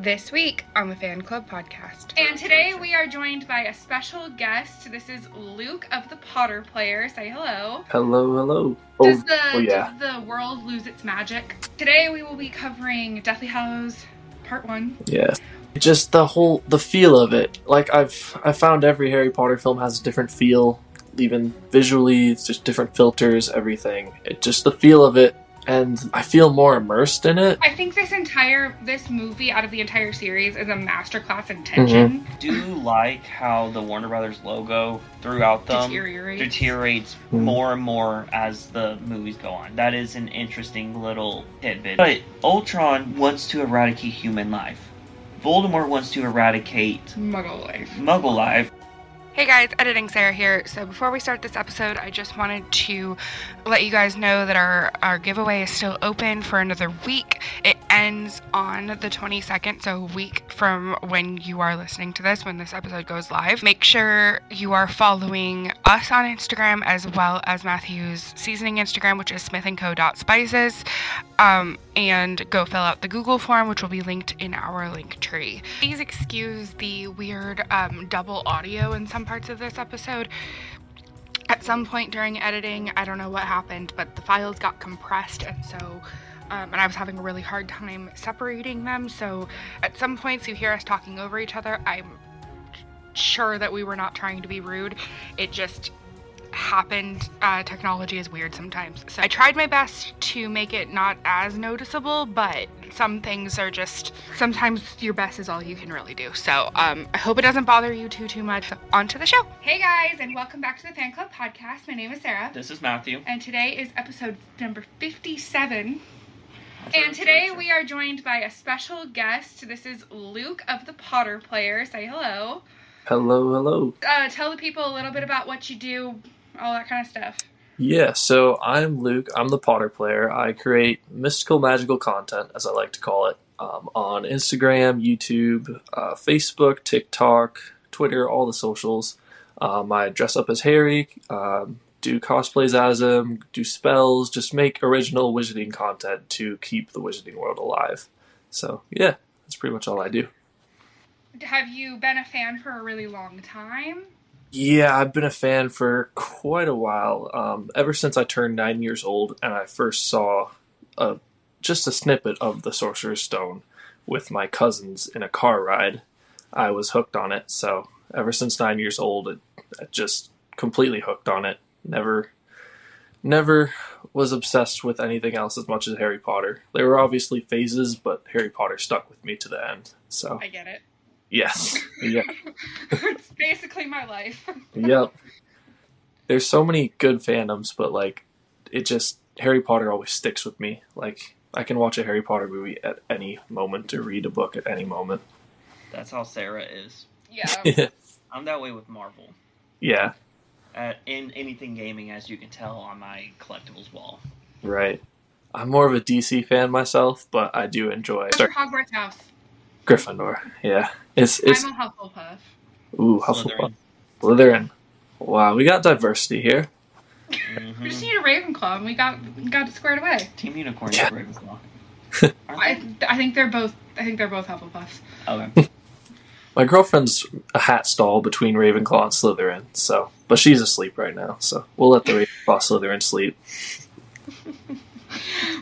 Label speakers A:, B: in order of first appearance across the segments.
A: this week on the Fan Club podcast.
B: And today we are joined by a special guest. This is Luke of the Potter Player. Say hello.
C: Hello, hello.
B: Does
C: Oh,
B: the
C: oh yeah.
B: does the world lose its magic? Today we will be covering Deathly Hallows Part One.
C: Yeah. Just the whole the feel of it. Like I've I found every Harry Potter film has a different feel. Even visually, it's just different filters, everything. It just the feel of it and I feel more immersed in it.
B: I think this entire this movie out of the entire series is a masterclass in tension.
D: do you like how the Warner Brothers logo throughout them
B: Deteriorates.
D: deteriorates
C: Hmm.
D: more and more as the movies go on. That is an interesting little tidbit. But Ultron wants to eradicate human life. Voldemort wants to eradicate
B: Muggle life.
D: Muggle life.
A: Hey guys, editing Sarah here. So before we start this episode, I just wanted to let you guys know that our, our giveaway is still open for another week. It ends on the 22nd, so a week from when you are listening to this, when this episode goes live. Make sure you are following us on Instagram as well as Matthew's seasoning Instagram, which is smithandco.spices. Um, and go fill out the Google form, which will be linked in our link tree. Please excuse the weird um, double audio in some parts of this episode. At some point during editing, I don't know what happened, but the files got compressed, and so, um, and I was having a really hard time separating them. So, at some points, you hear us talking over each other. I'm sure that we were not trying to be rude. It just happened. Uh, technology is weird sometimes. So I tried my best to make it not as noticeable, but some things are just sometimes your best is all you can really do. So um, I hope it doesn't bother you too too much. On to the show.
B: Hey guys, and welcome back to the Fan Club podcast. My name is Sarah,
D: This is Matthew.
B: and today is episode number fifty-seven. And today we are joined by a special guest. This is Luke of the Potter Player. Say hello.
C: Hello, hello.
B: Uh, tell the people a little bit about what you do, all that kind of stuff.
C: Yeah, so I'm Luke. I'm the Potter player. I create mystical, magical content, as I like to call it, um, on Instagram, YouTube, uh, Facebook, TikTok, Twitter, all the socials. Um, I dress up as Harry, um, do cosplays as him, do spells, just make original wizarding content to keep the wizarding world alive. So, yeah, that's pretty much all I do.
B: Have you been a fan for a really long time?
C: Yeah, I've been a fan for quite a while. Um, ever since I turned nine years old and I first saw a, just a snippet of the Sorcerer's Stone with my cousins in a car ride, I was hooked on it. So ever since nine years old, it, I just completely hooked on it. Never, never was obsessed with anything else as much as Harry Potter. There were obviously phases, but Harry Potter stuck with me to the end. So
B: I get it.
C: yes, yeah.
B: it's basically my life.
C: yep. There's so many good fandoms, but like it just Harry Potter always sticks with me. Like I can watch a Harry Potter movie at any moment or read a book at any moment.
D: That's how Sarah is.
B: Yeah.
D: I'm that way with Marvel.
C: yeah,
D: Uh, in anything gaming, as you can tell on my collectibles wall.
C: right. I'm more of a DC fan myself, but I do enjoy
B: What's your Hogwarts house?
C: Gryffindor. Yeah, it's it's
B: I'm a Hufflepuff.
C: ooh Hufflepuff,
D: Slytherin.
C: Slytherin. Wow, we got diversity here.
D: Mhm.
B: We just need a Ravenclaw, and we got got it squared away.
D: Team Unicorn
C: Yeah.
D: Ravenclaw.
B: I? I think they're both. I think they're both Hufflepuffs.
D: Okay.
C: My girlfriend's a hat stall between Ravenclaw and Slytherin, so but she's asleep right now, so we'll let the Ravenclaw Slytherin sleep.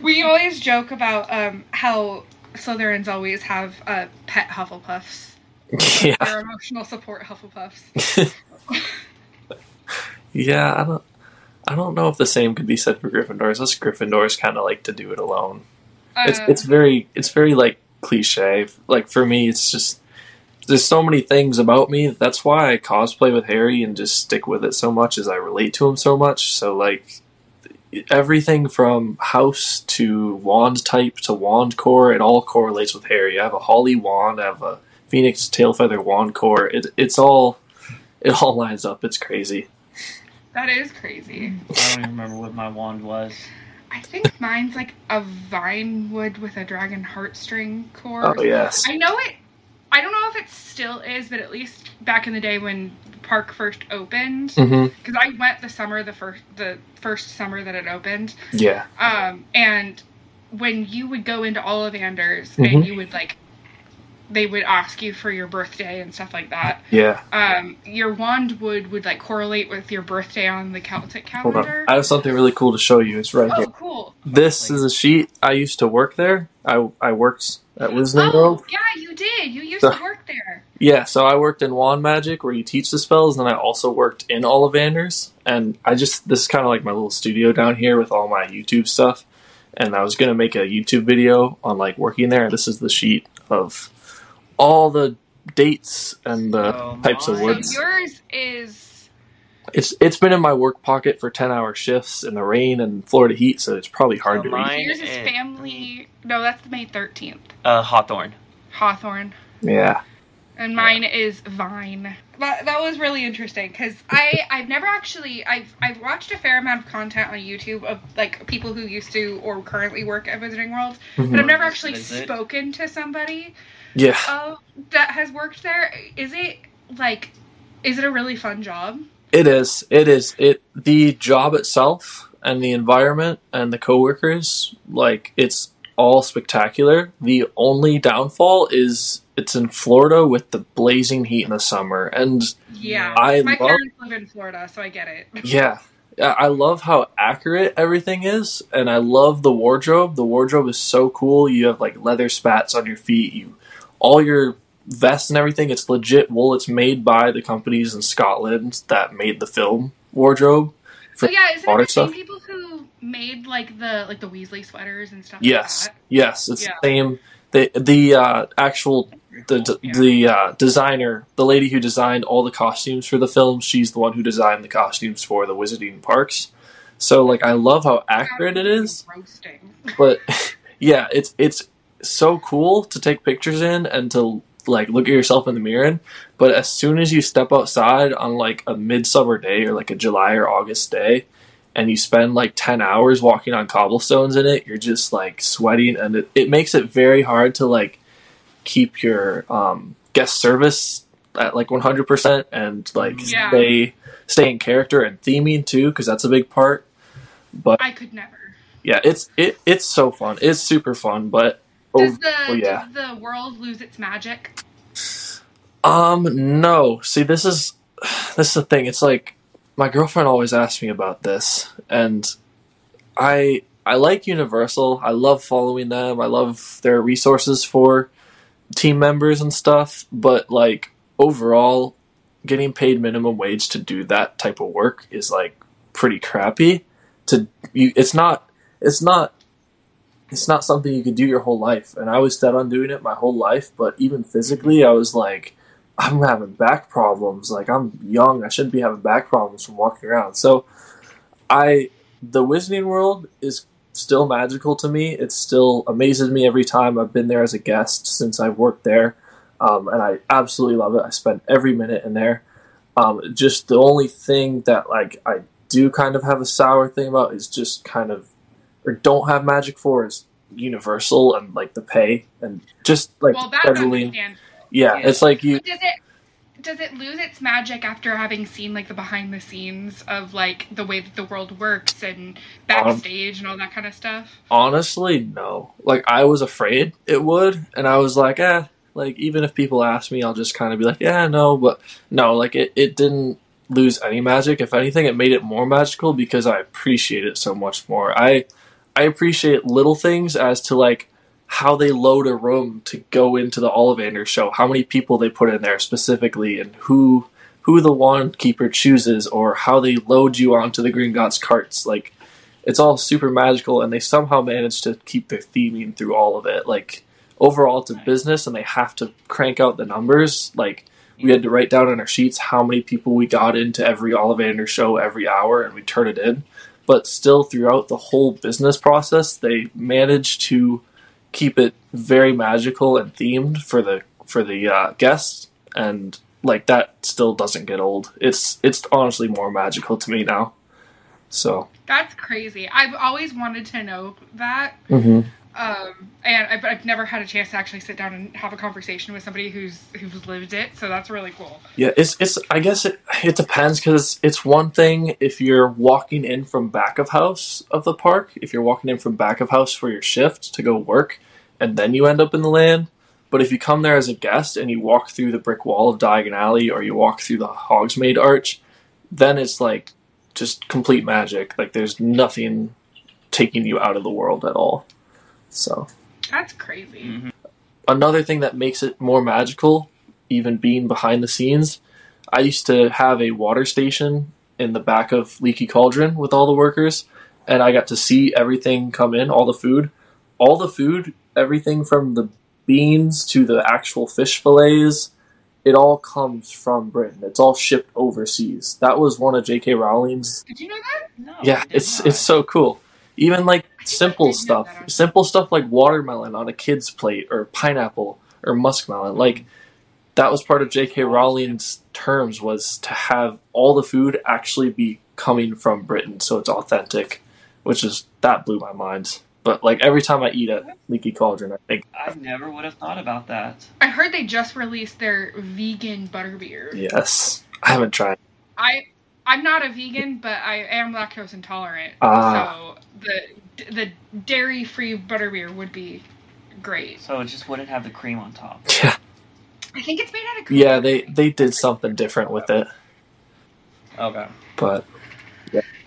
B: We always joke about um, how Slytherins always have uh, pet Hufflepuffs.
C: yeah.
B: They're emotional support Hufflepuffs.
C: Yeah, I don't. I don't know if the same could be said for Gryffindors. Us Gryffindors kind of like to do it alone. It's
B: Uh,
C: it's very it's very like cliche. Like for me, it's just there's so many things about me. That's why I cosplay with Harry and just stick with it so much, as I relate to him so much. So like everything from house to wand type to wand core, it all correlates with Harry. I have a holly wand. I have a phoenix tail feather wand core. It it's all it all lines up. It's crazy.
B: that is crazy.
D: I don't even remember what my wand was.
B: I think mine's like a vine wood with a dragon heartstring core.
C: Oh yes.
B: I know it. I don't know if it still is, but at least back in the day when the park first opened, because I went the summer the first the first summer that it opened,
C: Yeah.
B: um, and when you would go into Ollivanders
C: Mhm.
B: and you would like they would ask you for your birthday and stuff like that.
C: Yeah.
B: Um, your wand would would like correlate with your birthday on the Celtic
C: Hold
B: calendar.
C: on. I have something really cool to show you. It's right
B: Oh,
C: here.
B: cool.
C: This is a sheet. I used to work there. I I worked at Wizarding
B: Oh,
C: World.
B: yeah, you did. You used
C: So-
B: to work there.
C: Yeah, so I worked in wand magic where you teach the spells, and then I also worked in Ollivanders. And I just this is kind of like my little studio down here with all my YouTube stuff. And I was gonna make a YouTube video on like working there. This is the sheet of all the dates and the
D: Oh
C: types of
D: my.
B: So
C: woods.
B: yours is
C: It's it's been in my work pocket for ten hour shifts in the rain and Florida heat, so it's probably hard
D: So
C: to read.
D: mine-
B: yours is
D: is-
B: family. No, that's May thirteenth.
D: Uh, Hawthorne.
B: Hawthorne.
C: Yeah.
B: and mine is Vine. That, that was really interesting because I I've never actually I've I've watched a fair amount of content on YouTube of like people who used to or currently work at Wizarding World, but I've
C: Mhm.
B: never actually
D: Visit.
B: spoken to somebody
C: Yeah.
B: uh, that has worked there. Is it like is it a really fun job?
C: It is. It is. It the job itself and the environment and the coworkers, like it's all spectacular. The only downfall is it's in Florida with the blazing heat in the summer. And
B: Yeah,
C: I
B: my
C: love-
B: parents live in Florida, so I get it.
C: yeah, I I love how accurate everything is, and I love the wardrobe. The wardrobe is so cool. You have like leather spats on your feet. You all your vests and everything. It's legit wool. It's made by the companies in Scotland that made the film wardrobe.
B: So
C: for
B: yeah, isn't it the same people who made like the like the Weasley sweaters and stuff?
C: Yes,
B: like that?
C: yes, it's
B: Yeah.
C: the same. The the uh, actual the
B: Yeah.
C: the uh, designer, the lady who designed all the costumes for the film, she's the one who designed the costumes for the Wizarding parks. So like, I love how accurate it is.
B: Roasting.
C: but yeah, it's it's so cool to take pictures in and to like look at yourself in the mirror in. But as soon as you step outside on like a midsummer day or like a July or August day, and you spend like ten hours walking on cobblestones in it, you're just like sweating, and it, it makes it very hard to like keep your um, guest service at like 100% and like
B: Yeah.
C: stay stay in character and theming too because that's a big part but
B: I could never.
C: yeah, it's it it's so fun. It's super fun, but
B: Does
C: oh,
B: the
C: oh, yeah.
B: does the world lose its magic?
C: um no. See, this is this is the thing. It's like my girlfriend always asks me about this, and I I like Universal. I love following them. I love their resources for team members and stuff. But like overall, getting paid minimum wage to do that type of work is like pretty crappy. To you, it's not. It's not. It's not something you could do your whole life. And I was set on doing it my whole life. But even physically, I was like, I'm having back problems. Like I'm young. I shouldn't be having back problems from walking around. So, I the Wizarding World is still magical to me. It still amazes me every time I've been there as a guest since I've worked there, um, and I absolutely love it. I spend every minute in there. Um, just the only thing that like I do kind of have a sour thing about is just kind of or don't have magic for is Universal and like the pay and just like
B: well,
C: scheduling. Yeah,
D: Yeah.
C: it's like you.
B: Does it does it lose its magic after having seen like the behind the scenes of like the way that the world works and backstage and all that kind of stuff?
C: Honestly, no. Like I was afraid it would, and I was like, eh. Like even if people ask me, I'll just kind of be like, yeah, no. But no, like it, it didn't lose any magic. If anything, it made it more magical because I appreciate it so much more. I I appreciate little things as to like how they load a room to go into the Ollivander show, how many people they put in there specifically, and who who the wand keeper chooses, or how they load you onto the Gringotts carts. Like it's all super magical, and they somehow manage to keep their theming through all of it. Like overall, it's a business, and they have to crank out the numbers. Like we had to write down on our sheets how many people we got into every Ollivander show every hour, and we turn it in. But still, throughout the whole business process, they managed to keep it very magical and themed for the for the uh, guests, and like that still doesn't get old. It's it's honestly more magical to me now. So
B: That's crazy. I've always wanted to know that.
C: mm-hmm.
B: Um, and I've, I've never had a chance to actually sit down and have a conversation with somebody who's who's lived it. So that's really cool.
C: yeah, it's it's. I guess it it depends because it's one thing if you're walking in from back of house of the park. If you're walking in from back of house for your shift to go work, and then you end up in the land. But if you come there as a guest and you walk through the brick wall of Diagon Alley or you walk through the Hogsmeade Arch, then it's like just complete magic. Like there's nothing taking you out of the world at all. So
B: That's crazy.
D: Mhm.
C: another thing that makes it more magical, even being behind the scenes, I used to have a water station in the back of Leaky Cauldron with all the workers, and I got to see everything come in, all the food. All the food, everything from the beans to the actual fish fillets, it all comes from Britain. It's all shipped overseas. That was one of J.K. Rowling's
B: Did you know that?
D: No,
C: yeah, it's
D: not.
C: it's so cool. Even like simple stuff, simple stuff like watermelon on a kid's plate, or pineapple, or muskmelon. Like that was part of J.K. Rowling's terms was to have all the food actually be coming from Britain, so it's authentic, which is that blew my mind. But like every time I eat at Leaky Cauldron, I think
D: I never would have thought about that.
B: I heard they just released their vegan butterbeer.
C: yes, I haven't tried.
B: I I'm not a vegan, but I am lactose intolerant.
C: Ah.
B: So the the dairy free butterbeer would be great.
D: So it just wouldn't have the cream on top.
C: Yeah,
B: I think it's made out of cream.
C: yeah, they they did something different with it,
D: Okay.
C: but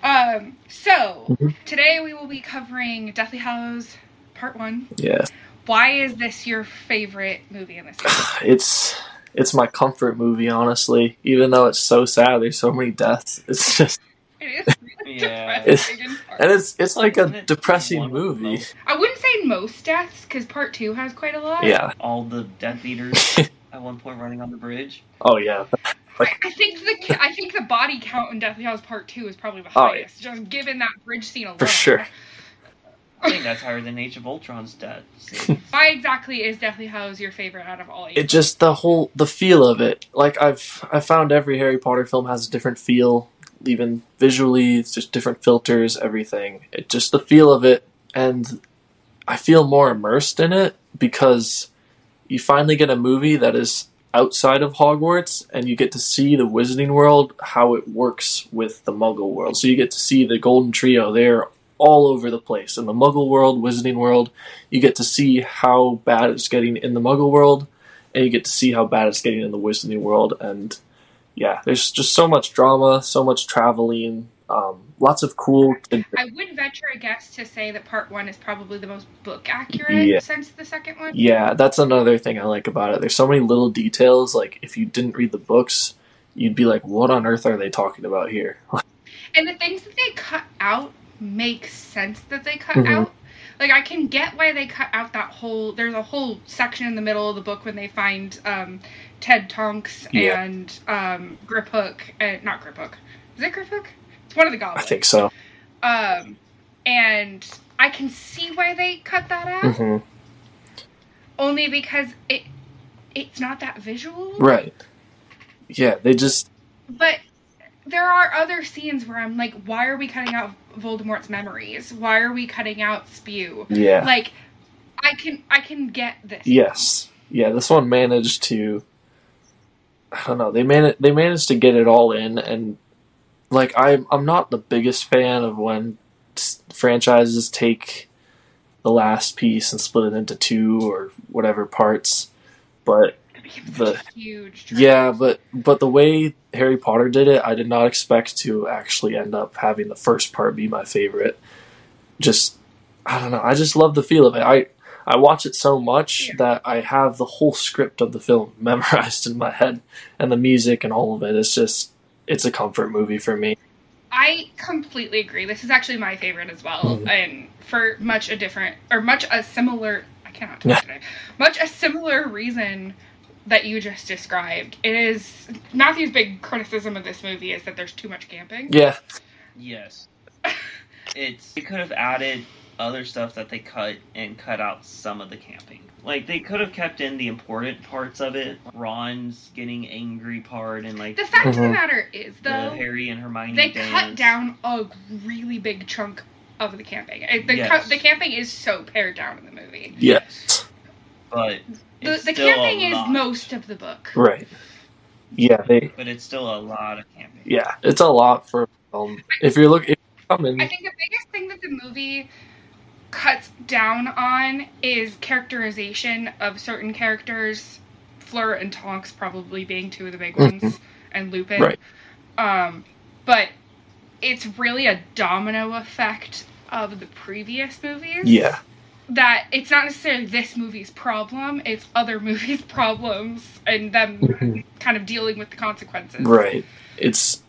B: Um. So
C: Mhm.
B: today we will be covering Deathly Hallows Part One.
C: yeah.
B: Why is this your favorite movie in this? series?
C: it's it's my comfort movie honestly even though it's so sad there's so many deaths it's just
B: It is really
D: Yeah.
B: depressing. in part.
C: And it's it's like a
D: it
C: depressing
D: one of the
C: movie
B: I wouldn't say most deaths because Part Two has quite a lot.
C: yeah
D: All the Death Eaters at one point running on the bridge.
C: oh yeah
B: I, I think the I think the body count in Deathly Hallows Part Two is probably the
C: Oh, yeah.
B: highest, just given that bridge scene alone.
C: for sure
D: I think that's higher than Age of Ultron's death. scene.
B: Why exactly is Deathly Hallows your favorite out of all eight?
C: it just the whole the feel of it like i've i found every harry potter film has a different feel even visually it's just different filters everything. It just the feel of it and i feel more immersed in it because you finally get a movie that is outside of hogwarts and you get to see the wizarding world how it works with the muggle world. So you get to see the golden trio there all over the place. In the muggle world wizarding world you get to see how bad it's getting in the muggle world and you get to see how bad it's getting in the wizarding world and yeah there's just so much drama so much traveling um, lots of cool
B: I would venture a guess to say that Part One is probably the most book accurate
C: Yeah.
B: since the second one.
C: yeah that's another thing i like about it there's so many little details like if you didn't read the books you'd be like what on earth are they talking about here
B: And the things that they cut out make sense that they cut
C: Mhm.
B: out. Like I can get why they cut out that whole. There's a whole section in the middle of the book when they find um, Ted Tonks
C: Yeah.
B: and um, Griphook, and not Griphook. Is it Griphook? It's one of the goblins.
C: i think so
B: Um, and I can see why they cut that out,
C: hmm
B: only because it it's not that visual.
C: right yeah they just
B: But there are other scenes where I'm like, why are we cutting out Voldemort's memories? Why are we cutting out Spew?
C: yeah
B: Like, I can I can get this.
C: Yes. Yeah, this one managed to I don't know. They man they managed to get it all in and like I'm I'm not the biggest fan of when franchises take the last piece and split it into two or whatever parts. But the-
B: huge.
C: yeah, but but the way Harry Potter did it, I did not expect to actually end up having the first part be my favorite. Just I don't know. I just love the feel of it. I I watch it so much
B: Yeah.
C: that I have the whole script of the film memorized in my head, and the music and all of it. It's just it's a comfort movie for me.
B: I completely agree. This is actually my favorite as well,
C: Mhm.
B: and for much a different or much a similar. I cannot talk
C: Yeah.
B: today. Much a similar reason that you just described. It is Matthew's big criticism of this movie is that there's too much camping.
C: Yeah,
D: Yes. It's they could have added other stuff that they cut and cut out some of the camping. Like they could have kept in the important parts of it. Ron's getting angry part and like
B: The fact of the
C: Mhm.
B: matter is,
D: the
B: though,
D: Harry and Hermione
B: they
D: dance.
B: cut down a really big chunk of the camping. The,
D: Yes.
B: cu- the camping is so pared down in the movie.
C: yes,
D: but
B: The,
D: it's
B: the
D: still a
B: camping is most of the book.
C: right. Yeah, they.
D: But it's still a lot of camping.
C: Yeah, it's a lot for a film. If you're looking, if you're coming,
B: I think the biggest thing that the movie cuts down on is characterization of certain characters, Fleur and Tonks probably being two of the big ones,
C: Mhm.
B: and Lupin.
C: Right.
B: Um, but it's really a domino effect of the previous movies.
C: Yeah.
B: That it's not necessarily this movie's problem, it's other movies' problems and them
C: Mhm.
B: kind of dealing with the consequences.
C: Right. It's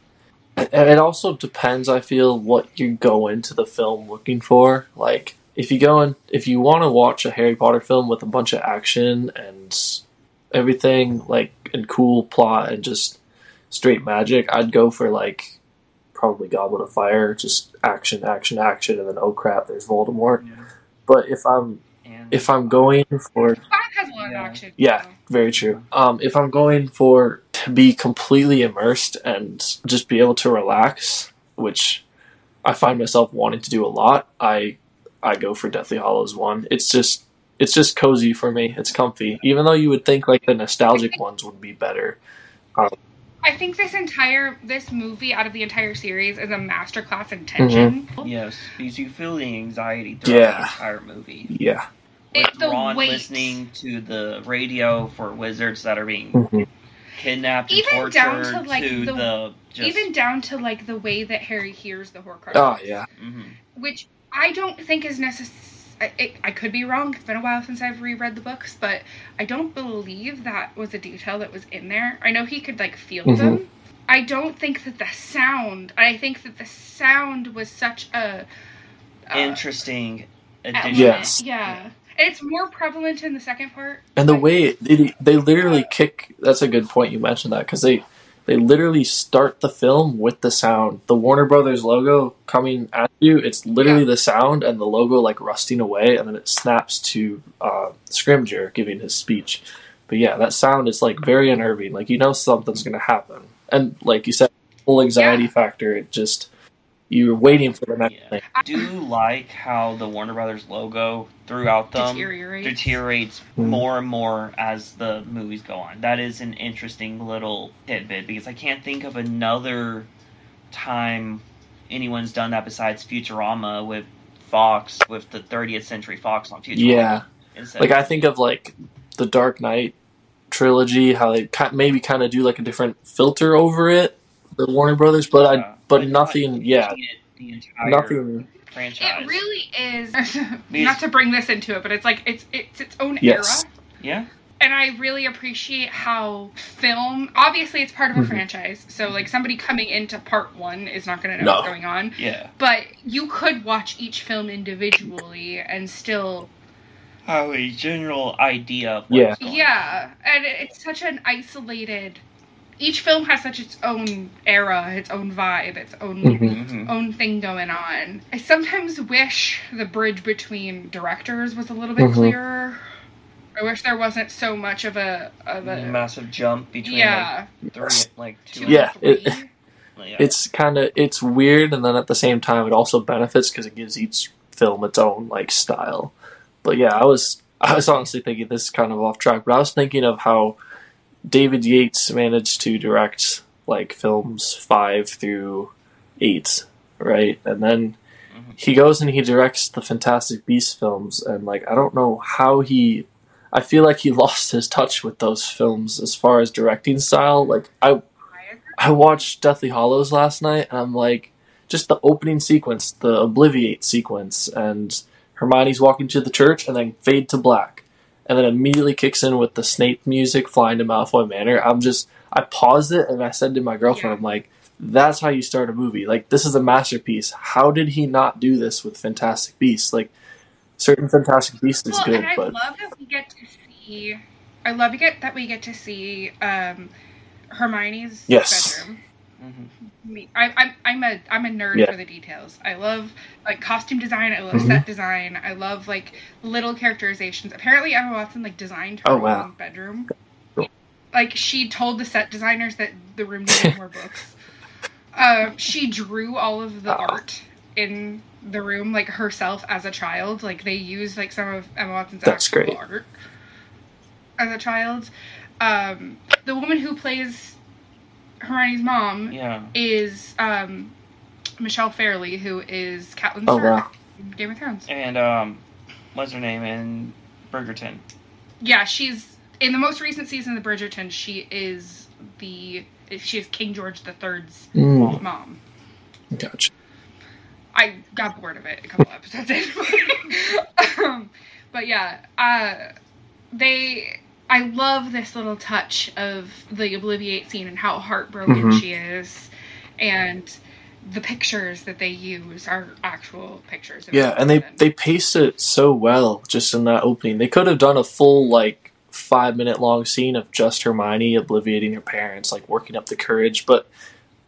C: it also depends, I feel, what you go into the film looking for. Like if you go in if you want to watch a Harry Potter film with a bunch of action and everything like and cool plot and just straight magic, I'd go for like probably Goblet of Fire, just action, action, action, and then oh crap, there's Voldemort. But if I'm
D: And
C: if I'm going for
B: Five has a lot
D: Yeah.
B: action.
C: yeah,
B: so.
C: very true. Um, if I'm going for to be completely immersed and just be able to relax, which I find myself wanting to do a lot, I I go for Deathly Hallows one. It's just it's just cozy for me. It's comfy, even though you would think like the nostalgic ones would be better.
B: I think this entire this movie out of the entire series is a masterclass in tension.
D: yes, because you feel the anxiety throughout
C: Yeah.
D: the entire movie.
C: Yeah,
B: It-
D: Like
B: the
D: Ron
B: weight.
D: listening to the radio for wizards that are being
C: Mhm.
D: kidnapped and
B: Even
D: tortured
B: down to, like,
D: to
B: the-
D: the, just,
B: Even down to like the way that Harry hears the Horcrux.
C: oh yeah,
D: Mhm.
B: which I don't think is necessary. I, I could be wrong. It's been a while since I've reread the books, but I don't believe that was a detail that was in there. I know he could like feel
C: Mhm.
B: them. I don't think that the sound. I think that the sound was such a uh,
D: interesting addition.
C: Yes.
B: Yeah. It's more prevalent in the second part.
C: and the way they they literally kick. That's a good point you mentioned that because they. They literally start the film with the sound. The Warner Brothers logo coming at you, it's literally
B: Yeah.
C: the sound and the logo like rusting away, and then it snaps to uh, Scrimgeour giving his speech. But yeah, that sound is like very unnerving. Like you know something's gonna happen, and like you said, full anxiety
B: Yeah.
C: factor. It just you're waiting for the next
D: Yeah.
C: thing.
D: I do like how the Warner Brothers logo throughout them
B: deteriorates.
D: deteriorates
C: Mhm.
D: more and more as the movies go on. That is an interesting little tidbit because I can't think of another time anyone's done that besides Futurama with Fox with the 30th Century Fox on Futurama.
C: Yeah, like I think of like the Dark Knight trilogy, how they ki- maybe kind of do like a different filter over it, the Warner Brothers, but I
D: Yeah.
C: but
D: Like,
C: nothing,
D: not
C: yeah,
D: it the
C: nothing.
D: franchise.
B: It really is. Not to bring this into it, but it's like it's it's its own
C: Yes.
B: era.
D: Yeah.
B: and I really appreciate how film. Obviously, it's part of a
C: Mhm.
B: franchise, so like somebody coming into part one is not going to know
C: No.
B: what's going on.
D: Yeah.
B: But you could watch each film individually and still,
D: Have a general idea of
C: Yeah.
D: what's going
B: yeah. And it's such an isolated. Each film has such its own era, its own vibe, its own
C: Mhm.
D: on. Mhm.
B: own thing going on. I sometimes wish the bridge between directors was a little bit
C: Mhm.
B: clearer. I wish there wasn't so much of a of a
D: massive jump between
B: yeah.
D: like three, like two.
B: two
C: Yeah,
B: and
C: it-
D: yeah.
C: It's kind of it's weird, and then at the same time, it also benefits because it gives each film its own like style. But yeah, I was I was honestly thinking this is kind of off track, but I was thinking of how David Yates managed to direct like films five through eight, right? And then
D: Mhm.
C: he goes and he directs the Fantastic Beasts films, and like I don't know how he. I feel like he lost his touch with those films as far as directing style. Like I, I watched Deathly Hallows last night, and I'm like, just the opening sequence, the Obliviate sequence, and Hermione's walking to the church, and then fade to black, and then immediately kicks in with the Snape music flying to Malfoy Manor. I'm just, I paused it, and I said to my girlfriend. I'm like, that's how you start a movie. Like, this is a masterpiece. How did he not do this with Fantastic Beasts? Like, certain Fantastic Beasts is good,
B: and I
C: but
B: love that we get to see. I love get that we get to see um, Hermione's
C: Yes.
B: bedroom.
D: Mhm.
B: Me, I, I'm I'm a I'm a nerd
C: Yeah.
B: for the details. I love like costume design. I love
C: Mhm.
B: set design. I love like little characterizations. Apparently, Emma Watson like designed her
C: Oh,
B: own bedroom.
C: Cool.
B: Like she told the set designers that the room needed more books. Um, she drew all of the
C: Oh.
B: art in the room like herself as a child. Like they used like some of Emma Watson's
C: That's
B: actual
C: great.
B: art as a child. Um, the woman who plays Hermione's mom
D: Yeah.
B: is um, Michelle Fairley, who is Catelyn
C: oh
B: Stark.
C: wow,
B: Game of Thrones.
D: And um, what's her name in Bridgerton?
B: Yeah, she's in the most recent season of the Bridgerton. She is the she is King George the Third's
C: Mm,
B: mom.
C: gotcha.
B: I got bored of it a couple episodes in. um, but yeah, uh, they. I love this little touch of the Obliviate scene and how heartbroken
C: Mhm.
B: she is, and the pictures that they use are actual pictures. Of
C: Yeah, and they they paced it so well just in that opening. They could have done a full like five minute long scene of just Hermione obliviating her parents, like working up the courage, but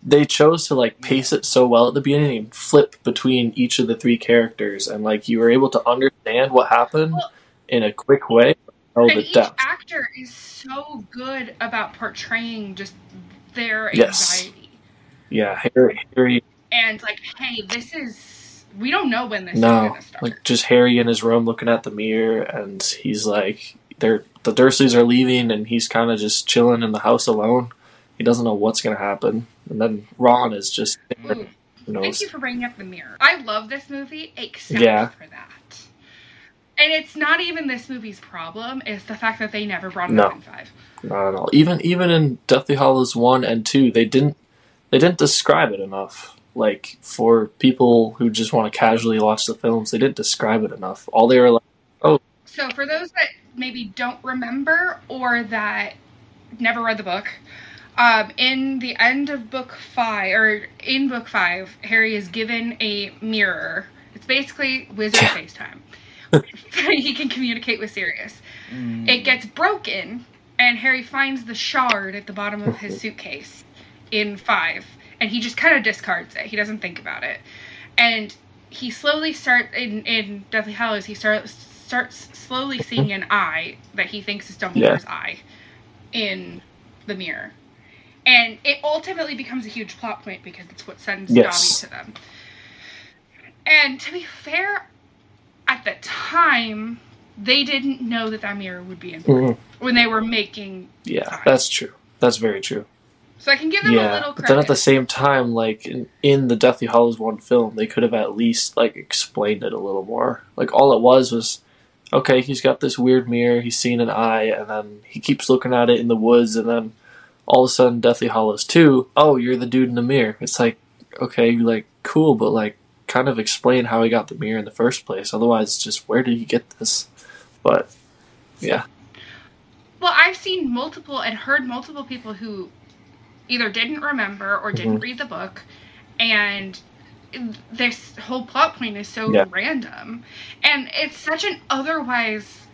C: they chose to like pace it so well at the beginning and flip between each of the three characters, and like you were able to understand what happened
B: Well-
C: in a quick way. Oh,
B: and
C: the
B: each
C: depth.
B: actor is so good about portraying just their
C: Yes.
B: anxiety
C: Yeah, Harry, Harry
B: and like, hey, this is we don't know when this is
C: No, like just Harry in his room looking at the mirror, and he's like, "They're the Dursleys are leaving, and he's kind of just chilling in the house alone. He doesn't know what's gonna happen." And then Ron is just,
B: Ooh, thank you for bringing up the mirror. I love this movie except
C: Yeah.
B: for that. And it's not even this movie's problem; it's the fact that they never brought it
C: No.
B: up in five.
C: Not at all. Even even in Deathly Hallows one and two, they didn't they didn't describe it enough. Like for people who just want to casually watch the films, they didn't describe it enough. All they were like, oh.
B: So, for those that maybe don't remember or that never read the book, um, in the end of book five, or in book five, Harry is given a mirror. It's basically wizard
C: Yeah.
B: FaceTime. he can communicate with Sirius.
D: Mm.
B: It gets broken, and Harry finds the shard at the bottom of his suitcase in five, and he just kind of discards it. He doesn't think about it, and he slowly starts in in Deathly Hallows. He starts starts slowly seeing an eye that he thinks is Dumbledore's eye in the mirror, and it ultimately becomes a huge plot point because it's what sends
C: Yes.
B: Dobby to them. And to be fair, at the time, they didn't know that that mirror would be important
C: mm,
B: when they were making.
C: "Yeah,
B: Fine.
C: that's true. That's very true."
B: So I can give them a
C: Yeah,
B: little
C: but then at the same time, like in, in the Deathly Hallows one film, they could have at least like explained it a little more. Like all it was was, okay, he's got this weird mirror, he's seeing an eye, and then he keeps looking at it in the woods, and then all of a sudden, Deathly Hallows two, oh, you're the dude in the mirror. It's like, okay, like cool, but like kind of explain how he got the mirror in the first place. Otherwise, just where did he get this? But yeah,
B: well, I've seen multiple and heard multiple people who either didn't remember or didn't
C: Mhm.
B: read the book, and this whole plot point is so
C: Yeah.
B: random, and it's such an otherwise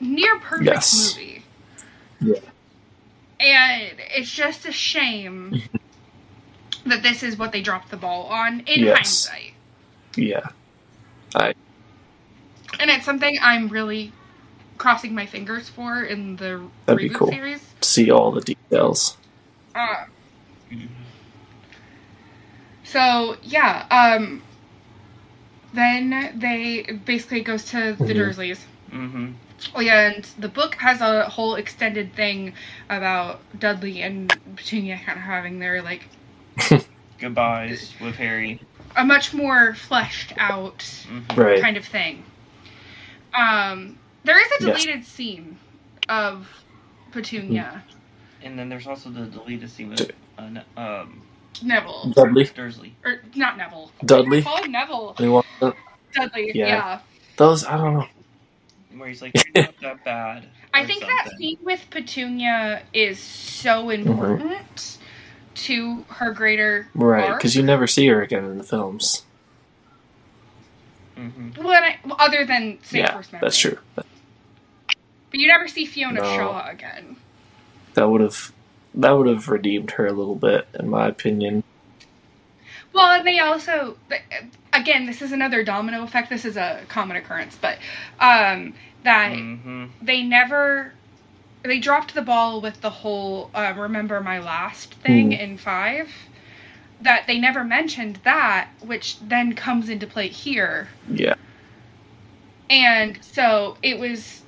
B: near perfect
C: Yes.
B: movie.
C: Yeah.
B: And it's just a shame that this is what they dropped the ball on in
C: Yes.
B: hindsight.
C: yeah, I
B: And it's something I'm really crossing my fingers for in the
C: That'd be cool.
B: series.
C: see all the details.
B: Uh, so yeah, um, then they basically goes to the
C: Mhm.
B: Dursleys.
D: Mm-hmm.
B: Oh yeah, and the book has a whole extended thing about Dudley and Petunia kind of having their like
D: Goodbyes with Harry.
B: a much more fleshed out
D: Mhm.
C: Right.
B: kind of thing. Um, there is a
C: Yes.
B: deleted scene of Petunia,
D: And then there's also the deleted scene with uh, um,
B: Neville,
C: Dudley, Dursley.
B: or not Neville.
C: Dudley.
B: Call him Neville.
C: Anyone?
B: Dudley.
C: Yeah.
B: yeah.
C: Those I don't know.
D: where he's like, "You're not that bad."
B: I
D: or
B: think that scene with Petunia is so important to her greater
C: Right, because you never see her again in the films.
D: Mhm.
B: Well, I, well, other than say
C: yeah,
B: first memory.
C: that's true.
B: But you never see Fiona
C: No.
B: Shaw again.
C: That would have that would have redeemed her a little bit, in my opinion.
B: Well, and they also, again, this is another domino effect. This is a common occurrence, but um, that
D: Mhm.
B: they never they dropped the ball with the whole uh, remember my last thing
C: Hmm.
B: in five that they never mentioned that which then comes into play here
C: Yeah,
B: and so it was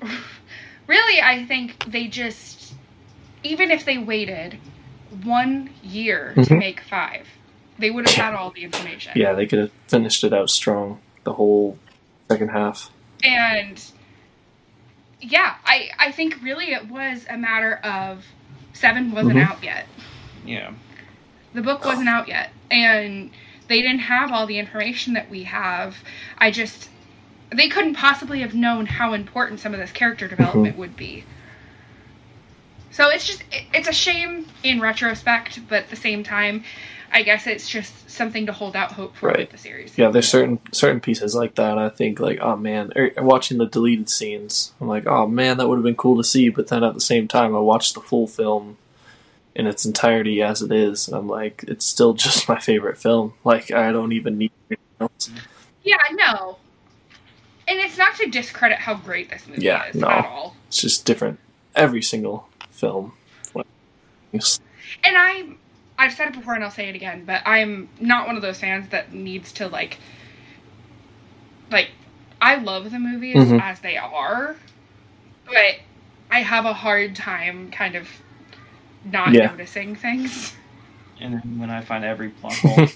B: really i think they just even if they waited one year to
C: Mhm.
B: make five they would have had all the information
C: yeah, they could have finished it out strong. the whole second half.
B: and yeah, I I think really it was a matter of seven wasn't
C: Mhm.
B: out yet.
D: Yeah.
B: The book wasn't out yet, and they didn't have all the information that we have. I just they couldn't possibly have known how important some of this character development would be. So it's just it- it's a shame in retrospect, but at the same time, I guess it's just something to hold out hope for
C: Right.
B: with the series.
C: Yeah, there's certain certain pieces like that. I think like, oh man, er, watching the deleted scenes, I'm like, oh man, that would have been cool to see. But then at the same time, I watched the full film in its entirety as it is, and I'm like, it's still just my favorite film. Like, I don't even need anything else.
B: Yeah, no. And it's not to discredit how great this movie
C: Yeah,
B: is
C: no.
B: at all.
C: It's just different every single film.
B: And I I've said it before and I'll say it again, but I'm not one of those fans that needs to like like I love the movies
C: Mhm.
B: as they are, but I have a hard time kind of not
C: Yeah.
B: noticing things.
D: And then when I find every plot hole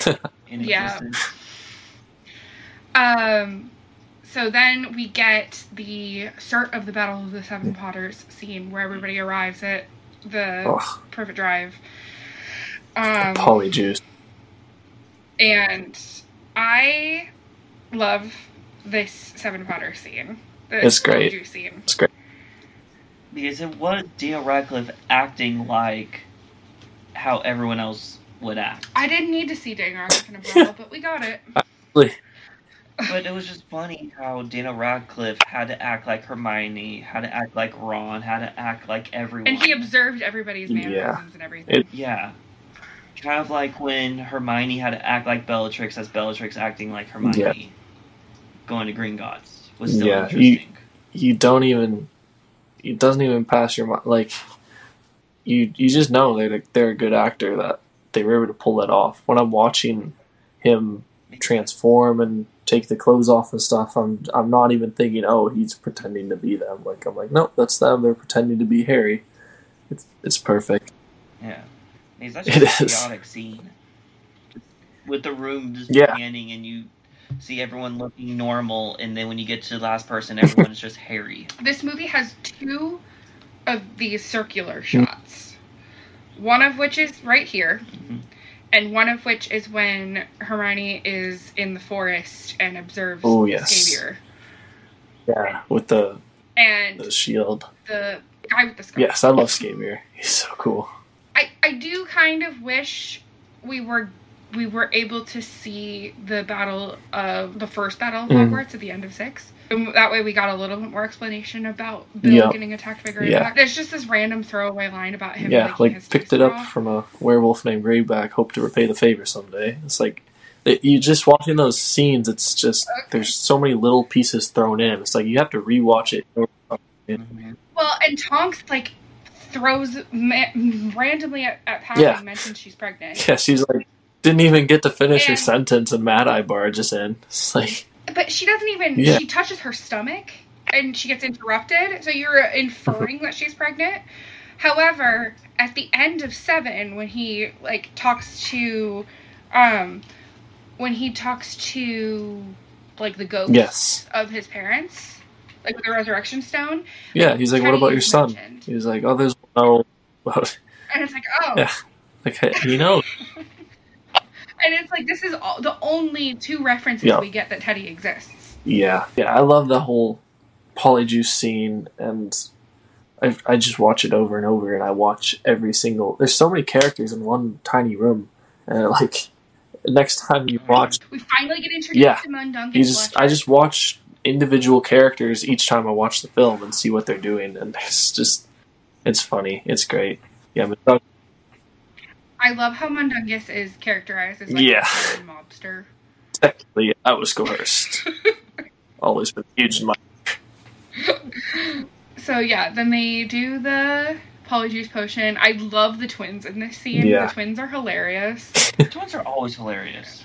D: in
B: Yeah.
D: existence.
B: Um so then we get the start of the Battle of the Seven Potters scene where everybody arrives at the
C: oh,
B: Privet Drive. Um,
C: Polyjuice.
B: and I love this Seven Potter scene. The
C: It's great.
B: Juice scene.
C: It's great.
D: Because it was Daniel Radcliffe acting like how everyone else would act.
B: I didn't need to see Daniel Radcliffe in a brawl, but we got it.
C: Like,
D: But it was just funny how Daniel Radcliffe had to act like Hermione, had to act like Ron, had to act like everyone.
B: And he observed everybody's
C: Yeah.
B: and everything.
C: It-
D: Yeah. Kind of like when Hermione had to act like Bellatrix as Bellatrix acting like Hermione.
C: Yeah.
D: Going to Gringotts was still
C: Yeah,
D: interesting.
C: you don't even it doesn't even pass your mind like you you just know they're they're a good actor that they were able to pull that off when i'm watching him transform and take the clothes off and stuff i'm i'm not even thinking oh he's pretending to be them like i'm like nope that's them they're pretending to be harry it's it's perfect
D: Yeah. It's such
C: It
D: a
C: is.
D: chaotic scene. With the room just
C: Yeah.
D: panning and you see everyone looking normal, and then when you get to the last person, everyone's just hairy.
B: This movie has two of these circular
C: Hmm.
B: shots. One of which is right here,
D: Mhm.
B: and one of which is when Hermione is in the forest and observes
C: Oh, yes.
B: Xavier.
C: yeah with the
B: And
C: the shield
B: the guy with the scarf.
C: yes i love Scabior. he's so cool
B: I, I do kind of wish we were we were able to see the battle of the first battle of. Hogwarts at the end of six. And that way we got a little bit more explanation about Bill
C: Yeah.
B: getting attacked by
C: Yeah.
B: Greyback. There's just this random throwaway line about him
C: yeah, like
B: his
C: picked
B: teeth
C: it up
B: raw.
C: from a werewolf named Greyback. Hope to repay the favor someday. It's like it, you just watching those scenes. It's just there's so many little pieces thrown in. It's like you have to rewatch it.
D: Mhm.
B: Well, and Tonks like throws ma- randomly at, at passing
C: Yeah.
B: mentions she's pregnant.
C: Yeah, she's like didn't even get to finish her sentence, and Mad Eye barges in. It's like
B: But she doesn't even.
C: Yeah.
B: She touches her stomach, and she gets interrupted. So you're inferring that she's pregnant. However, at the end of seven, when he like talks to, um, when he talks to, like the ghost
C: yes,
B: of his parents, like with the resurrection stone,
C: yeah. He's like, what about your son?
B: mentioned.
C: He's like, oh, there's no.
B: And it's like, oh,
C: Yeah. like he knows.
B: and it's like this is all, the only two references
C: Yeah.
B: we get that Teddy exists.
C: Yeah, yeah. I love the whole polyjuice scene, and I I just watch it over and over, and I watch every single. There's so many characters in one tiny room, and like next time you watch,
B: We finally get introduced
C: Yeah.
B: to Mundungus.
C: you just I just watch individual characters each time I watch the film and see what they're doing, and it's just it's funny, it's great. Yeah, but uh,
B: I love how Mundungus is characterized as like
C: Yeah.
B: a mobster.
C: technically I was coerced. Always been huge in my
B: So yeah, then they do the polyjuice potion. I love the twins in this scene.
C: Yeah.
B: The twins are hilarious.
D: The twins are always hilarious.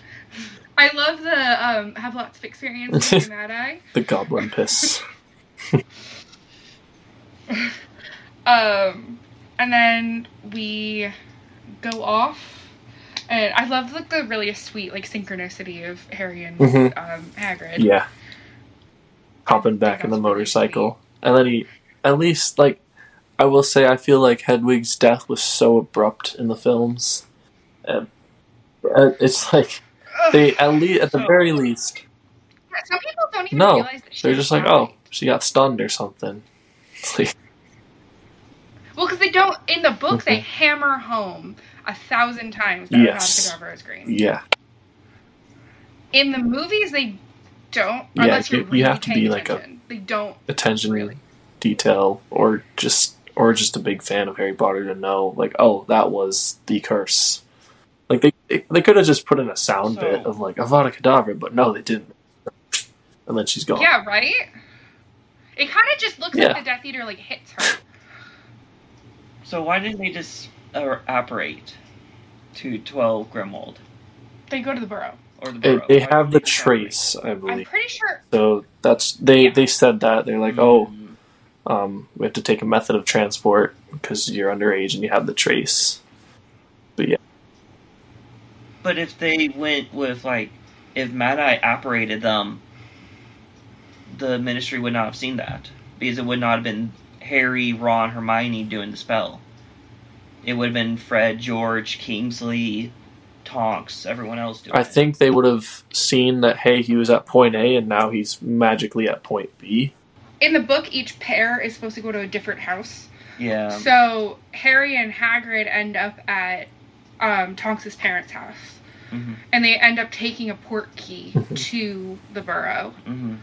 B: I love the um, have lots of experience in Mad Eye.
C: the goblin piss.
B: Um, and then we go off And I love like the really sweet like synchronicity of Harry and
C: Mhm.
B: um, Hagrid.
C: Yeah. Hopping back in the
B: really
C: motorcycle. And then he, at least, like, I will say, I feel like Hedwig's death was so abrupt in the films. And, it's like. They, at least, at the
D: So-
C: very least,
B: Yeah, Some people don't even
C: No,
B: realize that she
C: they're just like, oh, she got stunned or something. It's like,
B: Well, because they don't in the book they
C: Mhm.
B: hammer home a thousand times that
C: Yes.
B: Avada Kedavra is green.
C: yeah.
B: In the movies they don't
C: Yeah,
B: you're
C: you- you have to be, like, a-
B: They don't
C: Attention,
B: really.
C: detail, or just, or just a big fan of Harry Potter to know, like, oh, that was the curse. Like, they, they, they could have just put in a sound
D: So-
C: bit of, like, Avada Kedavra, but no, they didn't. And then she's gone.
B: Yeah, right? It kind of just looks
C: Yeah.
B: like the Death Eater like hits her.
D: So why didn't they just uh, apparate to 12 Grimmauld?
B: They go to the burrow.
D: Or the Burrow?
C: they
D: Why
C: have the
D: they just apparate?
C: trace, I
B: I'm
C: believe.
B: pretty sure.
C: So that's they
B: Yeah.
C: they said that they're like, oh,
D: Mm.
C: um, we have to take a method of transport because you're underage and you have the trace. But
D: if they went with, like, if Mad Eye apparated them, the Ministry would not have seen that. Because it would not have been Harry, Ron, Hermione doing the spell. It would have been Fred, George, Kingsley, Tonks, everyone else doing it.
C: I
D: it.
C: think they would have seen that hey, he was at point A and now he's magically at point B.
B: In the book, each pair is supposed to go to a different house.
D: Yeah.
B: So Harry and Hagrid end up at um, Tonks's parents' house,
D: hmm
B: and they end up taking a port key
C: Mm-hmm.
B: to the burrow.
D: hmm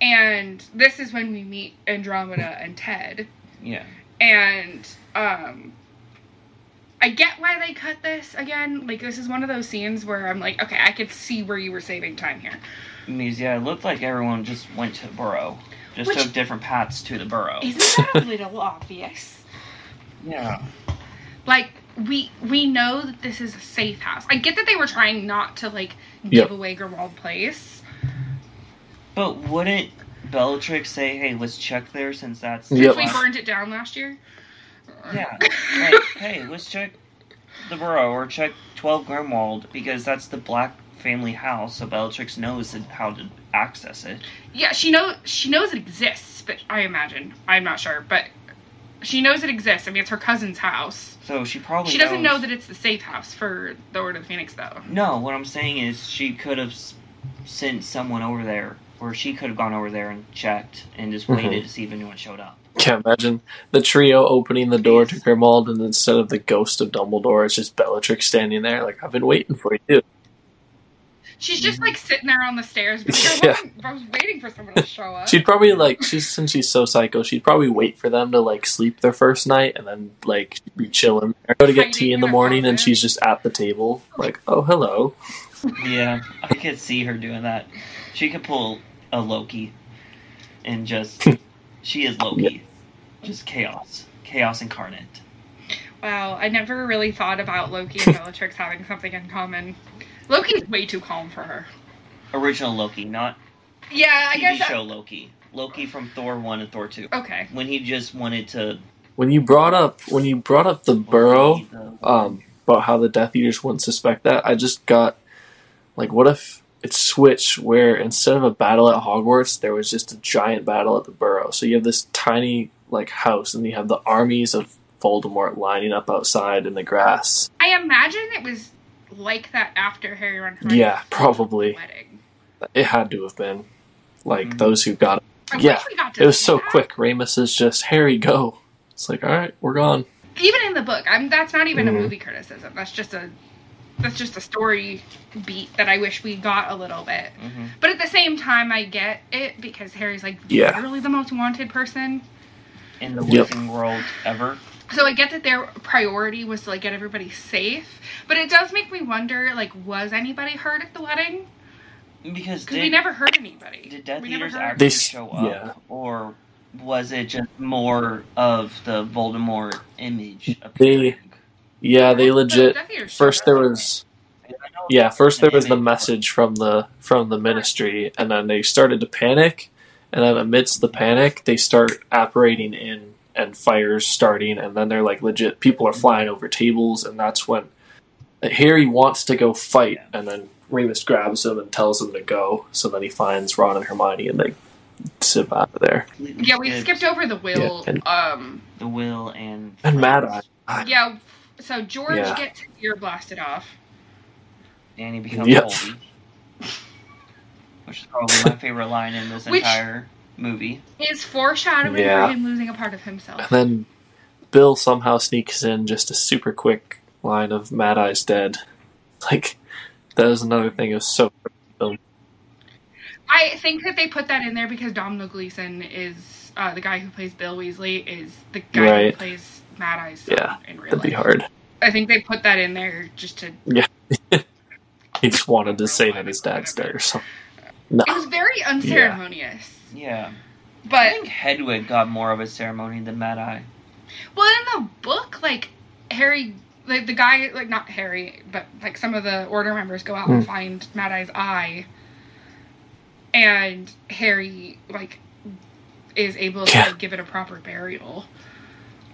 B: And this is when we meet Andromeda and Ted.
D: Yeah.
B: And um, I get why they cut this again. Like this is one of those scenes where I'm like, okay, I could see where you were saving time here.
D: Because, yeah, it looked like everyone just went to the Burrow. Just
B: Which-
D: took different paths to the Burrow.
B: Isn't that a little obvious?
D: Yeah.
B: Like we we know that this is a safe house. I get that they were trying not to like give
C: Yep.
B: away Grimmauld Place.
D: But wouldn't Bellatrix say, hey, let's check there since that's.
C: Yep.
B: Since we burned it down last year.
D: Yeah. Like, hey, let's check the Burrow or check 12 Grimmauld because that's the Black family house, so Bellatrix knows how to access it.
B: Yeah, she knows she knows it exists, but I imagine I'm not sure, but she knows it exists. I mean, it's her cousin's house.
D: So she probably
B: She doesn't know that it's the safe house for the Order of the Phoenix, though.
D: No, what I'm saying is she could have sent someone over there, or she could have gone over there and checked and just waited mm-hmm. to see if anyone showed up.
C: Can't imagine the trio opening the door to Grimmauld and instead of the ghost of Dumbledore, it's just Bellatrix standing there like I've been waiting for you.
B: She's just like sitting there on the stairs. But like,
C: Yeah.
B: I, wasn't, I was waiting for someone to show up.
C: She'd probably like she's since she's so psycho, she'd probably wait for them to like sleep their first night and then like be chilling. Or go to get tea in
B: in
C: the morning and she's just at the table, like, oh hello.
D: Yeah, I could see her doing that. She could pull a Loki and just. she is Loki. Just chaos. Chaos incarnate.
B: Wow, I never really thought about Loki and Bellatrix having something in common. Loki's way too calm for her.
D: Original Loki, not
B: Yeah, I
D: TV
B: guess.
D: show Loki. Loki from Thor 1 and Thor 2.
B: Okay.
D: When he just wanted to.
C: When you brought up when you brought up the burrow, um, about how the Death Eaters wouldn't suspect that, I just got like, what if it switched where instead of a battle at Hogwarts, there was just a giant battle at the Burrow. So you have this tiny like house, and you have the armies of Voldemort lining up outside in the grass.
B: I imagine it was like that after Harry and Hermione
C: Yeah, probably.
B: wedding.
C: It had to have been like
D: Mhm.
C: those who got it.
B: I
C: Yeah,
B: got
C: It was so
B: that.
C: quick. Remus is just Harry, go. It's like, all right, we're gone.
B: Even in the book, I'm. That's not even
C: Mhm.
B: a movie criticism. That's just a. That's just a story beat that I wish we got a little bit.
D: Mhm.
B: But at the same time, I get it because Harry's like
C: Yeah.
B: literally the most wanted person.
D: In the
C: Yep.
D: wizarding world ever.
B: So I get that their priority was to like get everybody safe, but it does make me wonder like was anybody hurt at the wedding?
D: Because
B: Because
D: did,
B: we never heard anybody.
D: did Death
B: we never
D: Eaters
B: heard.
D: actually
C: They
D: show up?
C: yeah.
D: Or was it just more of the Voldemort image?
C: They-
D: appearing?
C: Yeah, they legit.
B: Death Eaters
C: First, there was
D: I
C: Yeah, first there was the message from the from the ministry, and then they started to panic, and then amidst the panic, they start apparating in and fires starting, and then they're like legit people are flying over tables, and that's when Harry wants to go fight, and then Remus grabs him and tells him to go. So then he finds Ron and Hermione, and they zip out of there.
B: Yeah, we skipped over the will.
C: Yeah, and-
B: um,
D: the will and
C: And Mad Eye.
B: yeah. So George
C: Yeah.
B: gets his ear blasted off.
D: and he becomes
C: Yep.
D: Voldy, which is probably my favorite line in this
B: Which-
D: entire movie.
B: Is foreshadowing
C: Yeah.
B: for him losing a part of himself.
C: And then Bill somehow sneaks in just a super quick line of Mad Eye's dead. Like, that is another thing of so.
B: I think that they put that in there because Domhnall Gleeson is uh, the guy who plays Bill Weasley is the guy who plays Mad Eye's son
C: Yeah,
B: in real
C: That'd be hard.
B: I think they put that in there just to. Yeah.
C: he just wanted to say that his dad's dead or something. No.
B: It was very unceremonious.
D: Yeah, I
B: But I
D: think Hedwig got more of a ceremony than Mad Eye.
B: well, in the book, like Harry, like the guy, like not Harry, but like some of the Order members go out and
C: Hmm.
B: find Mad Eye's eye, and Harry like is able to
C: Yeah.
B: give it a proper burial.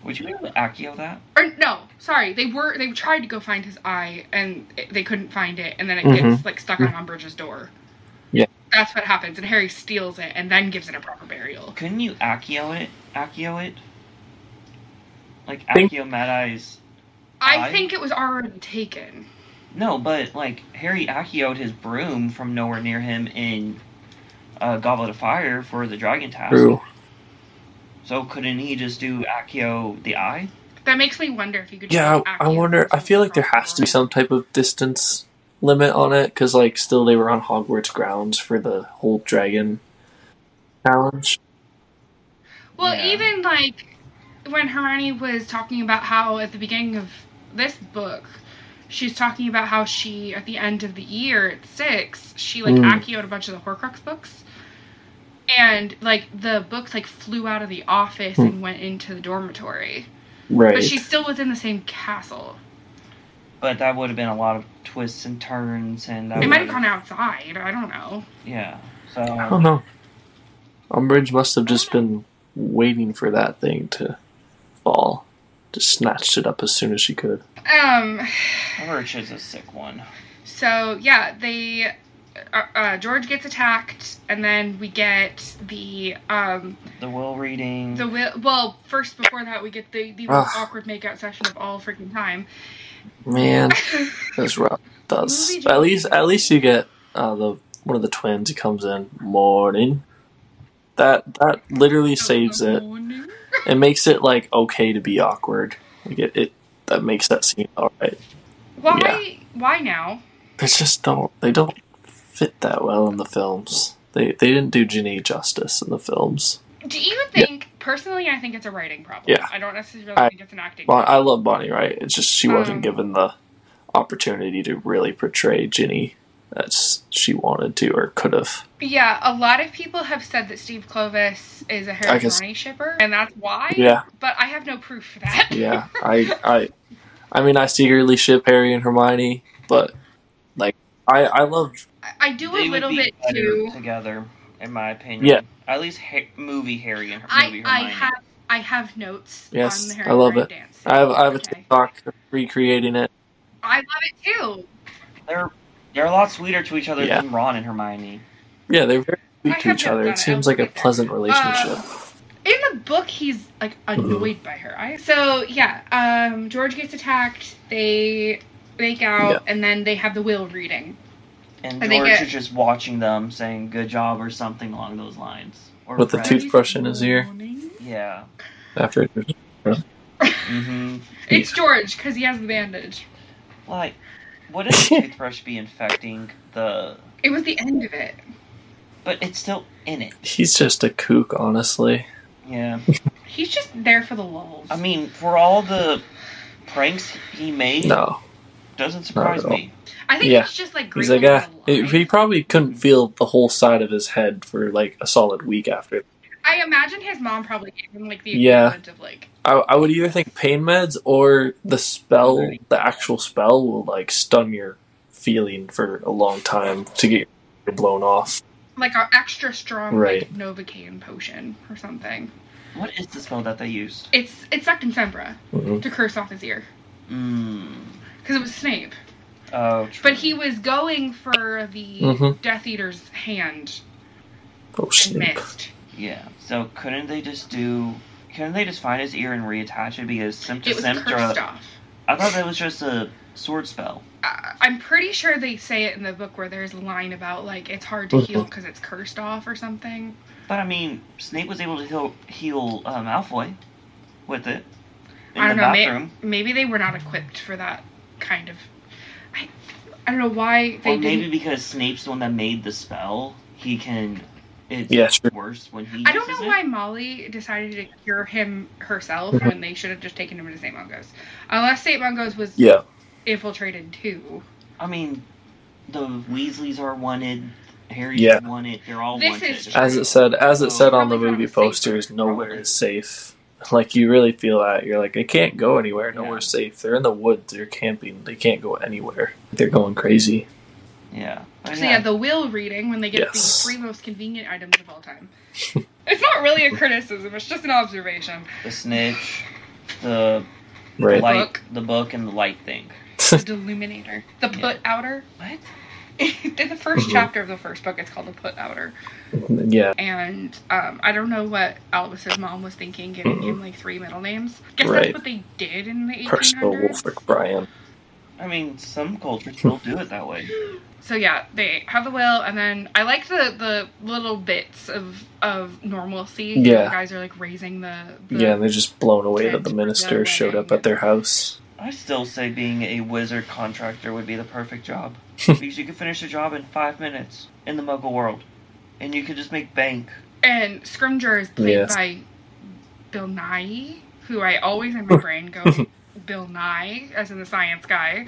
D: Would you be able to Accio that?
B: Or no, sorry, they were they tried to go find his eye and it, they couldn't find it, and then it
C: Mhm.
B: gets like stuck on Umbridge's door.
C: Yeah.
B: that's what happens, and Harry steals it and then gives it a proper burial.
D: Couldn't you Accio it? Accio it? Like
C: Think-
D: Accio Mad Eye's?
B: I
D: Eye?
B: think it was already taken.
D: No, but like Harry Accioed his broom from nowhere near him in uh, Goblet of Fire for the Dragon Task.
C: True.
D: So couldn't he just do Accio the eye?
B: That makes me wonder if you could.
C: Yeah,
B: just
C: I, I wonder. I feel like there has to be some type of distance limit on it because, like, still they were on Hogwarts grounds for the whole dragon challenge.
B: Well,
D: Yeah.
B: even like when Hermione was talking about how at the beginning of this book, she's talking about how she at the end of the year at six, she like
C: Mm.
B: Accio a bunch of the Horcrux books, and like the books like flew out of the office
C: Hmm.
B: and went into the dormitory,
C: Right.
B: but she's still within the same castle.
D: But that would have been a lot of twists and turns, and that
B: It might have gone outside. I don't know.
D: Yeah. So I
C: don't know. Umbridge must have just been waiting for that thing to fall. Just snatched it up as soon as she could.
B: Um.
D: Umbridge is a sick one.
B: So yeah, they uh, uh, George gets attacked, and then we get the um
D: The will reading.
B: the will. Well, first before that, we get the the
C: Ugh.
B: most awkward makeout session of all freaking time.
C: Man, that's rough. Does. At least, at least you get uh, the one of the twins. He comes in morning. That that literally saves it. It makes it like okay to be awkward. Like it, it that makes that scene all right.
B: Why?
C: Yeah.
B: Why now?
C: They just don't. They don't fit that well in the films. They they didn't do Ginny justice in the films.
B: Do you even think personally? I think it's a writing problem.
C: Yeah.
B: I don't necessarily
C: I-
B: think it's an acting.
C: Bon,
B: problem.
C: I love Bonnie Wright. It's just she wasn't
B: Um,
C: given the opportunity to really portray Ginny as she wanted to or could have.
B: Yeah, a lot of people have said that Steve Kloves is a Harry
C: guess-
B: Hermione shipper, and that's why.
C: Yeah,
B: But I have no proof for that.
C: yeah. I I I mean I secretly ship Harry and Hermione, but like I I love
B: I- I do a little bit too.
D: together, in my opinion.
C: Yeah.
D: At least ha- movie Harry and
B: I
D: movie
B: I
D: Hermione.
B: have I have notes
C: Yes,
B: on the Harry
C: I love
B: Hermione
C: it.
B: dance.
C: I have I have a
B: Okay.
C: TikTok recreating it.
B: I love it too.
D: They're they're a lot sweeter to each other
C: Yeah.
D: than Ron and Hermione.
C: Yeah, they're very
B: I
C: sweet to each other. It
B: it.
C: seems like a
B: get there.
C: pleasant relationship.
B: In the book, he's like annoyed by her. I so yeah. Um, George gets attacked. They make out,
C: Yeah.
B: and then they have the will reading.
D: And
B: And they
D: George
B: get-
D: is just watching them, saying "good job" or something along those lines. Or
C: With the toothbrush in his ear.
D: Yeah.
C: After
D: mm-hmm.
B: It's George because he has the bandage.
D: Like, wouldn't the toothbrush be infecting the?
B: It was the end of it.
D: But it's still in it.
C: he's just a kook, honestly.
D: Yeah.
B: He's just there for the lulls.
D: I mean, for all the pranks he made,
C: No,
D: doesn't surprise
C: Not all.
D: me.
B: I think
C: yeah.
B: it's just like
C: he's like ah.
B: for the
C: He probably couldn't feel the whole side of his head for like a solid week after.
B: I imagine his mom probably gave him like the
C: Yeah.
B: of like
C: I, I would either think pain meds or the spell, the actual spell, will like stun your feeling for a long time to get you blown off.
B: like an extra strong
C: Right.
B: like Novocaine potion or something.
D: What is the spell that they used?
B: It's it's Sectumsempra
C: Mhm.
B: to curse off his ear
D: Mm.
B: because it was Snape.
D: Oh, true.
B: But he was going for the
C: Mhm.
B: Death Eater's hand
C: Oh,
B: and
C: Snape.
B: missed.
D: Yeah. So couldn't they just do? Couldn't they just find his ear and reattach it? Because Simp to
B: It was
D: Simp.
B: cursed off.
D: I thought that was just a sword spell.
B: I- I'm pretty sure they say it in the book where there's a line about like it's hard to heal because it's cursed off or something.
D: But I mean, Snape was able to heal heal uh, Malfoy with it in
B: I don't
D: the
B: know. May- maybe they were not equipped for that kind of. I, I don't know why they
D: Or maybe
B: didn't.
D: because Snape's the one that made the spell, he can. It's
C: Yeah, sure.
D: worse when he.
B: I don't know
D: it.
B: why Molly decided to cure him herself
C: Mhm.
B: when they should have just taken him to St. Mungo's. Unless St. Mungo's was
C: Yeah.
B: infiltrated too.
D: I mean, the Weasleys are wanted. Harry's
C: Yeah.
D: wanted. They're all
B: This
D: wanted.
B: is
C: As it said, as it
D: So-
C: said on the movie posters, nowhere is safe. Like you really feel that you're like they can't go anywhere.
D: Yeah.
C: Nowhere's safe. They're in the woods. They're camping. They can't go anywhere. They're going crazy.
D: Yeah. But
B: So yeah, the will reading when they get
C: Yes.
B: the three most convenient items of all time. it's not really a criticism; it's just an observation.
D: the snitch, the
C: Right.
D: light,
B: book.
D: the book, and the light thing.
B: The Deluminator, the
D: Yeah.
B: Put Outer.
D: What?
B: In the 1st
C: Mhm.
B: chapter of the first book, it's called the Put Outer,
C: yeah.
B: and um, I don't know what Albus's mom was thinking, giving him like three middle names. Guess
C: Right.
B: that's what they did in the 1800s.
C: Percival Wulfric Brian.
D: I mean, some cultures still do it that way.
B: So yeah, they have the will, and then I like the the little bits of of normalcy.
C: Yeah.
B: the guys are like raising the, the
C: Yeah, and they're just blown away that the minister showed up at their house.
D: I still say being a wizard contractor would be the perfect job. because you could finish a job in five minutes in the muggle world. And you could just make bank.
B: and Scrimgeour is played
C: Yes.
B: by Bill Nighy, who I always in my brain go Bill Nye, as in the science guy.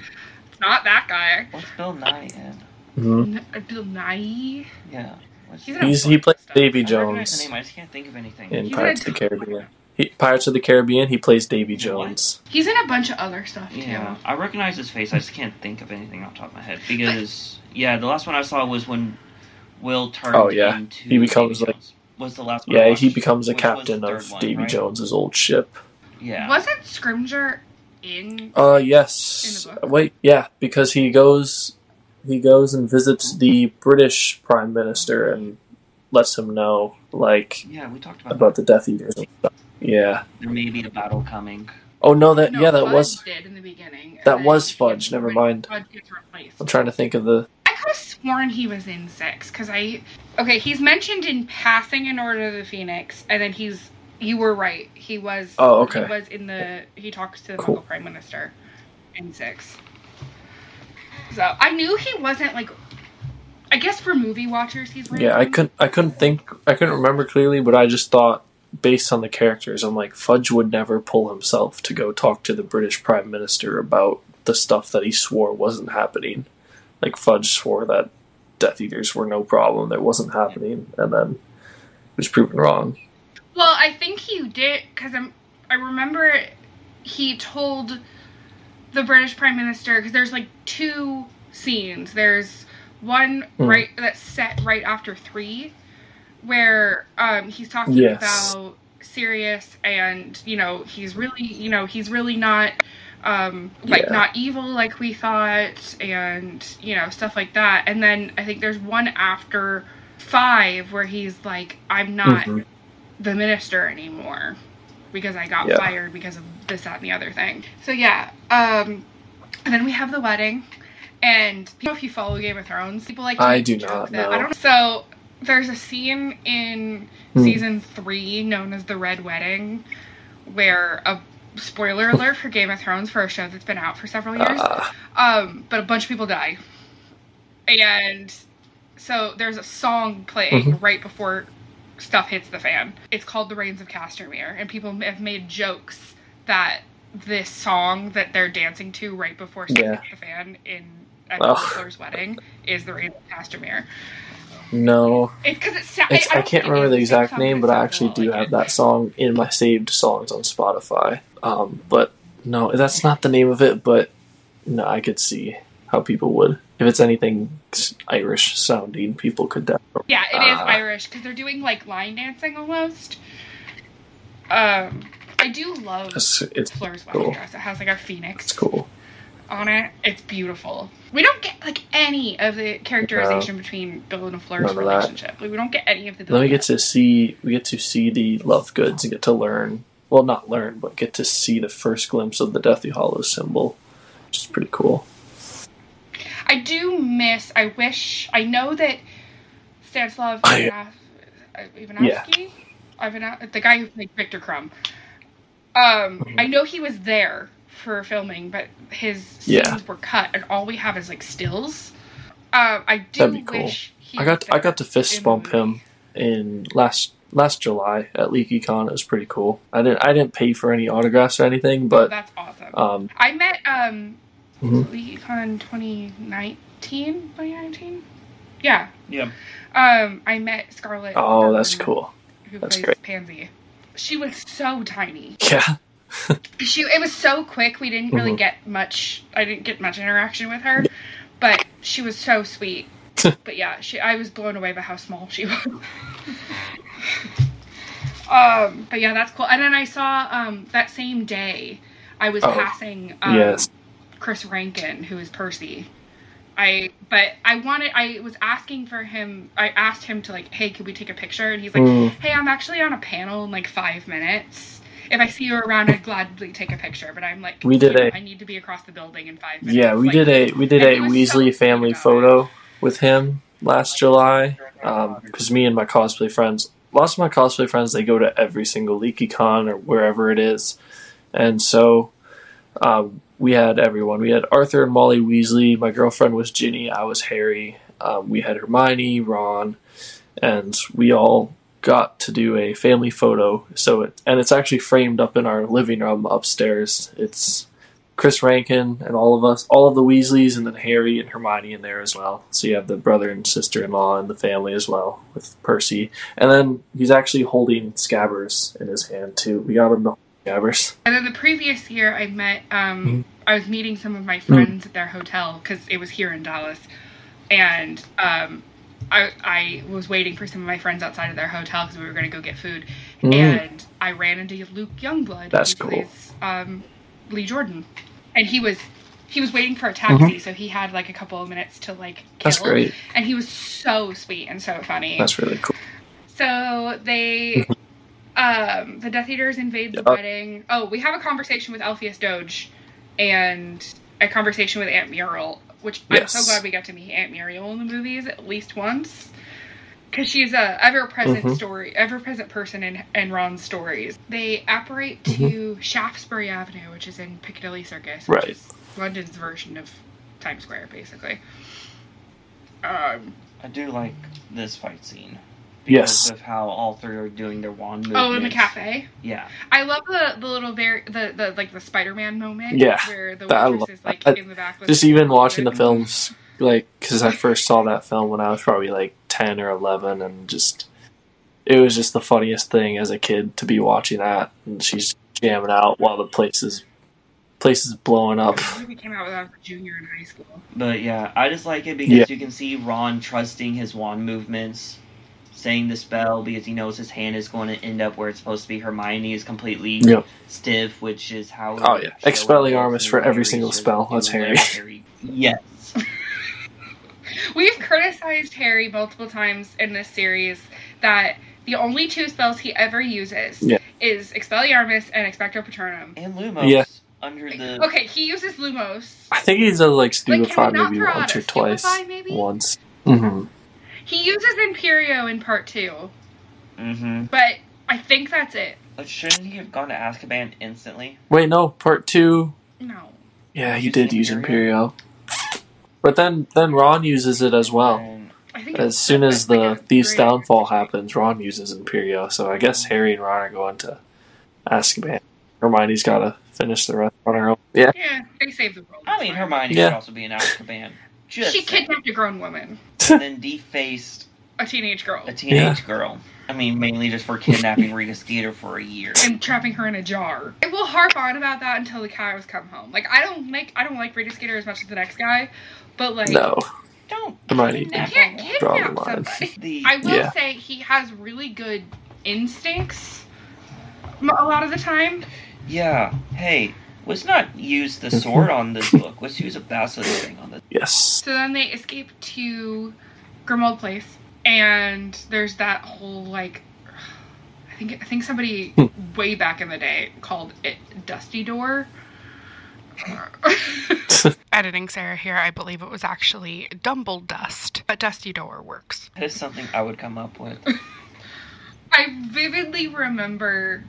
B: It's not that guy.
D: What's Bill Nighy in?
C: hmm
B: N- uh, Bill Nighy.
D: Yeah.
B: He's
C: He's he plays
B: stuff.
C: Davy
D: I recognize
C: Jones
D: name, I just can't think of anything.
C: in
B: He's
C: Pirates of the Caribbean. He, Pirates of the Caribbean. He plays Davy Jones.
B: He's in a bunch of other stuff too.
D: Yeah, I recognize his face. I just can't think of anything off the top of my head because yeah, the last one I saw was when Will turned
C: Oh, yeah.
D: into
C: He becomes,
D: Davy
C: like-
D: Jones. was the last one.
C: Yeah, he becomes a
D: which
C: captain of
D: one,
C: Davy
D: right?
C: Jones's old ship.
D: Yeah,
B: Wasn't Scrimgeour in?
C: Uh, yes.
B: In the book?
C: Wait, yeah, because he goes, he goes and visits the British Prime Minister and lets him know, like,
D: yeah, we talked about,
C: about the Death Eaters and stuff. Yeah.
D: there may be a battle coming.
C: Oh no, that
B: No,
C: yeah, that
B: Fudge
C: was.
B: did in the beginning.
C: that was
B: he-
C: Fudge, never mind.
B: Fudge gets replaced.
C: I'm trying to think of the.
B: I could have sworn he was in six because I. Okay, he's mentioned in passing in Order of the Phoenix, and then he's. You were right. He was.
C: Oh, okay.
B: He was in the. He talks to the
C: Cool.
B: Prime Minister in six. So I knew he wasn't like. I guess for movie watchers, he's.
C: Yeah, I couldn't. I couldn't think. I couldn't remember clearly, but I just thought, based on the characters, I'm like, Fudge would never pull himself to go talk to the British Prime Minister about the stuff that he swore wasn't happening. Like Fudge swore that Death Eaters were no problem, that wasn't happening, and then it was proven wrong.
B: Well, I think he did because I'm. I remember he told the British Prime Minister because there's like two scenes. There's one
C: Hmm.
B: right that's set right after three, where um, he's talking
C: Yes.
B: about Sirius, and you know he's really, you know, he's really not. Um, like
C: Yeah.
B: not evil like we thought, and you know stuff like that. And then I think there's one after five where he's like, "I'm not
C: Mhm.
B: the minister anymore because I got
C: Yeah.
B: fired because of this, that, and the other thing. So yeah, um, and then we have the wedding, and you know if you follow Game of Thrones, people like to
C: I do not,
B: that
C: no.
B: I don't. So there's a scene in
C: Hmm.
B: season three known as the Red Wedding, where a spoiler alert for Game of Thrones for a show that's been out for several years.
C: Ah,
B: Um, but a bunch of people die. And so there's a song playing
C: Mhm.
B: right before stuff hits the fan. It's called The Rains of Castamere, and people have made jokes that this song that they're dancing to right before stuff
C: Yeah.
B: hits the fan in at. Whistler's wedding is The Rains of Castamere.
C: No,
B: Because it, sa-
C: it's, I,
B: don't
C: can't remember the exact name,
B: but
C: I actually do
B: like
C: have
B: it.
C: that song in my saved songs on Spotify. Um, but no, that's not the name of it. But no, I could see how people would if it's anything Irish sounding. People could definitely.
B: Yeah, it is
C: Ah.
B: Irish because they're doing like line dancing almost. Um, I do love
C: It's, it's
B: Fleur's wedding
C: cool.
B: dress. It has like a phoenix.
C: It's cool.
B: On it. It's beautiful. We don't get like any of the characterization between Bill and Fleur's
C: that.
B: relationship. Like we don't get any of the.
C: Then we get to see we get to see the Lovegoods and get to learn. Well, not learn, but get to see the first glimpse of the Deathly Hallow symbol, which is pretty cool.
B: I do miss. I wish. I know that Stanislav Ivanov- Ivanovsky, Ivanov, the guy who played Viktor Krum. Um,
C: Mhm.
B: I know he was there for filming, but his scenes
C: Yeah.
B: were cut, and all we have is like stills. Um, I do
C: That'd be cool.
B: wish he
C: I got
B: was
C: I got to fist bump
B: movie.
C: him in last last July at LeakyCon. It was pretty cool. I didn't I didn't pay for any autographs or anything,
B: Oh,
C: but
B: that's awesome.
C: um,
B: I met um
C: Mhm.
B: LeakyCon 2019, 2019. Yeah.
D: Yeah.
B: Um, I met Scarlett.
C: oh, that's cool.
B: Who
C: That's
B: plays
C: great.
B: Pansy? She was so tiny.
C: Yeah,
B: She it was so quick. We didn't really
C: Mhm.
B: get much. I didn't get much interaction with her, but she was so sweet. but yeah, she I was blown away by how small she was. um, but yeah, that's cool. And then I saw um that same day, I was
C: Oh,
B: passing um,
C: yes.
B: Chris Rankin, who is Percy. I but I wanted I was asking for him I asked him to like, hey, could we take a picture? And he's like,
C: Mm.
B: Hey, I'm actually on a panel in like five minutes. If I see you around I'd gladly take a picture, but I'm like
C: We did
B: you know,
C: a-
B: I need to be across the building in five minutes.
C: yeah. We
B: Like,
C: did a we did a
B: was so
C: Weasley family photo with him last July because me and my cosplay friends, lots of my cosplay friends, they go to every single LeakyCon or wherever it is, and so um, we had everyone. We had Arthur and Molly Weasley. My girlfriend was Ginny. I was Harry. Um, we had Hermione, Ron, and we all got to do a family photo. So it and it's actually framed up in our living room upstairs. It's Chris Rankin and all of us, all of the Weasleys, and then Harry and Hermione in there as well. So you have the brother and sister in law and the family as well with Percy. And then he's actually holding Scabbers in his hand too. We got him to hold Scabbers.
B: And then the previous year, I met, um,
C: Mhm.
B: I was meeting some of my friends at their hotel because it was here in Dallas, and um, I I was waiting for some of my friends outside of their hotel because we were going to go get food,
C: Mm.
B: and I ran into Luke Youngblood.
C: That's cool.
B: plays, um, Lee Jordan, and he was he was waiting for a taxi, so he had like a couple of minutes to like kill.
C: Mm-hmm. That's great.
B: And he was so sweet and so funny.
C: That's really cool.
B: So they, um, the Death Eaters invade the
C: Yeah.
B: wedding. Oh, we have a conversation with Elphias Doge, and a conversation with Aunt Muriel, which I'm so glad we got to meet Aunt Muriel in the movies at least once, because she's a ever-present
C: Mhm.
B: story, ever-present person in in Ron's stories. They apparate to
C: Mm-hmm.
B: Shaftesbury Avenue, which is in Piccadilly Circus,
C: Right.
B: is London's version of Times Square, basically. Um,
D: I do like this fight scene.
C: Yes.
D: Of how all three are doing their wand movements.
B: oh, in the cafe.
D: Yeah.
B: I love the the little very the, the like the Spider Man moment.
C: Yeah,
B: where the
C: that- I
B: waitress is like
C: that.
B: in the back. with
C: Just
B: the-
C: even watching the films, like, because I first saw that film when I was probably like 10 or 11, and just, it was just the funniest thing as a kid to be watching that. And she's jamming out while the place is, place is blowing up.
B: The movie came out when I was a junior in high school.
D: But yeah, I just like it because
C: Yeah.
D: you can see Ron trusting his wand movements, saying the spell because he knows his hand is going to end up where it's supposed to be. Hermione is completely
C: Yep.
D: stiff, which is how.
C: Oh, yeah.
D: Cho
C: Expelliarmus for every single spell. That's
D: whatever
C: Harry.
D: Yes.
B: We've criticized Harry multiple times in this series that the only two spells he ever uses
C: Yeah.
B: is Expelliarmus and Expecto Patronum.
D: And Lumos
C: Yeah.
D: under the.
B: Okay, he uses Lumos.
C: I think he's done like
B: Like,
C: Stupefy
B: can we not
C: maybe once or twice.
B: Stupefy, maybe?
C: Once. hmm
B: He uses Imperio in part two,
D: Mm-hmm.
B: but I think that's it.
D: But shouldn't he have gone to Azkaban instantly?
C: Wait, no, part two.
B: No.
C: Yeah, he
D: Use
C: did use
D: Imperio?
C: Imperio. But then, then Ron uses it as well.
D: And
B: I think
C: As soon as the
B: a
C: Thieves'
B: three.
C: downfall happens, Ron uses Imperio. So I guess Harry and Ron are going to Azkaban. Hermione's got to finish the rest on her own. Yeah,
B: Yeah, they saved the world.
D: I mean,
B: It's fine.
D: Hermione
C: Yeah.
D: should also be in Azkaban. Just
B: She
D: saying.
B: kidnapped a grown woman,
D: and then defaced
B: a teenage girl,
D: a teenage girl. I mean, mainly just for kidnapping Rita Skeeter for a year.
B: and trapping her in a jar. I will harp on about that until the cows come home. Like I don't like I don't like Rita Skeeter as much as the next guy, but like
C: no.
D: Don't
C: Hermione.
B: you
D: kidnap
B: can't
D: her.
C: Draw the
B: kidnap
C: line.
B: somebody.
D: The
B: I will
C: Yeah.
B: say he has really good instincts a lot of the time.
D: yeah. Hey, Let's not use the sword on this book. Let's use a basilisk thing on this.
C: Yes.
B: So then they escape to Grimmauld Place, and there's that whole like, I think I think somebody way back in the day called it Dusty Door.
A: Editing Sarah here, I believe it was actually Dumble Dust, but Dusty Door works.
D: That is something I would come up with.
B: I vividly remember,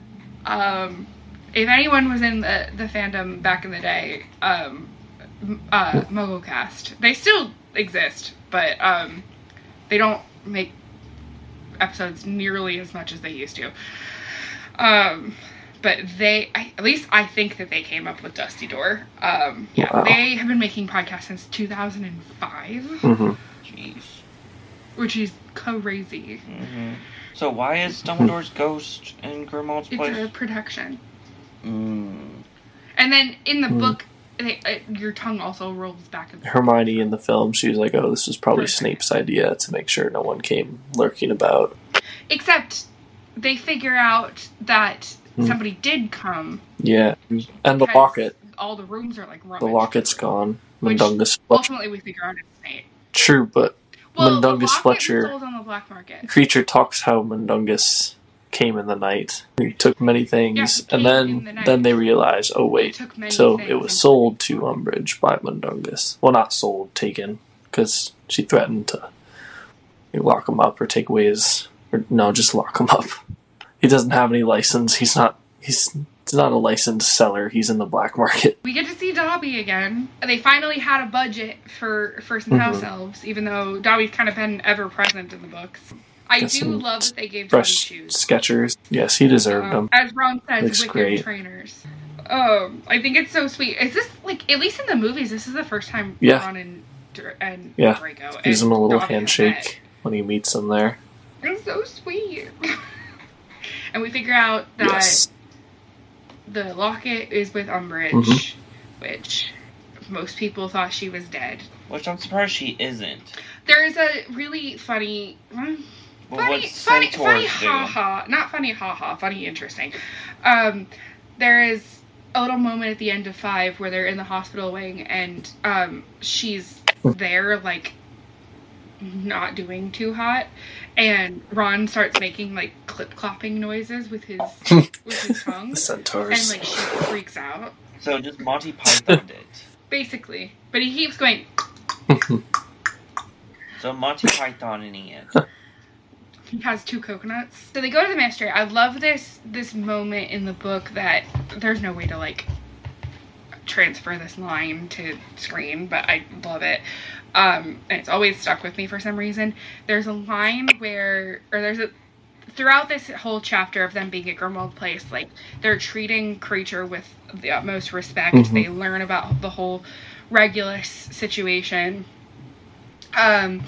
B: um, if anyone was in the, the fandom back in the day, um, m- uh, MuggleCast. They still exist, but um, they don't make episodes nearly as much as they used to. Um, but they, I, at least I think that they came up with Dusty Door. Um, yeah,
C: Wow.
B: they have been making podcasts since 2005,
C: hmm
D: Jeez.
B: which is crazy.
D: hmm So why is Dumbledore's ghost in Grimmauld's
B: It's
D: place?
B: a protection.
D: Mm.
B: And then in the
C: Hmm.
B: book, they, uh, your tongue also rolls back and forth.
C: Hermione in the film, she was like, "Oh, this was probably
B: Right.
C: Snape's idea to make sure no one came lurking about."
B: Except they figure out that
C: Hmm.
B: somebody did come.
C: Yeah, and the locket.
B: All the rooms are like
C: The locket's gone.
B: Which
C: Mundungus Fletcher.
B: Ultimately, we figure out it's Snape.
C: True, but
B: Well,
C: Mundungus Fletcher-
B: sold on the black market.
C: Kreacher talks how Mundungus came in the night. He took many things,
B: Yeah,
C: and then
B: the
C: then they realize, oh wait, so
B: things
C: it was sold to Umbridge by Mundungus. Well, not sold, taken, because she threatened to lock him up or take away his. Or, no, just lock him up. He doesn't have any license. He's not. He's. He's not a licensed seller. He's in the black market.
B: We get to see Dobby again. They finally had a budget for for some house
C: Mhm.
B: elves, even though Dobby's kind of been ever present in the books. I
C: Got
B: do love that they gave Dobby
C: Fresh
B: shoes.
C: Skechers. Yes, he deserved
B: Um,
C: them.
B: As Ron says,
C: Looks
B: wicked
C: great.
B: trainers. Um, I think it's so sweet. Is this like at least in the movies? This is the first time
C: Yeah.
B: Ron and Dr- and
C: Yeah.
B: Draco
C: Gives him a little
B: Dobby
C: handshake when he meets him there.
B: It's so sweet. and we figure out that
C: Yes.
B: the locket is with Umbridge,
C: Mhm.
B: which most people thought she was dead.
D: Which I'm surprised she isn't.
B: There's a really funny,
D: But
B: funny,
D: what's
B: funny,
D: Centaurs
B: funny,
D: do?
B: ha ha, not funny, ha ha, funny, interesting. Um, there is a little moment at the end of five where they're in the hospital wing and um, she's there like not doing too hot, and Ron starts making like clip clopping noises with his with his tongue,
C: The
B: and like she freaks out,
D: So just Monty Python it.
B: basically. But he keeps going.
D: So Monty Pythoning it.
B: He has two coconuts. So they go to the monastery. I love this this moment in the book that there's no way to like transfer this line to screen, but I love it. Um, and it's always stuck with me for some reason. There's a line where, or there's a throughout this whole chapter of them being at Grimmauld Place, like they're treating Kreacher with the utmost respect.
C: Mhm.
B: They learn about the whole Regulus situation. Um,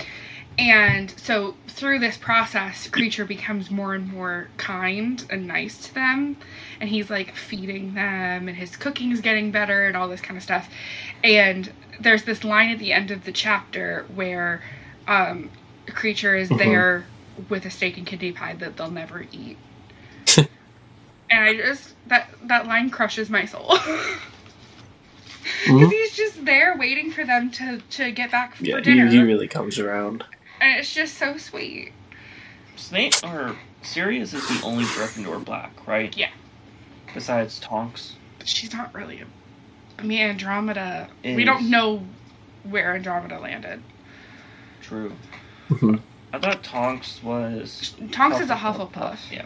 B: and so through this process, Kreacher becomes more and more kind and nice to them. And he's like feeding them, and his cooking is getting better, and all this kind of stuff. And there's this line at the end of the chapter where um, Kreacher is
C: Mhm.
B: there with a steak and kidney pie that they'll never eat. and I just that that line crushes my soul. Because
C: Mhm.
B: he's just there waiting for them to, to get back for
C: Yeah, he, he really comes around.
B: And it's just so sweet.
D: Snape or Sirius is the only Gryffindor black, right?
B: Yeah.
D: Besides Tonks.
B: But she's not really a. I mean, Andromeda.
D: Is.
B: We don't know where Andromeda landed.
D: True.
C: Mhm.
D: I thought Tonks was.
B: Tonks is a Hufflepuff,
D: Yeah.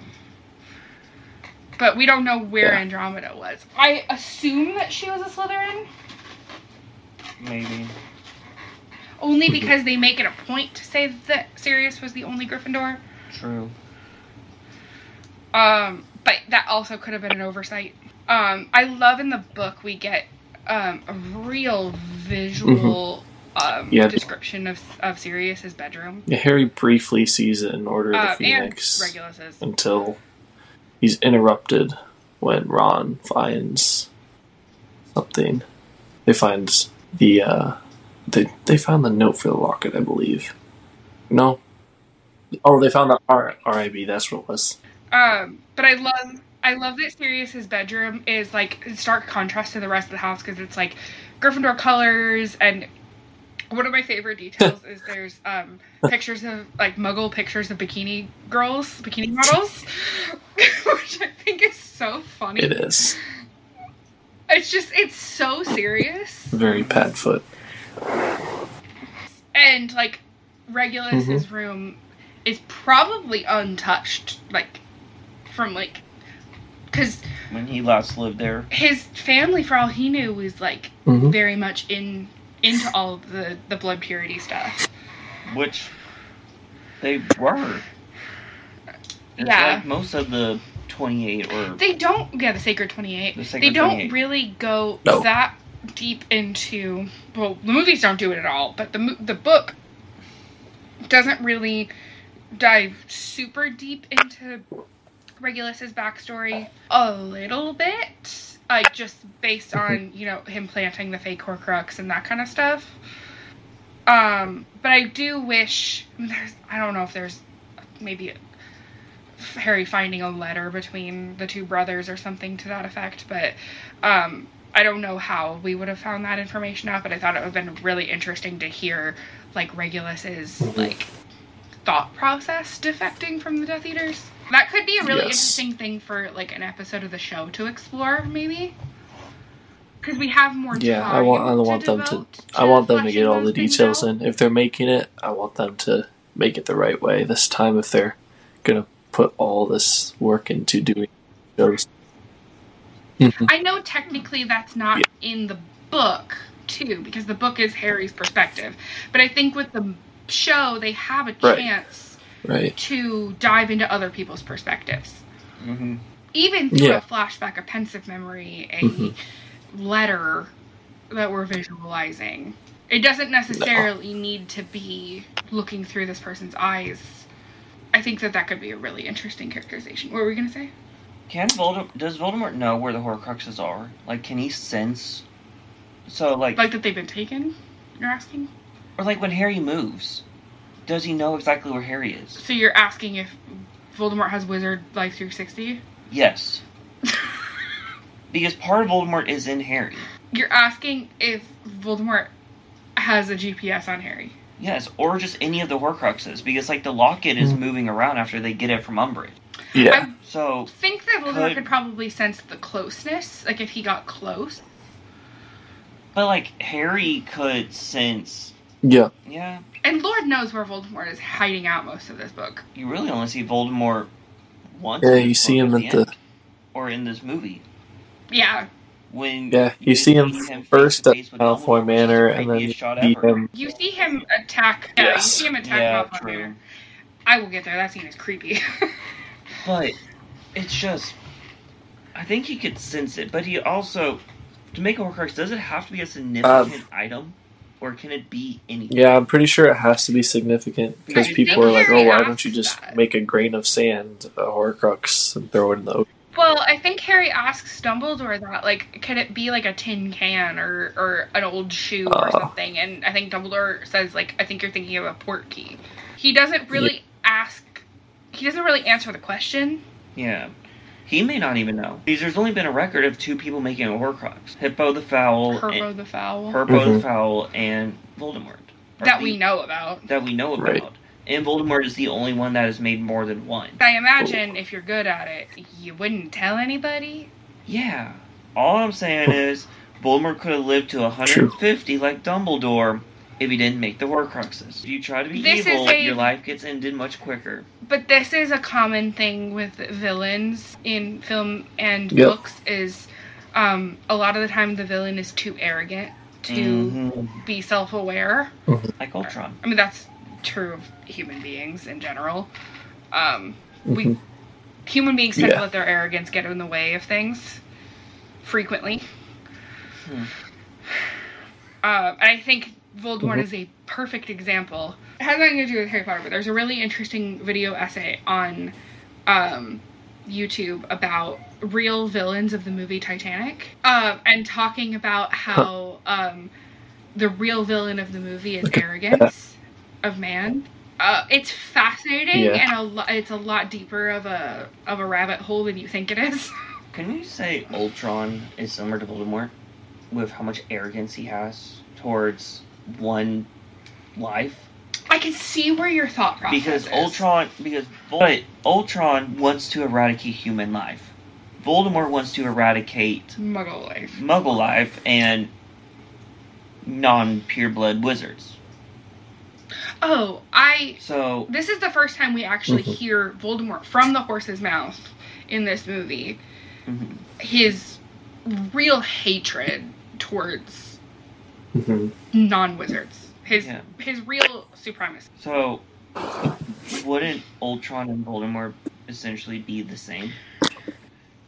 B: but we don't know where
C: Yeah.
B: Andromeda was. I assume that she was a Slytherin,
D: Maybe.
B: Only because they make it a point to say that Sirius was the only Gryffindor.
D: True.
B: Um, but that also could have been an oversight. Um, I love in the book we get um, a real visual um,
C: Yeah.
B: description of of Sirius's bedroom.
C: Yeah, Harry briefly sees it in Order of
B: Uh,
C: the Phoenix
B: Regulus's.
C: until he's interrupted when Ron finds something. They find the uh, they they found the note for the locket, I believe. No. Oh, they found the R- RIB. That's what it was.
B: Um, but I love I love that Sirius's bedroom is like in stark contrast to the rest of the house because it's like Gryffindor colors and one of my favorite details is there's um pictures of like muggle pictures of bikini girls, bikini models, which I think is so funny.
C: It is
B: It's just it's so serious.
C: very Padfoot.
B: And like Regulus's room is probably untouched, like from like because
D: When he last lived there.
B: his family, for all he knew, was like
C: Mhm.
B: very much in into all of the the blood purity stuff.
D: Which they were. It's
B: Yeah.
D: like most of the 28 or
B: They don't, yeah, the Sacred Twenty Eight.
D: The
B: They don't
D: 28.
B: really go
C: No.
B: that deep into. Well, the movies don't do it at all, but the the book doesn't really dive super deep into Regulus's backstory. A little bit, like just based on you know him planting the fake Horcrux and that kind of stuff. Um, but I do wish there's. I don't know if there's maybe Harry finding a letter between the two brothers or something to that effect, but um, I don't know how we would have found that information out. But I thought it would have been really interesting to hear like Regulus's
C: Mhm.
B: like thought process defecting from the Death Eaters. That could be a really
C: Yes.
B: interesting thing for like an episode of the show to explore, maybe. Because we have more
C: Yeah, I want I want them to
B: devote
C: I want them to get all the details
B: out.
C: in. If they're making it, I want them to make it the right way this time. If they're gonna put all this work into doing shows, Mhm.
B: I know technically that's not in the book too, because the book is Harry's perspective. But I think with the show, they have a
C: Right.
B: chance
C: right?
B: to dive into other people's perspectives,
D: hmm
B: even through
C: Yeah.
B: a flashback, a Pensieve memory, a
C: Mhm.
B: letter that we're visualizing. It doesn't necessarily need to be looking through this person's eyes. I think that that could be a really interesting characterization. What were we gonna say?
D: Can Voldemort does Voldemort know where the Horcruxes are? Like, can he sense? So, like,
B: Like that they've been taken? You're asking.
D: or like when Harry moves, does he know exactly where Harry is?
B: So you're asking if Voldemort has Wizard Life 360?
D: Yes, because part of Voldemort is in Harry.
B: You're asking if Voldemort has a GPS on Harry.
D: Yes, or just any of the Horcruxes, because like the locket is
C: Mhm.
D: moving around after they get it from Umbridge.
C: Yeah,
D: So
B: I think that Voldemort
D: Could-
B: could probably sense the closeness, like if he got close.
D: But like Harry could sense,
C: yeah,
D: yeah.
B: And Lord knows where Voldemort is hiding out most of this book.
D: You really only see Voldemort once.
C: yeah. You see him
D: at
C: at
D: the
C: the
D: end, or in this movie
B: Yeah,
D: when
C: yeah. You see him
D: face
C: first at
D: face
C: Malfoy Manor, and then you
D: shot
C: see him.
B: you see him attack. Yeah, you
C: Yes.
B: see him attack
D: Yeah,
B: Malfoy
D: true.
B: Manor. I will get there. That scene is creepy.
D: But it's just, I think he could sense it. But he also, to make a Horcrux, does it have to be a significant uh, item, or can it be anything?
C: Yeah, I'm pretty sure it has to be significant because people are like, "Oh, why don't you just
B: that.
C: make a grain of sand, a Horcrux, and throw it in the ocean?"
B: Well, I think Harry asks Dumbledore that, like, can it be like a tin can or, or an old shoe or
C: Oh.
B: something? And I think Dumbledore says, like, I think you're thinking of a port key. He doesn't really ask, he doesn't really answer the question.
D: Yeah. He may not even know. Because there's only been a record of two people making a Horcrux. Hippo the Foul,
B: Herpo
D: and,
B: the Foul.
D: Herpo
C: Mhm.
D: the Foul, and Voldemort.
B: That
D: the-
B: we know about.
D: That we know about.
C: Right.
D: And Voldemort is the only one that has made more than one.
B: I imagine if you're good at it, you wouldn't tell anybody.
D: Yeah. All I'm saying is, Voldemort could have lived to 150 like Dumbledore if he didn't make the Horcruxes. If you try to be
B: This
D: evil,
B: a-
D: your life gets ended much quicker.
B: But this is a common thing with villains in film and
C: Yep.
B: books is um, a lot of the time the villain is too arrogant to
D: Mhm.
B: be self-aware.
D: Like Ultron.
B: I mean, that's true of human beings in general. Um, we
C: Mhm.
B: human beings tend to let their arrogance get in the way of things frequently.
D: Hmm.
B: Uh, I think Voldemort is a perfect example. It has nothing to do with Harry Potter, but there's a really interesting video essay on um, YouTube about real villains of the movie Titanic, um, and talking about how um, the real villain of the movie is arrogance of man. uh, it's fascinating
C: Yeah.
B: and a lo- it's a lot deeper of a of a rabbit hole than you think it is.
D: Can you say Ultron is similar to Voldemort with how much arrogance he has towards one life?
B: I can see where your thought process
D: Because
B: is.
D: Ultron, because but Ultron wants to eradicate human life. Voldemort wants to eradicate
B: Muggle life.
D: Muggle life and non-pure blood wizards.
B: Oh, I.
D: So
B: This is the first time we actually
C: Mhm.
B: hear Voldemort from the horse's mouth in this movie.
D: mhm.
B: His real hatred towards
C: hmm
B: non-wizards. His
D: Yeah.
B: his real supremacy.
D: so wouldn't Ultron and Voldemort essentially be the same?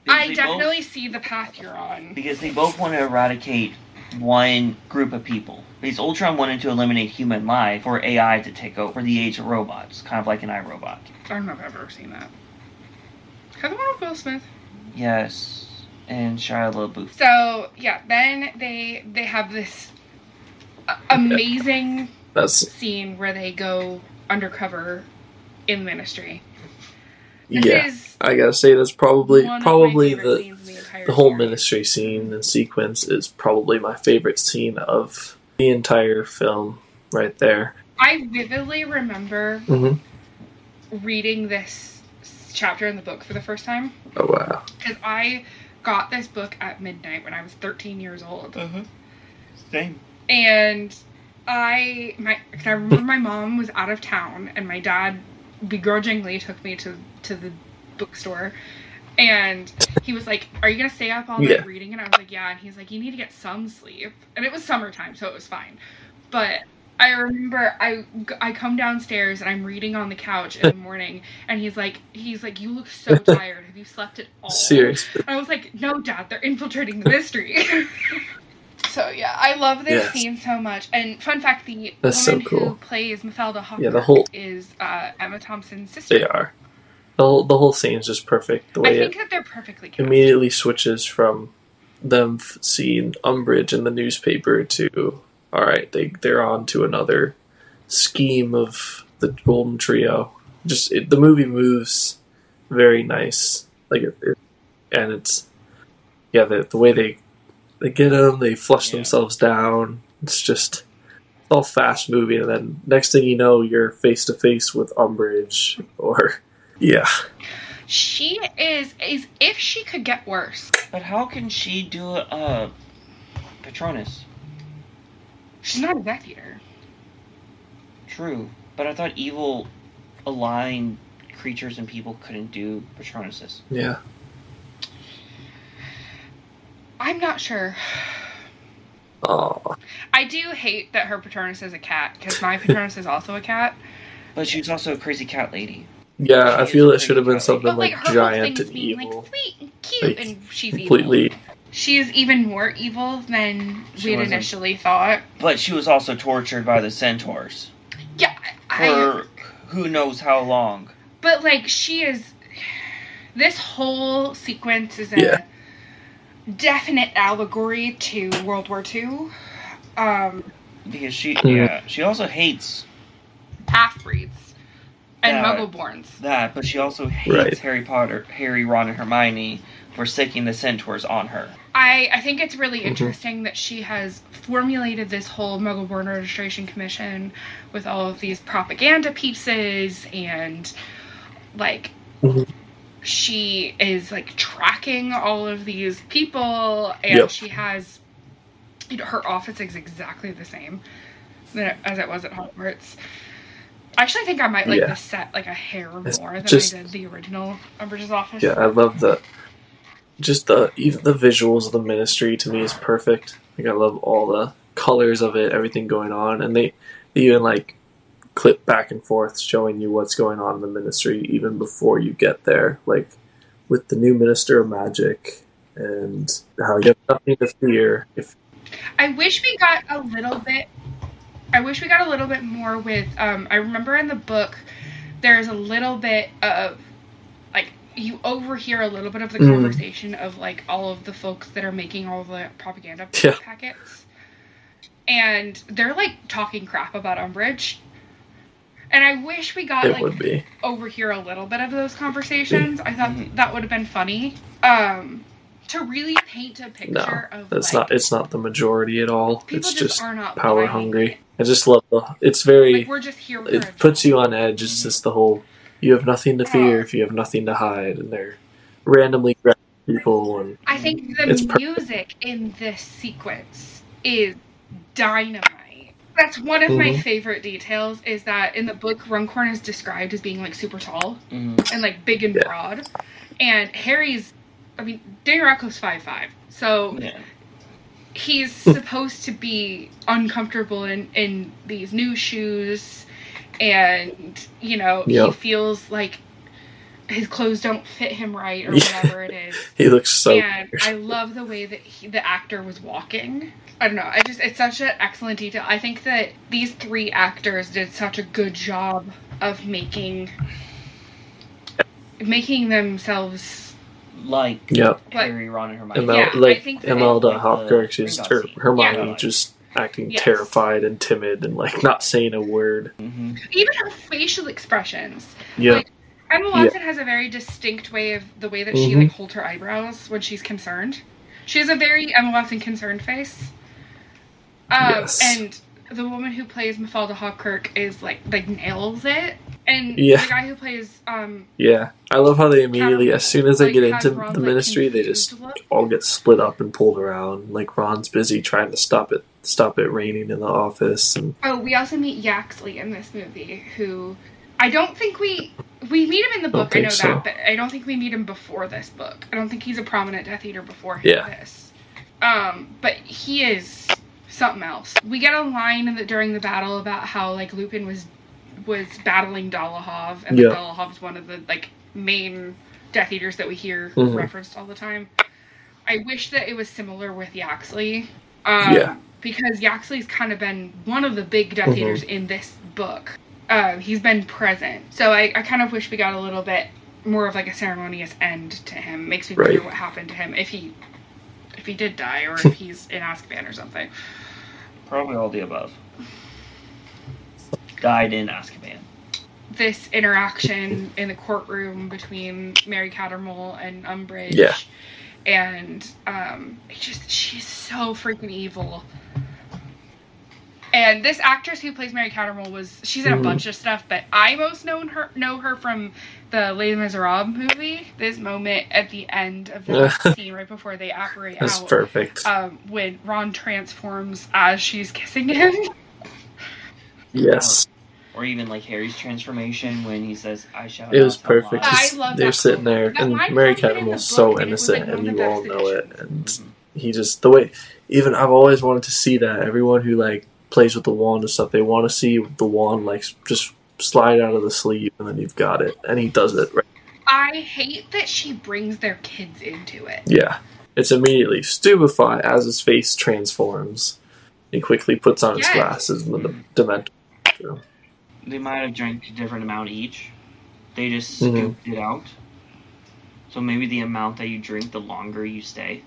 D: Because
B: I definitely see the path you're on.
D: because they both want to eradicate one group of people. Because Ultron wanted to eliminate human life for AI to take over for the age of robots, kind of like an iRobot.
B: I don't know if I've ever seen that. Have the one with Will Smith.
D: Yes, and Shia LaBeouf.
B: So yeah, then they they have this amazing
C: That's
B: scene where they go undercover in ministry. This
C: yeah. I gotta say that's probably
B: one of my
C: probably the
B: the
C: the whole
B: series.
C: ministry scene and sequence is probably my favorite scene of the entire film. Right there.
B: I vividly remember
C: hmm
B: reading this chapter in the book for the first time
C: Oh wow.
B: because I got this book at midnight when I was 13 years old.
D: Uh-huh. Same.
B: And I my 'cause I remember my mom was out of town and my dad begrudgingly took me to to the bookstore and he was like, "Are you gonna stay up all night
C: Yeah.
B: reading?" And I was like, "Yeah." And he's like, "You need to get some sleep." And it was summertime, so it was fine. But I remember I I come downstairs and I'm reading on the couch in the morning, and he's like he's like, "You look so tired. Have you slept at all?"
C: Seriously.
B: I was like, no, Dad, they're infiltrating the mystery. so yeah, I love this
C: Yes.
B: scene so much. And fun fact: the
C: That's so
B: woman who plays Mafalda Hopkirk
C: Yeah, the whole-
B: is uh, Emma Thompson's sister.
C: They are. The whole the whole scene is just perfect. The
B: I
C: way
B: think
C: it
B: that they're perfectly cast.
C: immediately switches from them seeing Umbridge in the newspaper to all right, they they're on to another scheme of the Golden Trio. Just it, the movie moves very nice, like it, it, and it's yeah the the way they they get them, they flush
D: Yeah.
C: themselves down. It's just it's all fast moving, and then next thing you know, you're face to face with Umbridge or yeah.
B: She is is if she could get worse.
D: But how can she do a uh, Patronus?
B: She's not a Death Eater.
D: True, but I thought evil aligned creatures and people couldn't do Patronuses.
C: Yeah.
B: I'm not sure.
C: Oh,
B: I do hate that her Patronus is a cat because my Patronus is also a cat.
D: But she was also a crazy cat lady.
C: yeah. I feel it should have been something
B: But like,
C: like giant and
B: thing's being
C: evil.
B: like sweet and cute,
C: Like,
B: and she's
C: completely.
B: evil. She is even more evil than
D: She
B: we had initially thought.
D: But she was also tortured by the centaurs
B: Yeah, I.
D: for who knows how long.
B: But like, she is. This whole sequence is a
C: Yeah.
B: Definite allegory to World War II. Um,
D: Because she, yeah, she also hates
B: half breeds and
D: Yeah.
B: Muggleborns.
D: that, but she also hates
C: Right.
D: Harry Potter, Harry, Ron, and Hermione for sticking the centaurs on her.
B: I, I think it's really
C: Mhm.
B: interesting that she has formulated this whole Muggleborn Registration Commission with all of these propaganda pieces and like
C: Mhm.
B: She is like tracking all of these people and
C: Yep.
B: she has you know, her office is exactly the same as it was at Hogwarts. I actually think I might like
C: Yeah.
B: this set like a hair
C: It's
B: more than
C: just-
B: I did the original Umbridge's office.
C: Yeah, I love the just the even the visuals of the ministry to me is perfect. Like I love all the colors of it, everything going on, and they, they even like clip back and forth showing you what's going on in the ministry even before you get there. Like with the new minister of magic and how you have nothing to fear if
B: I wish we got a little bit. I wish we got a little bit more with. Um, I remember in the book, there's a little bit of, like, you overhear a little bit of the
C: Mm.
B: conversation of like all of the folks that are making all the propaganda
C: Yeah.
B: packets, and they're like talking crap about Umbridge, And I wish we got
C: It
B: like
C: would be.
B: overhear a little bit of those conversations. I thought
D: Mhm.
B: that would have been funny. Um, to really paint a
C: No,
B: picture of
C: that's
B: like,
C: not. It's not the majority at all.
B: people
C: It's
B: just,
C: just
B: are not
C: power
B: buying
C: hungry. I just love the. It's very.
B: Like we're just here. For
C: it
B: a
C: puts you on edge. It's just the whole. You have nothing to fear
B: Oh.
C: if you have nothing to hide, and they're randomly grabbing people and
B: I think the
C: It's per-
B: music in this sequence is dynamite. That's one of my
C: Mhm.
B: favorite details. Is that in the book, Runcorn is described as being like super tall
D: Mhm.
B: and like big and
C: Yeah.
B: broad, and Harry's. I mean, Danny Rocco's five five, so
D: Yeah.
B: he's supposed to be uncomfortable in in these new shoes and you know he feels like his clothes don't fit him right or whatever it is
C: he looks so.
B: and i love the way that he, the actor was walking i don't know i just it's such an excellent detail i think that these three actors did such a good job of making making themselves
D: Like
C: Yep.
B: But-
D: Harry, Ron, and Hermione.
C: Imelda,
B: Yeah, I
C: like
B: think that-
C: Imelda
D: Like the
C: Hopkirk, just
D: Gringotts
C: or
D: scene.
C: Hermione,
D: Yeah.
C: just acting
B: Yes.
C: terrified and timid and like not saying a word.
D: hmm
B: even her facial expressions
C: Yeah,
B: Like, Emma Watson has a very distinct way of the way that she
C: Mhm.
B: like holds her eyebrows when she's concerned. She has a very Emma Watson concerned face. Um,
C: Yes.
B: and the woman who plays Mafalda Hopkirk is like like nails it. And
C: Yeah.
B: the guy who plays um
C: yeah. I love how they immediately, as soon as they
B: like,
C: get into
B: Ron's,
C: the
B: like,
C: ministry, they just all get split up and pulled around. Like Ron's busy trying to stop it, stop it raining in the office, and
B: Oh, we also meet Yaxley in this movie, who I don't think we we meet him in the book. I
C: think
B: know
C: so.
B: that, but I don't think we meet him before this book. I don't think he's a prominent Death Eater before
C: Yeah.
B: this. Um, but he is something else. We get a line in the, during the battle about how like Lupin was was battling Dolohov, and
C: Yeah.
B: Dolohov's one of the like main Death Eaters that we hear
C: Mhm.
B: referenced all the time. I wish that it was similar with Yaxley. Um,
C: Yeah.
B: Because Yaxley's kind of been one of the big Death
C: Mhm.
B: Eaters in this book. Uh, he's been present. So I, I kind of wish we got a little bit more of like a ceremonious end to him. Makes me
C: Right.
B: wonder what happened to him if he if he did die or if he's in Azkaban or something.
D: Probably all the above. Died in Azkaban.
B: This interaction in the courtroom between Mary Cattermole and Umbridge.
C: Yeah.
B: And um, it just she's so freaking evil. And this actress who plays Mary Cattermole was she's in a
C: Mhm.
B: bunch of stuff, but I most known her know her from the Les Miserables movie. This moment at the end of the scene right before they operate
C: that's
B: out.
C: perfect.
B: Um, when Ron transforms as she's kissing him.
C: yes,
D: Or even like Harry's transformation when he says, I shall
C: it was perfect.
D: lies."
B: I love
C: they're
B: that
C: sitting
B: moment.
C: there,
B: That
C: and
B: line
C: Mary
B: wasn't in
C: Cattermole's so
B: book, and like,
C: innocent, and you all
B: best
C: know it.
B: additions.
C: And
D: Mhm.
C: he just the way even I've always wanted to see that everyone who like plays with the wand and stuff they want to see the wand like just slide out of the sleeve and then you've got it and he does it right
B: I hate that she brings their kids into it.
C: yeah it's immediately stupefy as his face transforms he quickly puts on his glasses and then the dementor
D: They might have drank a different amount each. They just
C: Mhm.
D: scooped it out. So maybe the amount that you drink, the longer you stay.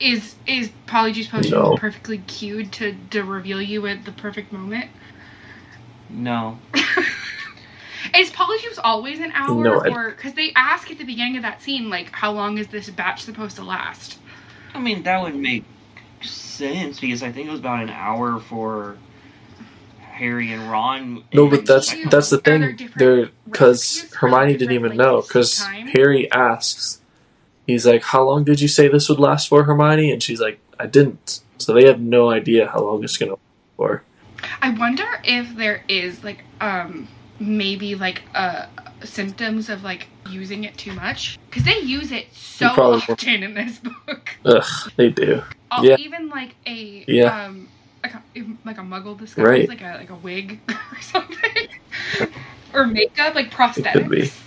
B: But is is Polyjuice Potion
C: No.
B: perfectly cued to, to reveal you at the perfect moment?
D: No.
B: Is Polyjuice always an hour,
C: No, I-
B: or because they ask at the beginning of that scene, like, how long is this batch supposed to last?
D: I mean, that would make sense because I think it was about an hour for Harry and Ron.
C: no
D: and
C: but that's
B: you-
C: that's the
B: are there
C: thing they're because Hermione didn't
B: different
C: even know because? Harry asks he's like how long did you say this would last for Hermione and she's like I didn't so they have no idea how long it's gonna last for
B: I wonder if there is like um maybe like uh symptoms of like using it too much because they use it so
C: You probably will.
B: often in this book.
C: ugh they do
B: Uh,
C: Yeah.
B: Even like a
C: Yeah.
B: um like a, like a muggle disguise,
C: Right.
B: like a like a wig or something, or makeup, like prosthetics.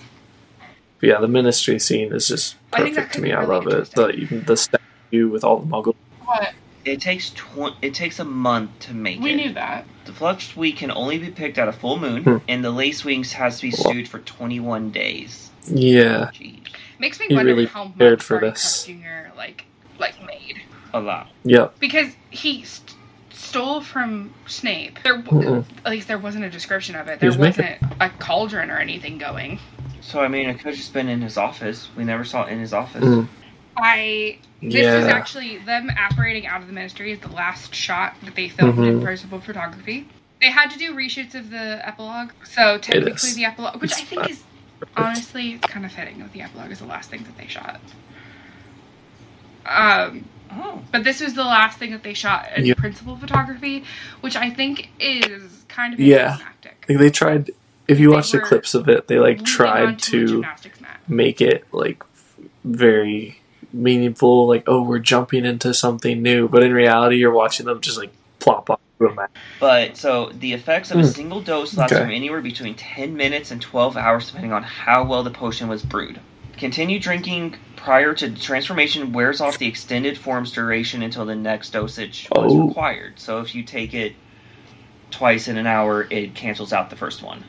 C: Could be. But yeah, the ministry scene is just
B: I think that
C: perfect to me.
B: be
C: I love it. The even the statue with all the muggles.
B: What?
D: It takes tw- It takes a month to make
B: We
D: it.
B: knew that.
D: The Fluxweed can only be picked at a full moon,
C: Hmm.
D: and the Lace Wings has to be
C: Well.
D: stewed for 21 days.
C: Yeah,
D: Jeez,
B: Makes me
C: You
B: wonder
C: really
B: how
C: prepared
B: much
C: for this.
B: Jr. like like made
D: a lot.
C: yep,
B: because he st- stole from Snape. There,
C: Mm-mm.
B: at least there wasn't a description of it. There
C: was making-
B: wasn't a cauldron or anything going.
D: So I mean, it could have just been in his office. We never saw it in his office.
C: Mm.
B: I this
C: yeah.
B: was actually them operating out of the ministry is the last shot that they filmed in
C: Mhm.
B: principal photography. They had to do reshoots of the epilogue, so technically the epilogue, which I think
C: fine.
B: is honestly kind of fitting that the epilogue is the last thing that they shot. Um,
D: Oh,
B: but this was the last thing that they shot in
C: Yeah.
B: principal photography, which I think is kind of
C: Yeah.
B: anticlimactic.
C: Like they tried. If you
B: They
C: watch the clips of it, they like tried to make it like very meaningful. Like, oh, we're jumping into something new, but in reality, you're watching them just like plop off.
D: but so the effects of a
C: Hmm.
D: single dose last
C: Okay.
D: from anywhere between 10 minutes and 12 hours, depending on how well the potion was brewed. Continue drinking prior to transformation wears off the extended form's duration until the next dosage was
C: Oh.
D: required. So if you take it twice in an hour, it cancels out the first one.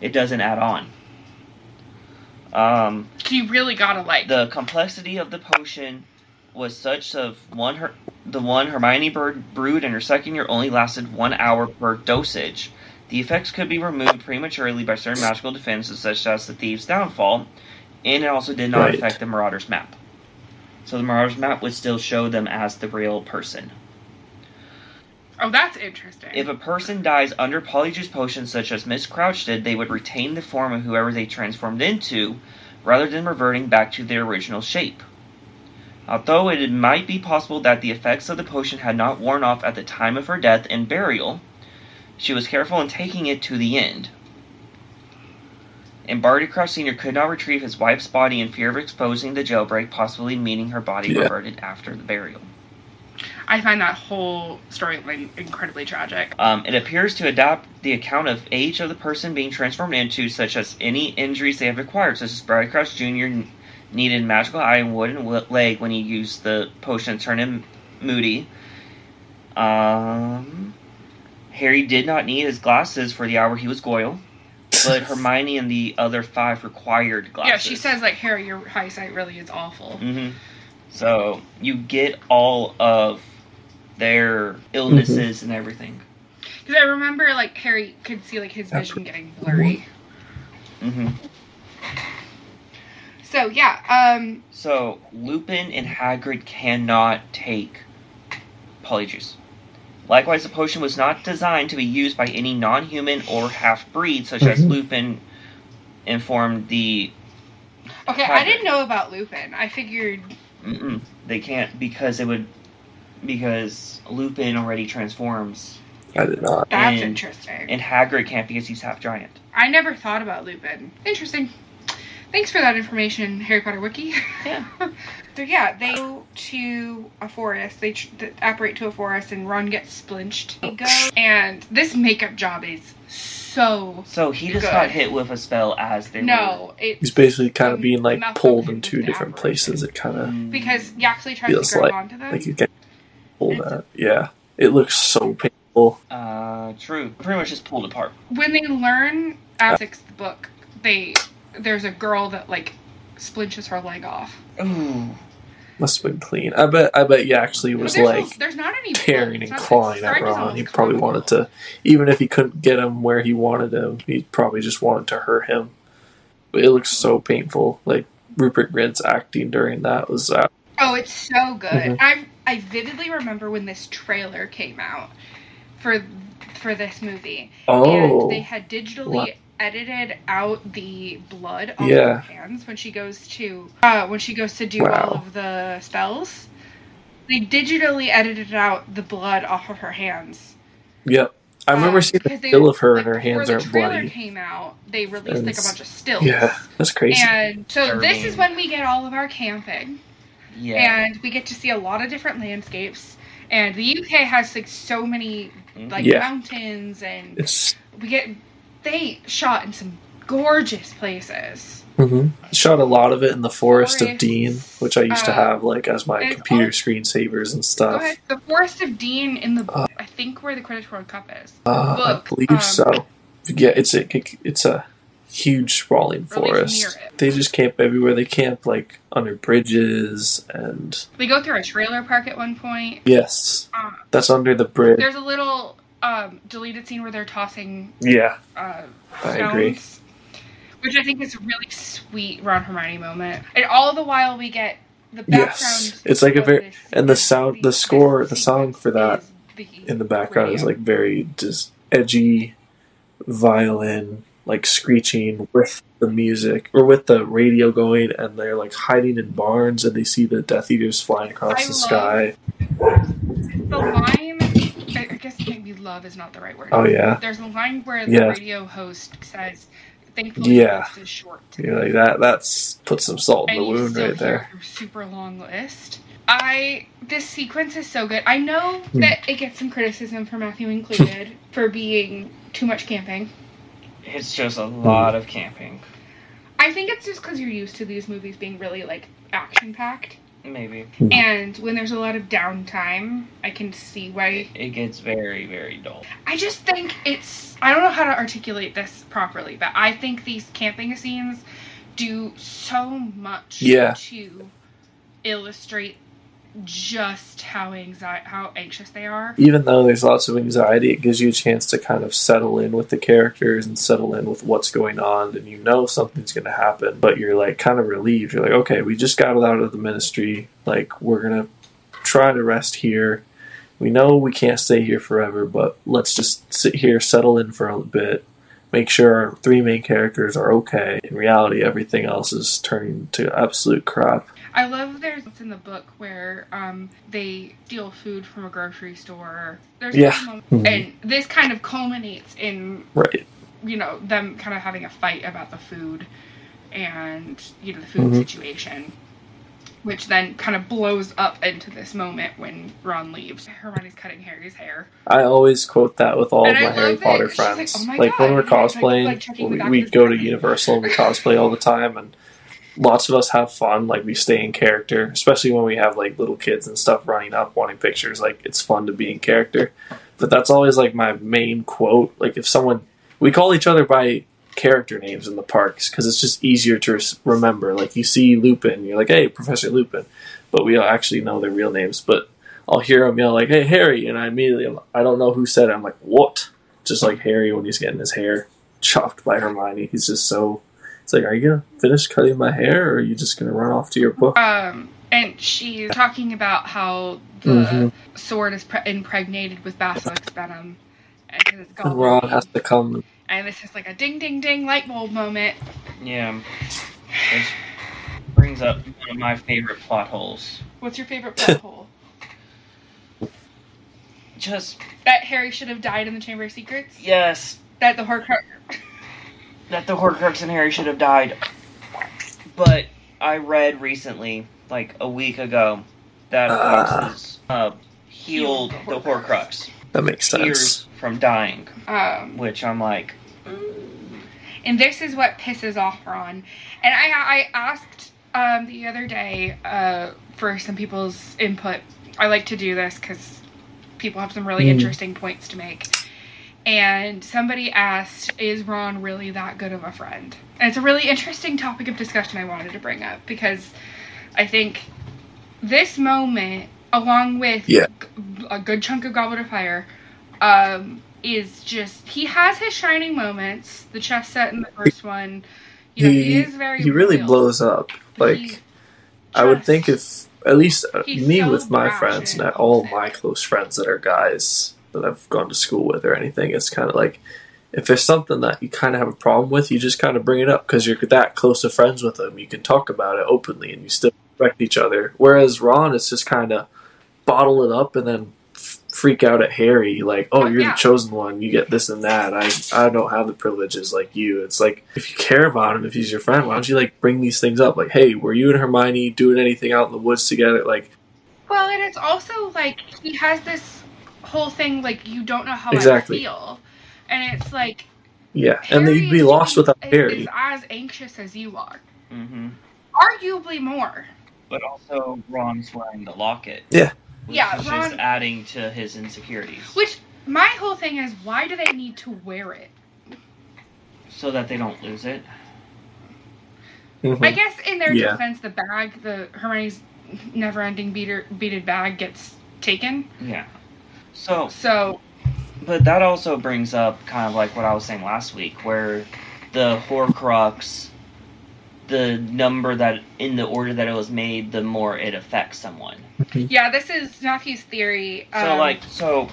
D: It doesn't add on. Um,
B: So you really gotta like
D: the complexity of the potion was such of one her the one Hermione Bird brewed in her second year only lasted one hour per dosage. The effects could be removed prematurely by certain magical defenses such as the Thieves' Downfall, and it also did not
C: Right.
D: affect the Marauders map. So the Marauders map would still show them as the real person.
B: Oh, that's interesting.
D: If a person dies under Polyjuice potion, such as Miss Crouch did, they would retain the form of whoever they transformed into, rather than reverting back to their original shape. Although it might be possible that the effects of the potion had not worn off at the time of her death and burial, she was careful in taking it to the end. And Barty Crouch Sr. could not retrieve his wife's body in fear of exposing the jailbreak, possibly meaning her body
C: Yeah.
D: reverted after the burial.
B: I find that whole storyline incredibly tragic.
D: Um, it appears to adopt the account of age of the person being transformed into, such as any injuries they have acquired, such as Barty Crouch Jr. needed magical eye and wooden leg when he used the potion to turn him moody. Um, Harry did not need his glasses for the hour he was Goyle, but Hermione and the other five required glasses.
B: Yeah, she says like Harry, your eyesight really is awful.
D: hmm So you get all of their illnesses and everything.
B: Because I remember like Harry could see like his vision getting blurry.
D: hmm
B: So yeah, um,
D: So Lupin and Hagrid cannot take Polyjuice. Likewise, the potion was not designed to be used by any non-human or half-breed, such as
C: Mhm.
D: Lupin informed the.
B: okay, I didn't know about Lupin. I figured
D: Mm-mm, they can't because it would because Lupin already transforms,
C: I did not.
B: that's
D: And-
B: interesting.
D: and Hagrid can't because he's half giant.
B: I never thought about Lupin. Interesting. Thanks for that information, Harry Potter Wiki.
D: Yeah.
B: so yeah, they go to a forest. They tr- th- apparate to a forest, and Ron gets splinched. They go, and this makeup job is so
D: So he just
B: Good.
D: got hit with a spell as they
B: no. It's
C: He's basically kind of being like pulled in two different places. It kind of mm.
B: because he actually tries
C: Feels
B: to grab
C: like-
B: onto them.
C: like you get pulled at. Yeah, it looks so painful.
D: Uh, true. Pretty much just pulled apart.
B: when they learn at sixth book, they there's a girl that like splinches her leg off.
D: Ooh.
C: Must have been clean. I bet. I bet he actually was
B: there's,
C: like
B: no- there's not any
C: tearing
B: It's
C: and
B: not-
C: clawing
B: the
C: at
B: stripe
C: Ron. He probably wanted to, even if he couldn't get him where he wanted him, he probably just wanted to hurt him. But it looks so painful. Like Rupert Grint's acting during that was uh,
B: Oh, it's so good.
C: Mhm.
B: I I vividly remember when this trailer came out for for this movie,
C: oh
B: and they had digitally
C: Wow.
B: edited out the blood on
C: Yeah.
B: her hands when she goes to uh, when she goes to do
C: Wow.
B: all of the spells. They digitally edited out the blood off of her hands.
C: yep. I remember
B: Um,
C: seeing a
B: because they-
C: still of her and her hands
B: before
C: aren't
B: the trailer
C: bloody.
B: came out, they released
C: And
B: like a
C: it's-
B: bunch of stills.
C: Yeah, that's crazy.
B: And so this
D: Disturbing.
B: is when we get all of our camping.
D: Yeah.
B: and we get to see a lot of different landscapes. And the UK has like so many like
C: Yeah.
B: mountains, and
C: it's
B: we get they shot in some gorgeous places.
C: hmm shot a lot of it in the forest of Dean, which I used to
B: uh,
C: have like as my computer
B: all-
C: screensavers and stuff.
B: ahead. The Forest of Dean in the
C: Uh,
B: I think where the Quidditch World Cup is.
C: Uh,
B: Look,
C: I believe
B: um,
C: so. Yeah, it's a it's a huge sprawling
B: Or at least
C: forest. They just camp everywhere. They camp like under bridges and
B: They go through a trailer park at one point.
C: yes,
B: Uh,
C: that's under the bridge.
B: there's a little um, deleted scene where they're tossing
C: Yeah,
B: uh,
C: I agree.
B: which I think is a really sweet Ron Hermione moment. And all the while we get the background.
C: Yes, it's like a very- and the sound- the score- the song for that
B: the
C: in the background is like very just edgy violin, like screeching with the music or with the radio going, and they're like hiding in barns and they see the Death Eaters flying across
B: I
C: the sky.
B: the line. I guess maybe love is not the right word.
C: Oh yeah,
B: There's a line where the
C: Yeah.
B: radio host says, "Thankfully,
C: Yeah.
B: is short."
C: you're like that. That's put some salt in
B: and
C: the wound right there.
B: super long list. I this sequence is so good. I know
C: Hmm.
B: that it gets some criticism for Matthew included for being too much camping.
D: It's just a lot of camping.
B: I think it's just because you're used to these movies being really like action packed,
D: Maybe
B: and when there's a lot of downtime, I can see why.
D: it gets very, very dull.
B: I just think it's. I don't know how to articulate this properly, but I think these camping scenes do so much
C: Yeah.
B: to illustrate just how anxi- how anxious they are.
C: Even though there's lots of anxiety, it gives you a chance to kind of settle in with the characters and settle in with what's going on, and you know something's going to happen, but you're like kind of relieved. You're like, okay, we just got out of the ministry. Like, we're going to try to rest here. We know we can't stay here forever, but let's just sit here, settle in for a bit, make sure our three main characters are okay. In reality, everything else is turning to absolute crap.
B: I love there's it's in the book where um, they steal food from a grocery store. There's
C: Yeah. Mhm.
B: and this kind of culminates in
C: Right.
B: you know them kind of having a fight about the food and you know the food
C: Mhm.
B: situation which then kind of blows up into this moment when ron leaves hermione's cutting harry's hair
C: I always quote that with all
B: And
C: of my Harry
B: love it.
C: Potter
B: like,
C: friends.
B: "Oh my
C: Like, when we're
B: like, like,
C: cosplaying,
B: like, the
C: we, we go to. Universal and we cosplay all the time, and lots of us have fun. Like we stay in character, especially when we have like little kids and stuff running up wanting pictures. Like it's fun to be in character. But that's always like my main quote. Like if someone we call each other by character names in the parks because it's just easier to remember. Like you see Lupin, you're like, hey, Professor Lupin, but we don't actually know their real names. But I'll hear him yell like, "Hey, Harry!" and I immediately, I don't know who said it. I'm like, "What?" Just like Harry when he's getting his hair chopped by Hermione. He's just so. It's like, are you gonna finish cutting my hair, or are you just gonna run off to your book?
B: um and she's talking about how the
C: Mhm.
B: sword is pre- impregnated with basilisk venom and 'cause it's
C: And Ron
B: gone.
C: has to come.
B: and this is like a ding ding ding light bulb moment
D: Yeah. Which brings up one of my favorite plot holes.
B: what's your favorite plot hole
D: Just
B: that harry should have died in the chamber of secrets
D: yes,
B: that the horcrux
D: that the Horcrux and Harry should have died. But I read recently, like a week ago, that
C: Ah.
D: Fawkes uh, healed
B: Healed
D: the
B: the Horcrux.
D: Horcrux
C: That makes sense.
D: years from dying,
B: um
D: which I'm like,
B: and this is what pisses off Ron. And I I asked um, the other day uh, for some people's input. I like to do this because people have some really
C: Mm.
B: interesting points to make. And somebody asked, "Is Ron really that good of a friend?" And it's a really interesting topic of discussion I wanted to bring up because I think this moment, along with
C: Yeah.
B: a good chunk of Goblet of Fire, um, is just he has his shining moments. The chess set in the first one, you know, he,
C: he
B: is very
C: he really
B: real,
C: blows up. Like
B: he
C: I would think if at least uh, me
B: so
C: with my friends
B: and
C: all my close friends that are guys that I've gone to school with or anything, it's kind of like if there's something that you kind of have a problem with, you just kind of bring it up because you're that close of friends with them. You can talk about it openly and you still respect each other. Whereas Ron is just kind of bottle it up and then f- freak out at Harry like, "Oh,
B: Oh,
C: you're
B: yeah.
C: the chosen one. You get this and that. I I don't have the privileges like you." It's like if you care about him, if he's your friend, why don't you like bring these things up? Like, "Hey, were you and Hermione doing anything out in the woods together?" Like,
B: Well, and it's also like he has this whole thing like you don't know how
C: Exactly.
B: I feel, and it's like
C: yeah, and then you'd be lost without
B: is,
C: Harry.
B: is as anxious as you are,
D: mm-hmm.
B: arguably more.
D: but also Ron's wearing the locket.
C: Yeah.
D: Which
B: Yeah,
D: is
B: Ron-
D: just adding to his insecurities.
B: Which my whole thing is, why do they need to wear it?
D: so that they don't lose it.
C: Mhm.
B: I guess in their
C: Yeah.
B: defense, the bag, the Hermione's never-ending beater, beaded bag, gets taken.
D: Yeah. So,
B: So
D: but that also brings up kind of like what I was saying last week, where the Horcrux, the number that in the order that it was made, the more it affects someone.
B: yeah, this is Matthew's theory.
D: So
B: um,
D: like so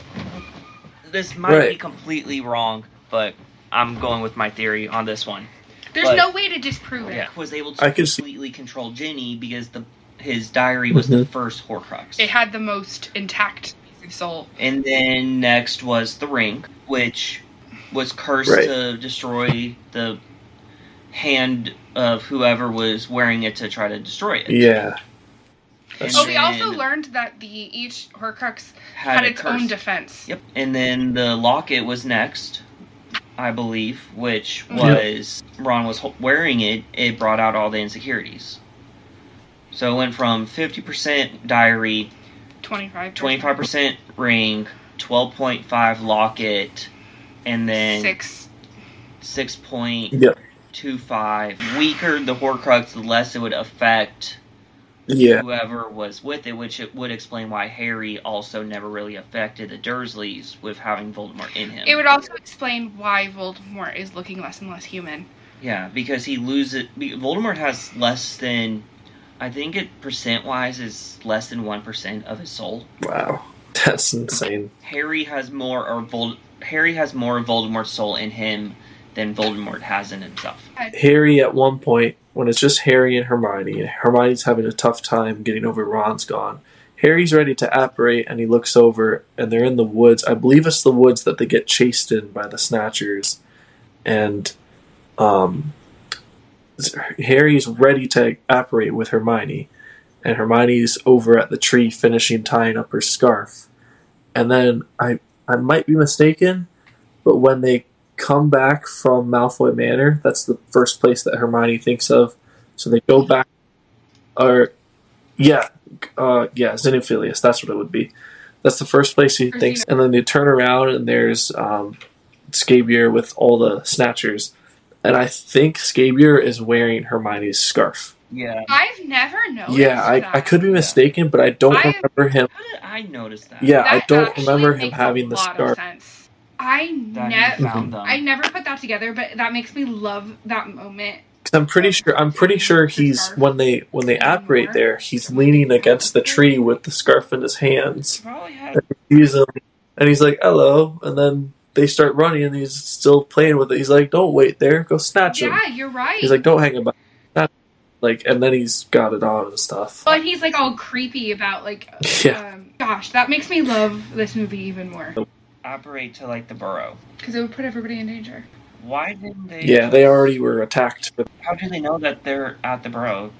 D: this might be completely wrong, but I'm going with my theory on this one.
B: there's
D: but-
B: no way to disprove it.
D: Yeah. Was able to
C: I can see-
D: completely control Ginny because the his diary was the
C: Mhm.
D: first Horcrux.
B: It had the most intact soul.
D: And then next was the ring, which was cursed
C: Right.
D: to destroy the hand of whoever was wearing it to try to destroy it.
C: Yeah. That's
B: Oh, we also learned that the each Horcrux
D: had,
B: had
D: a
B: its own defense.
D: Yep. And then the locket was next, I believe, which mm-hmm.
B: Yep.
D: was Ron was wearing it. It brought out all the insecurities. So it went from 50% diary,
B: 25.
D: 25% ring, 12.5 locket, and then
B: Six.
D: 6.25.
C: Yep.
D: Weaker the Horcrux, the less it would affect
C: Yeah.
D: whoever was with it, which it would explain why Harry also never really affected the Dursleys with having Voldemort in him.
B: It would also explain why Voldemort is looking less and less human.
D: Yeah, because he loses. Voldemort has less than, I think it percent wise is less than one percent of his soul.
C: Wow. That's insane.
D: Harry has more, or Harry has more of Voldemort's soul in him than Voldemort has in himself.
C: Harry at one point, when it's just Harry and Hermione, and Hermione's having a tough time getting over Ron's gone. Harry's ready to apparate, and he looks over, and they're in the woods. I believe it's the woods that they get chased in by the Snatchers, and um, Harry's ready to apparate with Hermione, and Hermione's over at the tree finishing tying up her scarf. And then I I might be mistaken, but when they come back from Malfoy Manor, that's the first place that Hermione thinks of. So they go back, or yeah, uh, yeah, Xenophilius. That's what it would be. That's the first place she thinks, and then they turn around and there's um, Scabior with all the Snatchers, and I think Scabior is wearing Hermione's scarf.
D: Yeah.
B: I've never noticed.
C: yeah, I,
B: that.
C: I could be mistaken, but I don't
B: I-
C: remember him.
D: How did I notice that?
C: Yeah, I don't remember him
B: makes a
C: having the
B: lot of
C: scarf.
B: sense. I never.
D: he found them.
B: I never put that together, but that makes me love that moment.
C: 'Cause I'm pretty sure I'm pretty sure he's when they when they apparate there, he's leaning against the tree with the scarf in his hands.
D: Probably had.
C: He's um, and he's like, "Hello," and then they start running, and he's still playing with it. He's like, "Don't wait there, go snatch him."
B: Yeah, you're right.
C: He's like, "Don't hang about." Snatch. Like, and then he's got it on and stuff.
B: But he's like all creepy about like.
C: Yeah.
B: Um, gosh, that makes me love this movie even more
D: operate to like the burrow.
B: because it would put everybody in danger.
D: Why didn't they?
C: Yeah, they already were attacked.
D: How do they know that they're at the burrow?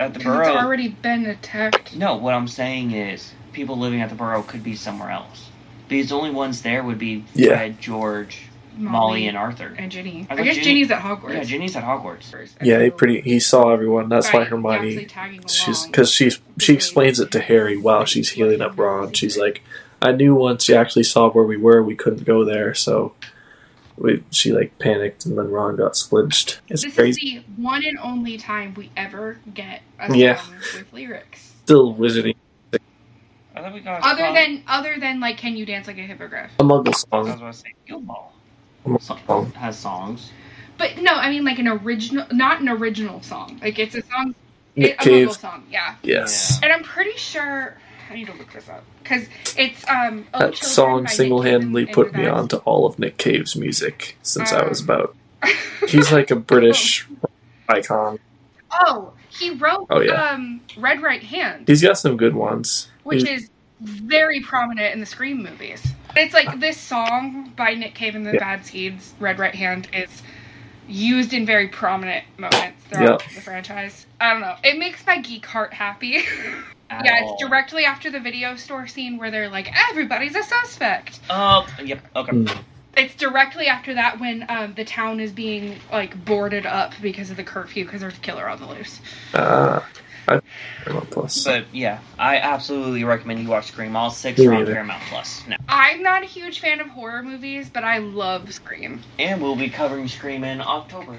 D: At the
B: Because it's already been attacked.
D: No, what I'm saying is people living at the burrow could be somewhere else. Because the only ones there would be
C: Yeah.
D: Fred, George, Molly, and Arthur.
B: and Ginny.
D: I
B: I, guess
D: Ginny-
B: Ginny's at Hogwarts.
D: Yeah, Ginny's at Hogwarts.
C: Yeah, he pretty he saw everyone. That's why
B: Right,
C: Hermione
B: actually
C: she's because she's she explains it to Harry while she's healing up Ron. She's like, "I knew once you actually saw where we were, we couldn't go there." So we she like panicked, and then Ron got splinched. It's
B: This is the one and only time we ever get a
C: Yeah.
B: with lyrics.
C: Still wizarding.
D: I thought we got
B: Other
D: song-
B: than other than like Can You Dance Like a Hippogriff?
C: A Muggle
D: I was
C: song.
D: about to say Yule Ball. Song,
C: song.
D: has songs.
B: But no, I mean like an original not an original song. Like it's a song
C: Nick
B: a
C: Cave.
B: Muggle song, yeah.
C: Yes.
B: And I'm pretty sure I need to look this up. Because it's um Oh
C: That
B: Children
C: song single handedly
B: Cave
C: put me
B: their
C: on to all of Nick Cave's music since I was
B: Um,
C: about. He's like a British icon.
B: Oh, he wrote
C: Oh, yeah.
B: um Red Right Hand.
C: He's got some good ones.
B: which
C: He's-
B: is very prominent in the Scream movies. It's like this song by Nick Cave and the
C: Yeah.
B: Bad Seeds, Red Right Hand, is used in very prominent moments throughout the franchise. I don't know. It makes my geek heart happy. Yeah, it's directly after the video store scene where they're like, everybody's a suspect.
D: Oh, yep. Okay.
C: Mm.
B: It's directly after that when um, the town is being like boarded up because of the curfew because there's a killer on the loose.
C: Uh, Paramount Plus.
D: But yeah, I absolutely recommend you watch Scream. All six
C: Me
D: are on
C: neither.
D: Paramount Plus now.
B: I'm not a huge fan of horror movies, but I love Scream.
D: And we'll be covering Scream in October.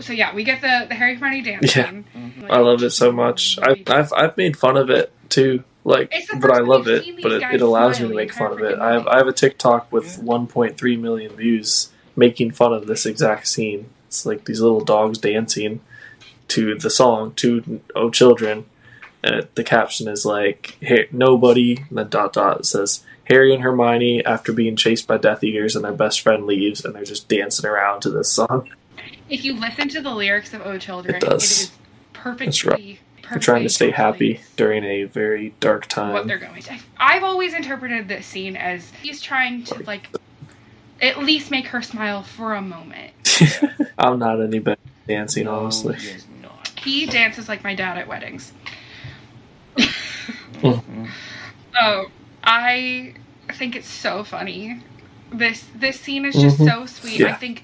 B: So yeah, we get the the Harry Connick dance
C: Yeah.
B: scene.
D: Mhm.
C: I love it so much. I, I've I've made fun of it too. Like,
B: It's the
C: but
B: first
C: I
B: time
C: love
B: you've
C: it.
B: seen
C: But it,
B: guys
C: it allows me
B: smile
C: to make fun of
B: entire
C: it. I have I have a TikTok with
D: Yeah.
C: 1.3 million views making fun of this exact scene. It's like these little dogs dancing to the song to "Oh Children," and it, the caption is like "Hey, "Nobody," and then dot dot it says Harry and Hermione after being chased by Death Eaters and their best friend leaves and they're just dancing around to this song.
B: If you listen to the lyrics of "Oh Children,"
C: It does.
B: it is perfectly.
C: That's right. They're trying to stay happy during a very dark time.
B: What
C: time.
B: they're going to. I've always interpreted this scene as he's trying to like at least make her smile for a moment.
C: I'm not any better at dancing,
D: No,
C: honestly.
D: he is not.
B: He dances like my dad at weddings.
D: Mhm.
B: Oh, I think it's so funny. This this scene is just
C: Mhm.
B: so sweet. I think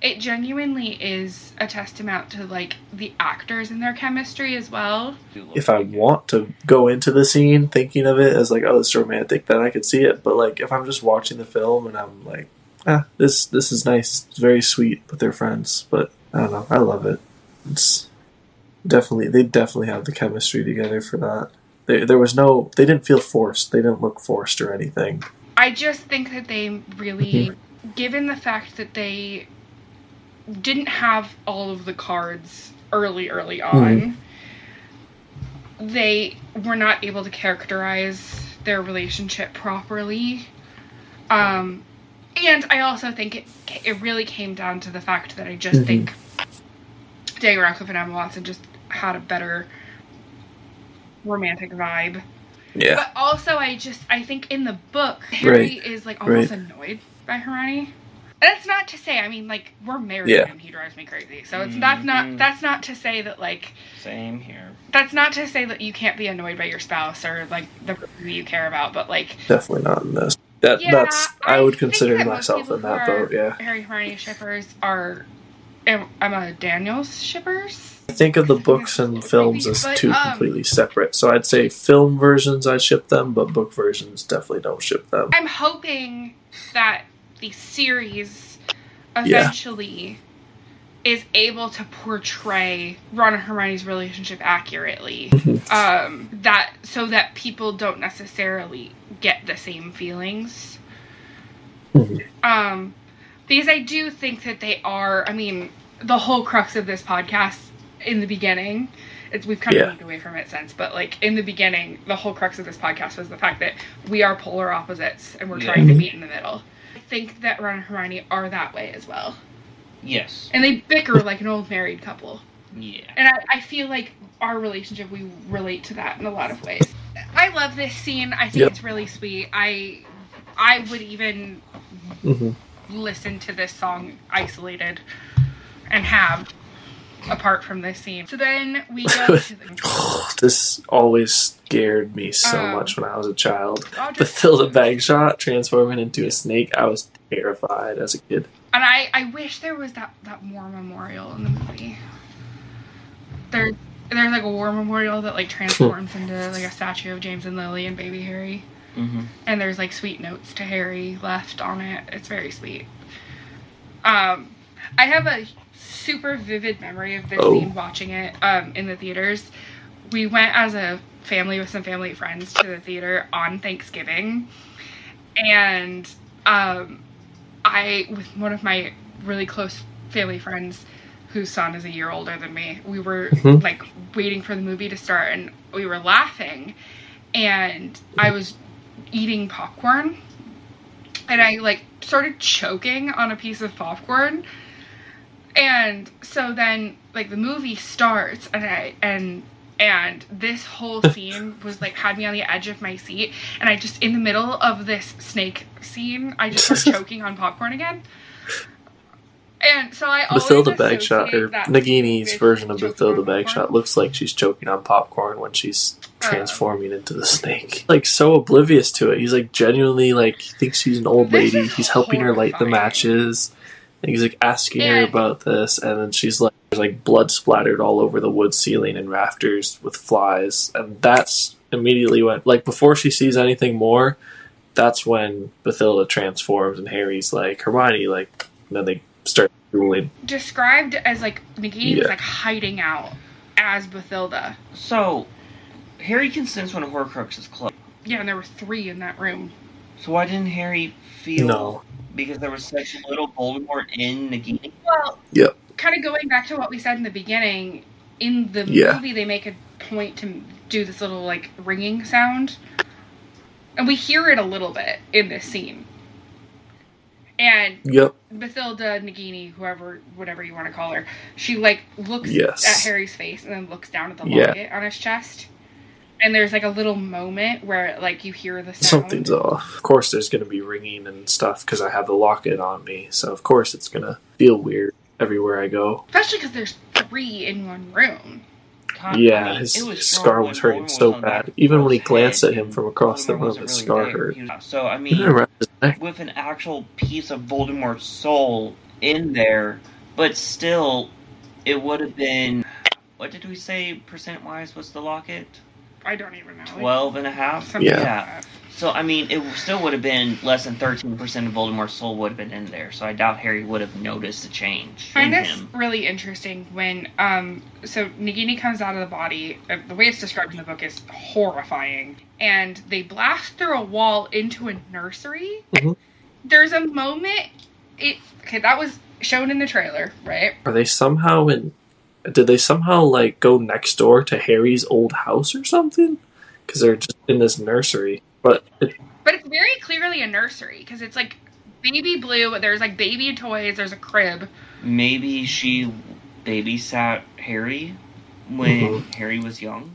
B: it genuinely is a testament to like the actors and their chemistry as well.
C: If I want to go into the scene thinking of it as like, oh, it's romantic, then I could see it. But like, if I'm just watching the film and I'm like, ah, this this is nice, it's very sweet with their friends. But I don't know, I love it. It's definitely they definitely have the chemistry together for that. They, there was no, they didn't feel forced. They didn't look forced or anything.
B: I just think that they really, given the fact that they didn't have all of the cards early, early on, they were not able to characterize their relationship properly. Um, and I also think it it really came down to the fact that I just
C: Mhm.
B: think Daniel Radcliffe and Emma Watson just had a better romantic vibe.
C: Yeah,
B: But also, I just I think in the book, Harry
C: Right.
B: is like almost
C: Right.
B: annoyed by Hermione. That's not to say. I mean, like we're married
C: Yeah.
B: and he drives me crazy. So it's that's not
D: Mhm.
B: that's not to say that like
D: Same here.
B: that's not to say that you can't be annoyed by your spouse or like the person who you care about. But like
C: definitely not in this. That
B: Yeah,
C: that's I, would consider myself
B: people
C: in that
B: are
C: boat. Yeah.
B: Harry Hermione shippers are Em- a Daniels shippers.
C: I think of the books and films as
B: But,
C: two
B: um,
C: completely separate. So I'd say film versions I ship them, but book versions definitely don't ship them.
B: I'm hoping that the series
C: Yeah.
B: eventually is able to portray Ron and Hermione's relationship accurately. um, that so that people don't necessarily get the same feelings.
C: Mhm.
B: Um, because I do think that they are. I mean, the whole crux of this podcast in the beginning. It's, we've kind of
C: Yeah.
B: moved away from it since, but like in the beginning, the whole crux of this podcast was the fact that we are polar opposites and we're
D: Yeah.
B: trying to meet in the middle. I think that Ron and Hermione are that way as well,
D: Yes.
B: and they bicker like an old married couple.
D: Yeah.
B: And I, I feel like our relationship, we relate to that in a lot of ways. I love this scene. I think
C: Yep.
B: it's really sweet. I I would even
C: hmm
B: listen to this song isolated and have apart from this scene. So then we go to the
C: this always scared me so
B: Um,
C: much when I was a child.
B: Audrey-
C: Bathilda Bagshot transforming into a snake, I was terrified as a kid.
B: And I, I wish there was that, that war memorial in the movie. There there's like a war memorial that like transforms into like a statue of James and Lily and baby Harry.
D: Mm-hmm.
B: and there's like sweet notes to Harry left on it. It's very sweet. Um, I have a super vivid memory of this
C: Oh.
B: scene watching it um, in the theaters. We went as a family with some family friends to the theater on Thanksgiving, and um, I with one of my really close family friends whose son is a year older than me. We were
C: Mhm.
B: like waiting for the movie to start, and we were laughing, and I was eating popcorn and I like started choking on a piece of popcorn. And so then like the movie starts and I and and this whole scene was like had me on the edge of my seat and I just in the middle of this snake scene I just started choking on popcorn again. And so I
C: Bathilda Bagshot, or Nagini's version of Bathilda. Bagshot, looks like she's choking on popcorn when she's
B: Uh.
C: transforming into the snake. Like so oblivious to it. He's like genuinely like thinks she's an old lady. He's helping her light the matches, And he's like asking her about this, and then she's like, "There's like blood splattered all over the wood ceiling and rafters with flies," and that's immediately when, like, before she sees anything more, that's when Bathilda transforms, and Harry's like, "Hermione," like, and then they start dueling.
B: Described as like Nagini was
C: Yeah.
B: like hiding out as Bathilda.
D: So, Harry can sense when a Horcrux is close.
B: Yeah, and there were three in that room.
D: So why didn't Harry feel?
C: No.
D: Because there was such a little Voldemort in Nagini.
B: Well,
C: Yep.
B: kind of going back to what we said in the beginning, in the
C: Yeah.
B: movie they make a point to do this little like ringing sound, and we hear it a little bit in this scene. And
C: Yep.
B: Bathilda Nagini, whoever, whatever you want to call her, she like looks
C: Yes.
B: at Harry's face and then looks down at the
C: Yeah.
B: locket on his chest. And there's like a little moment where like you hear the sound.
C: Something's off. Of course, there's going to be ringing and stuff because I have the locket on me. So of course, it's going to feel weird everywhere I go.
B: Especially because there's three in one room.
D: Con-
C: Yeah,
D: I mean,
C: his,
D: was
C: scar was hurting
D: Voldemort
C: so bad. Even when he
D: Girl's
C: glanced at him from across the room,
D: wasn't
C: his scar
D: there.
C: hurt.
D: So I mean,
C: around his neck.
D: with an actual piece of Voldemort's soul in there, but still, it would have been. What did we say percent wise was the locket?
B: I don't even know.
D: Twelve and a half?
B: Something
C: Yeah.
B: like that.
D: So, I mean, it still would have been less than 13% of Voldemort's soul would have been in there. So I doubt Harry would have noticed the change
B: I
D: in
B: find this
D: him.
B: really interesting when um so Nagini comes out of the body. Uh, the way it's described in the book is horrifying, and they blast through a wall into a nursery.
C: Mhm.
B: There's a moment. It okay. That was shown in the trailer, right?
C: Are they somehow in? Did they somehow like go next door to Harry's old house or something? Because they're just in this nursery. But it,
B: But it's very clearly a nursery because it's like baby blue. There's like baby toys. There's a crib.
D: Maybe she babysat Harry when
C: Mhm.
D: Harry was young,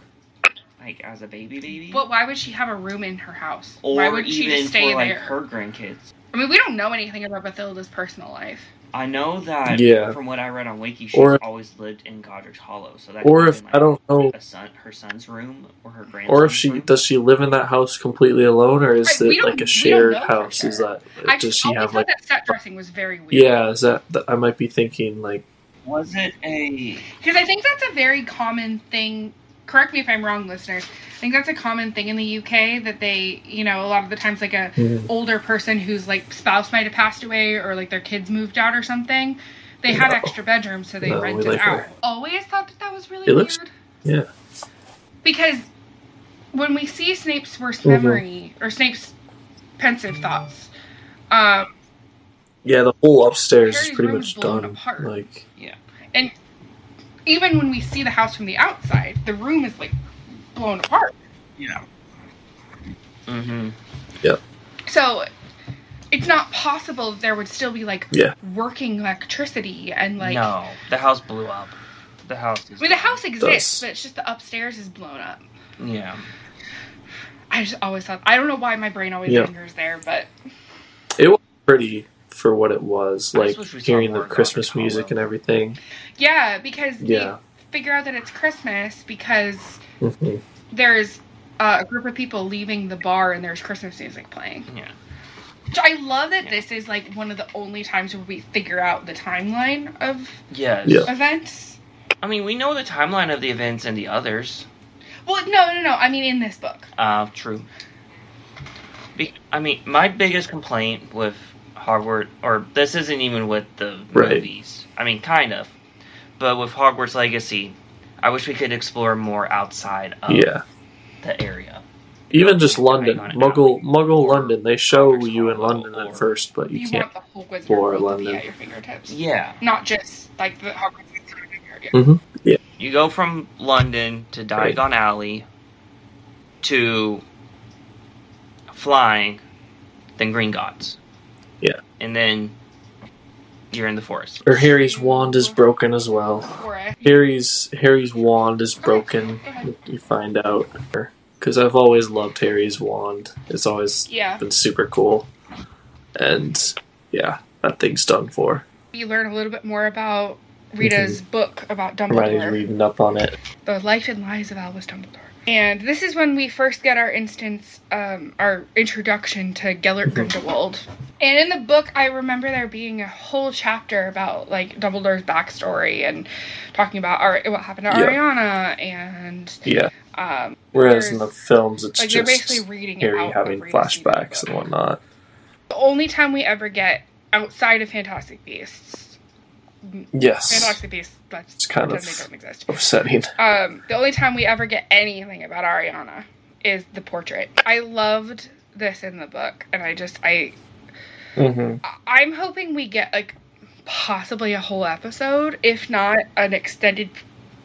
D: like as a baby baby.
B: But why would she have a room in her house?
D: or
B: why would she just stay
D: for like
B: there?
D: her grandkids.
B: I mean, we don't know anything about Bathilda's personal life.
D: I know that
C: Yeah.
D: from what I read on Wiki, she's
C: Or-
D: always lived in Godric's Hollow. So that
C: or if
D: been,
C: I don't know,
D: a son, her son's room or her grandson's
C: or if she
D: room.
C: does she live in that house completely alone, or is
B: Right,
C: it like a shared
B: know for
C: house? Is that
B: I
C: does
B: just
C: she have like?
B: that set dressing was very weird.
C: Yeah, is that, that I might be thinking like
D: Was it a
B: Because I think that's a very common thing. Correct me if I'm wrong, listeners. I think that's a common thing in the UK that they, you know, a lot of the times, like a
C: Mhm.
B: older person whose like spouse might have passed away or like their kids moved out or something, they have
C: No.
B: extra bedrooms, so they
C: No, we
B: rent it
C: live
B: out.
C: here.
B: Always thought that that was really
C: It looks-
B: weird.
C: yeah.
B: Because when we see Snape's worst
C: Mhm.
B: memory or Snape's Pensieve thoughts, um,
C: yeah, the whole upstairs is pretty much
B: is blown
C: done.
B: apart.
C: Like
B: even when we see the house from the outside, the room is like blown apart.
D: yeah? Mm-hmm.
B: So it's not possible that there would still be like
C: Yeah.
B: working electricity and like
D: no, the house blew up. The house. Is
B: I mean the house exists,
C: Does.
B: but it's just the upstairs is blown up.
D: Yeah.
B: I just always thought I don't know why my brain always
C: Yeah.
B: lingers there, but
C: it was pretty for what it was. Like
D: just wish we saw
C: hearing the Christmas music and everything.
B: yeah, because
C: Yeah.
B: they figure out that it's Christmas because
C: Mhm.
B: there's uh, a group of people leaving the bar and there's Christmas music playing.
D: Yeah.
B: So I love that
D: Yeah.
B: this is like one of the only times where we figure out the timeline of
D: Yes.
C: Yeah.
B: events.
D: I mean, we know the timeline of the events and the others.
B: Well, no, no, no. I mean, in this book.
D: Uh, true. Be- I mean, my biggest complaint with Hogwarts, or this isn't even with the
C: Right.
D: movies. I mean, kind of, but with Hogwarts Legacy, I wish we could explore more outside of
C: Yeah.
D: the area.
C: Even just London,
D: on,
C: Muggle,
D: Alley.
C: Muggle London. They show
D: Godric's
C: you in London
D: or-
C: at first, but you
B: You,
C: can't.
B: want the
C: explore London.
B: at your fingertips.
D: Yeah,
B: Not just like the Hogwarts surrounding area.
C: Mhm. Yeah.
D: you go from London to
C: Right.
D: Diagon Alley to flying, then Gringotts.
C: Yeah.
D: and then you're in the forest.
C: Or Harry's wand is broken as well. Harry's Harry's wand is broken. You find out because I've always loved Harry's wand. It's always
B: Yeah.
C: been super cool, and yeah, that thing's done for.
B: You learn a little bit more about Rita's mhm. book about
C: Hermione's
B: Dumbledore.
C: reading up on it.
B: The Life and Lies of Albus Dumbledore. And this is when we first get our instance, um, our introduction to Gellert Grindelwald. And in the book, I remember there being a whole chapter about like Dumbledore's backstory and talking about Ar- what happened to
C: Yeah.
B: Ariana and
C: Yeah.
B: um,
C: Whereas in the films, it's
B: like
C: just
B: basically reading
C: Harry having flashbacks and whatnot.
B: The only time we ever get outside of Fantastic Beasts,
C: Yes.
B: Let's
C: It's kind of-
B: don't exist.
C: Upsetting.
B: Um, the only time we ever get anything about Ariana is the portrait. I loved this in the book, and I just I
C: hmm
B: I'm hoping we get like possibly a whole episode, if not an extended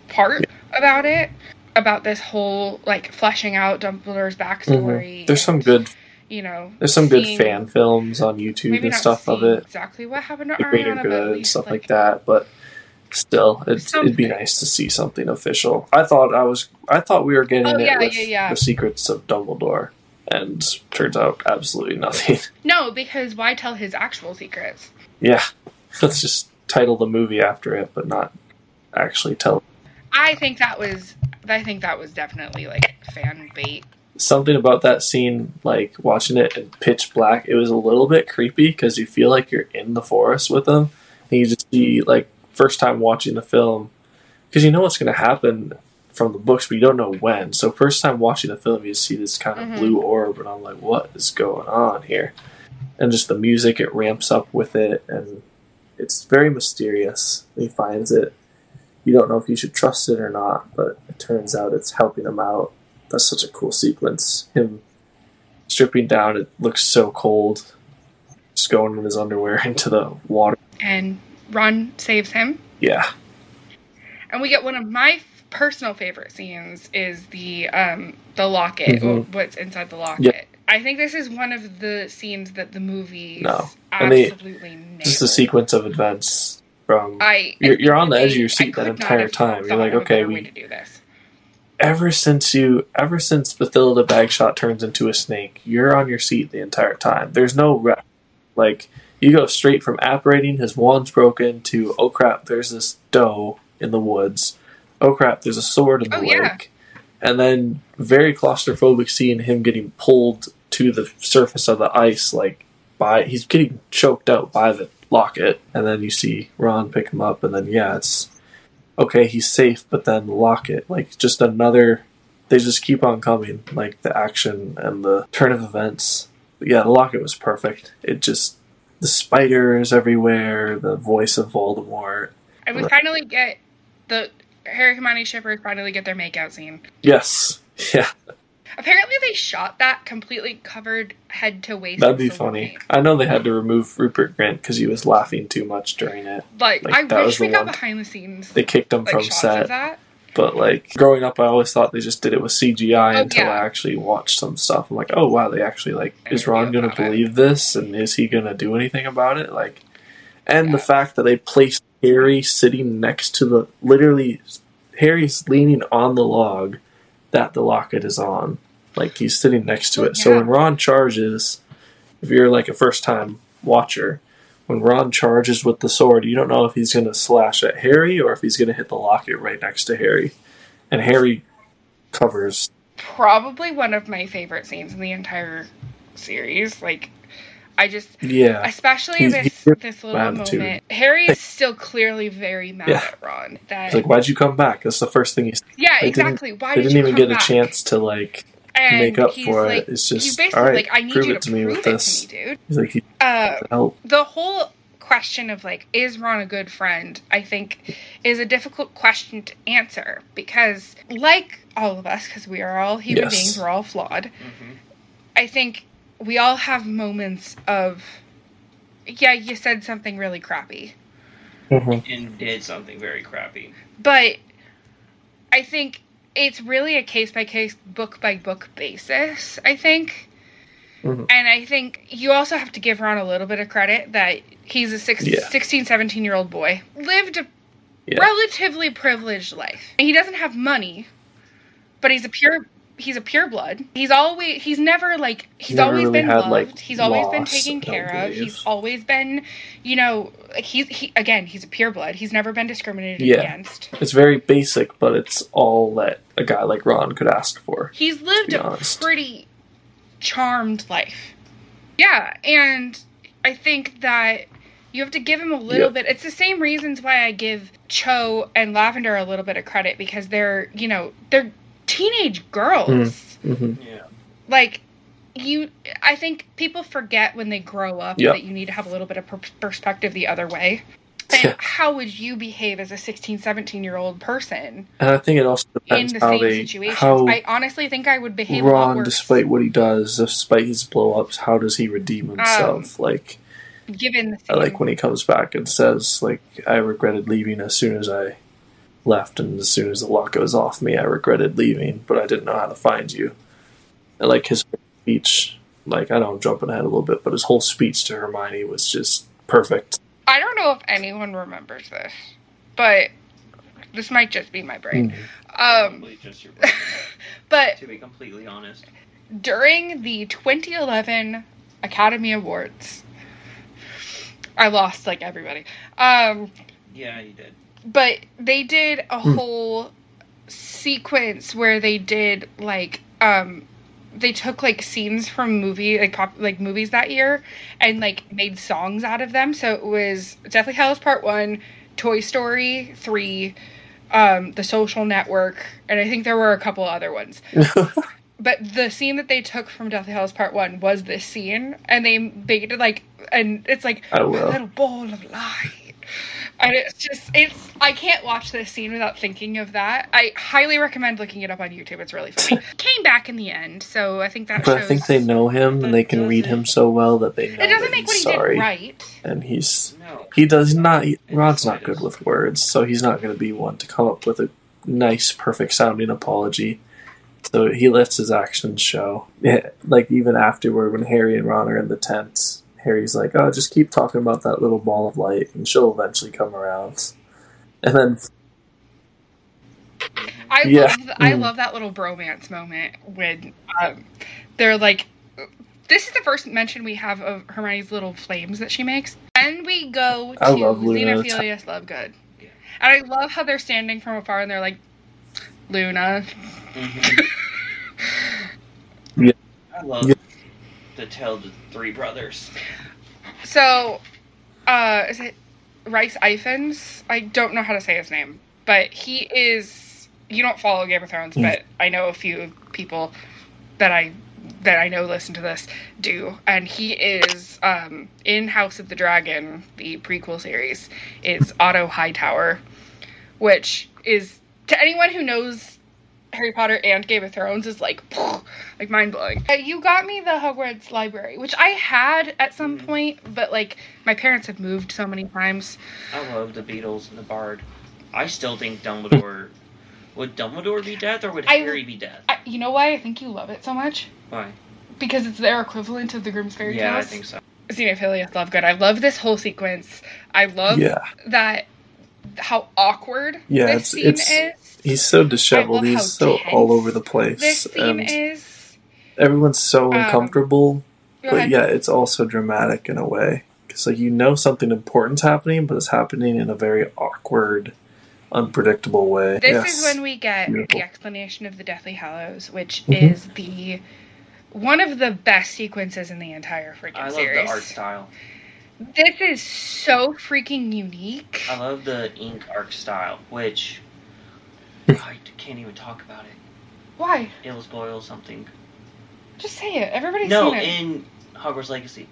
B: part about it, about this whole like fleshing out Dumbledore's backstory.
C: hmm There's some good.
B: You know,
C: There's some good fan films on YouTube and stuff of it.
B: Exactly what happened to
C: The greater
B: Ariana,
C: good and stuff
B: like,
C: like that, but still, it'd, it'd be nice to see something official. I thought I was. I thought we were getting
B: Oh,
C: it
B: yeah,
C: with
B: yeah, yeah.
C: the secrets of Dumbledore, and turns out absolutely nothing.
B: No, because why tell his actual secrets?
C: yeah, let's just title the movie after it, but not actually tell
B: I think that was I think that was definitely like fan bait.
C: Something about that scene, like watching it in pitch black, it was a little bit creepy because you feel like you're in the forest with them. And you just see, like, first time watching the film, because you know what's going to happen from the books, but you don't know when. So, first time watching the film, you see this kind of
B: Mhm.
C: blue orb, and I'm like, what is going on here? And just the music, it ramps up with it, and it's very mysterious. He finds it. You don't know if you should trust it or not, but it turns out it's helping him out that's such a cool sequence. Him stripping down, it looks so cold. Just going in his underwear into the water.
B: And Ron saves him.
C: Yeah.
B: And we get one of my f- personal favorite scenes is the um the locket,
C: Mhm.
B: what's inside the locket. I think this is one of the scenes that the movie
C: No. And they-
B: absolutely nailed.
C: Just the sequence of events from
B: I
C: You're- you're on the edge of your seat that entire time. You're like, okay, we-
B: way to do this.
C: Ever since you ever since Bathilda Bagshot turns into a snake, you're on your seat the entire time. There's no rest. Like you go straight from apparating his wand's broken to oh crap, there's this doe in the woods. Oh crap, there's a sword in the
B: Oh,
C: lake.
B: yeah.
C: And then very claustrophobic seeing him getting pulled to the surface of the ice like by he's getting choked out by the locket and then you see Ron pick him up and then yeah, it's okay, he's safe, but then lock it. Like just another they just keep on coming. Like the action and the turn of events. Yeah, the locket was perfect. It just the spiders everywhere, the voice of Voldemort.
B: And we
C: Right.
B: finally get the Harry Hermione shippers finally get their makeout scene.
C: Yes. Yeah,
B: Apparently they shot that completely covered head to waist.
C: that'd be funny. I know they had to remove Rupert Grint because he was laughing too much during it.
B: Like,
C: Like,
B: I
C: that was
B: wish we got
C: one-
B: behind the scenes
C: They kicked him
B: like
C: from set. But like growing up, I always thought they just did it with CGI
B: Oh,
C: until
B: yeah.
C: I actually watched some stuff. I'm like, oh wow, they actually like is Ron gonna
B: about it.
C: believe this, and is he gonna do anything about it? Like, and the fact that they placed Harry sitting next to the literally Harry's leaning on the log that the locket is on, like he's sitting next to it. So when Ron charges, if you're like a first time watcher. When Ron charges with the sword, you don't know if he's going to slash at Harry or if he's going to hit the locket right next to Harry. And Harry covers.
B: Probably one of my favorite scenes in the entire series. Like, I just,
C: Yeah.
B: especially
C: He's-
B: this
C: he's
B: this little
C: attitude.
B: moment. Harry is still clearly very mad
C: Yeah.
B: at Ron. That
C: It's like, why'd you come back? That's the first thing he said.
B: yeah,
C: they
B: exactly. Why
C: They
B: did
C: didn't even
B: come
C: get
B: back?
C: a chance to, like,
B: and
C: make up
B: he's
C: for
B: like,
C: it. It's just,
B: basically
C: all right,
B: like, I need
C: prove
B: you
C: it
B: to
C: to me with
B: it
C: this.
B: to me, dude.
C: He's like, he
B: Uh,
C: help.
B: the whole question of like is ron a good friend i think is a difficult question to answer because like all of us because we are all human
C: Yes.
B: beings we're all flawed
D: hmm
B: i think we all have moments of yeah you said something really crappy
C: Mhm.
D: And did something very crappy.
B: but i think it's really a case by case book by book basis i think
C: Mhm.
B: and i think you also have to give ron a little bit of credit that he's a six,
C: Yeah.
B: 16 17 year old boy lived a
C: Yeah.
B: relatively privileged life he doesn't have money but he's a pure he's a pureblood. He's always he's never like he's
C: Never
B: always
C: really
B: been
C: had,
B: loved.
C: like,
B: he's always been taken care of. He's always been, you know, like he's he again he's a pureblood. He's never been discriminated
C: Yeah.
B: against.
C: It's very basic, but it's all that a guy like Ron could ask for.
B: He's lived a
C: honest.
B: pretty charmed life. Yeah, and I think that you have to give him a little
C: Yep.
B: bit. It's the same reasons why I give Cho and Lavender a little bit of credit because they're, you know, they're teenage girls.
C: hmm
D: Yeah.
B: Like you I think people forget when they grow up
C: Yep.
B: that you need to have a little bit of per- perspective the other way. And
C: Yeah.
B: how would you behave as a 16, 17 year old person
C: And I think it also
B: in
C: depends
B: the
C: how
B: same
C: they
B: situations?
C: how
B: I honestly think I would behave a lot
C: Ron,
B: worse.
C: despite what he does, despite his blow ups, how does he redeem himself? like
B: given the
C: I
B: same,
C: like when he comes back and says, like, I regretted leaving as soon as I left, and as soon as the lock goes off me, I regretted leaving, but I didn't know how to find you. I like his speech. Like, I know I'm jumping ahead a little bit, but his whole speech to Hermione was just perfect.
B: I don't know if anyone remembers this, but this might just be my brain. Um,
D: Probably just your brain.
B: but
D: to be completely honest.
B: during the 2011 Academy Awards, I lost like everybody. Um,
D: Yeah, you did.
B: But they did a
C: Hmm.
B: whole sequence where they did like um they took like scenes from movie like pop like movies that year and like made songs out of them so it was deathly hallows part one toy story three um the social network and i think there were a couple other ones but the scene that they took from deathly hallows part one was this scene and they made it like and it's like a little ball of light. And it's just it's I can't watch this scene without thinking of that. I highly recommend looking it up on YouTube. It's really funny. Came back in the end, so I think that
C: But
B: shows
C: I think they know him and they can read him so well that they know
B: it doesn't
C: that
B: make what
C: he's
B: he
C: sorry.
B: did right.
C: And he's
D: No.
C: he does not. He, Ron's not good with words, so he's not going to be one to come up with a nice, perfect sounding apology. So he lets his actions show. Yeah, like even afterward, when Harry and Ron are in the tent, Harry's like, "Oh, just keep talking about that little ball of light, and she'll eventually come around." And then,
B: I
C: Yeah.
B: love I
C: Mm.
B: love that little bromance moment when um, they're like this is the first mention we have of Hermione's little flames that she makes. And we go to
C: I love Luna.
B: Xenophilius Lovegood.
D: Yeah.
B: And I love how they're standing from afar and they're like, Luna.
D: Mhm.
C: Yeah.
D: I love
C: Yeah.
D: Tale of the three brothers.
B: So, uh, is it Rhys Ifans? I don't know how to say his name, but he is. You don't follow Game of Thrones, but I know a few people that I that I know listen to this do, and he is um, in House of the Dragon, the prequel series. Is Otto Hightower, which is to anyone who knows Harry Potter and Game of Thrones is like like mind blowing. Uh, you got me the Hogwarts library, which I had at some
D: Mhm.
B: point, but like my parents have moved so many times.
D: I love the Beedle and the Bard. I still think Dumbledore. would Dumbledore be death or would
B: I-
D: Harry be death?
B: I, you know why I think you love it so much?
D: Why?
B: Because it's their equivalent of the Grimm's fairy tales.
D: Yeah, I think so.
B: Xenophilius Lovegood. I love this whole sequence. I love
C: yeah,
B: that how awkward
C: Yeah,
B: this
C: it's-
B: scene
C: it's-
B: is.
C: he's so disheveled. He's so all over the place,
B: This scene
C: and
B: is.
C: everyone's so
B: Um,
C: uncomfortable.
B: Go
C: but
B: ahead.
C: yeah, it's also dramatic in a way because like you know something important's happening, but it's happening in a very awkward, unpredictable way.
B: This
C: yes.
B: is when we get
C: Beautiful.
B: the explanation of the Deathly Hallows, which
C: Mhm.
B: is the one of the best sequences in the entire freaking
D: I love
B: series.
D: the art style.
B: This is so freaking unique.
D: I love the ink art style, which I can't even talk about it.
B: Why?
D: It will spoil something.
B: Just say it. Everybody's
D: No,
B: seen it.
D: No, in Hogwarts Legacy.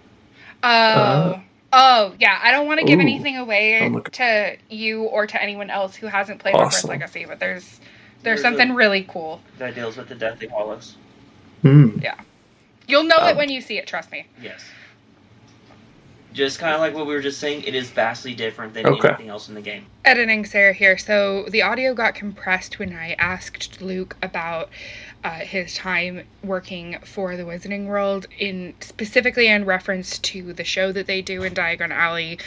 B: Oh.
C: Uh,
B: oh, yeah. I don't want to give
C: ooh.
B: anything away
C: I'm
B: to you or to anyone else who hasn't played
C: Awesome.
B: Hogwarts Legacy, but there's there's
D: There's
B: something
D: a-
B: really cool.
D: that deals with the Deathly Hallows.
C: Yeah.
B: You'll know it
C: Um,
B: when you see it, trust me.
D: Yes. Just kind of like what we were just saying, it is vastly different than
C: Okay.
D: anything else in the game.
B: Editing Sarah here. So the audio got compressed when I asked Luke about uh, his time working for the Wizarding World, in specifically in reference to the show that they do in Diagon Alley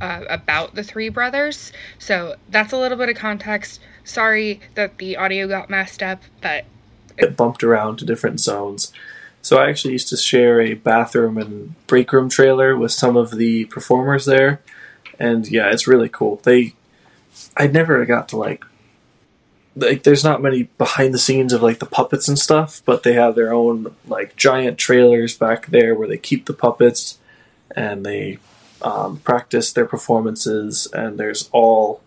B: uh, about the three brothers. So that's a little bit of context. Sorry that the audio got messed up, but
C: it bumped around to different zones. So I actually used to share a bathroom and break room trailer with some of the performers there, and yeah, it's really cool. They, I never got to like, like there's not many behind the scenes of like the puppets and stuff, but they have their own like giant trailers back there where they keep the puppets, and they um, practice their performances, and there's all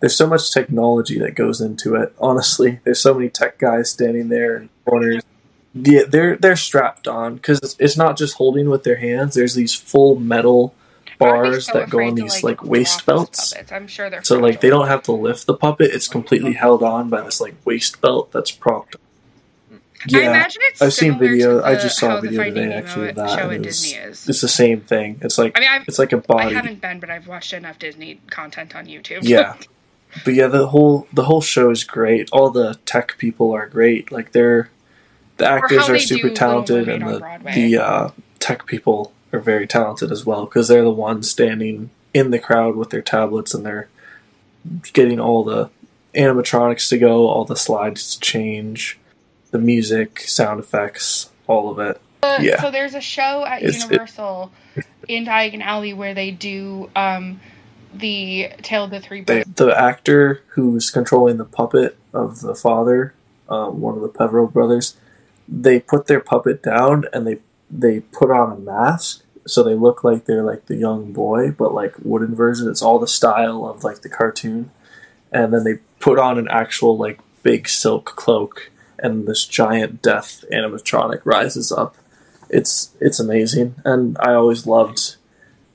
C: there's so much technology that goes into it. Honestly, there's so many tech guys standing there in corners. Yeah, they're they're strapped on because it's, it's not just holding with their hands. There's these full metal
B: I
C: bars
B: so
C: that go on
B: to,
C: these like waist belts.
B: I'm sure they're
C: So like they don't have to lift the puppet; it's completely mm-hmm. held on by this like waist belt that's propped.
B: I
C: Yeah,
B: imagine it's
C: I've seen video-
B: to
C: I just saw a
B: the
C: video today,
B: Nemo
C: actually, of that,
B: show at Disney is.
C: it's the same thing. It's like
B: I mean, I've,
C: it's like a
B: I
C: body.
B: I haven't been, but I've watched enough Disney content on YouTube.
C: yeah but yeah the whole the whole show is great all the tech people are great like they're the actors are super talented and the, the uh, tech people are very talented as well because they're the ones standing in the crowd with their tablets and they're getting all the animatronics to go all the slides to change the music sound effects all of it
B: Uh,
C: Yeah.
B: So there's a show at
C: It's- it-
B: Universal in Diagon Alley where they do um, the Tale of the Three
C: they,
B: Brothers.
C: the actor who's controlling the puppet of the father, um, one of the Peverell brothers, they put their puppet down and they they put on a mask so they look like they're like the young boy, but like wooden version. It's all the style of like the cartoon, and then they put on an actual like big silk cloak, and this giant death animatronic rises up. It's it's amazing, and I always loved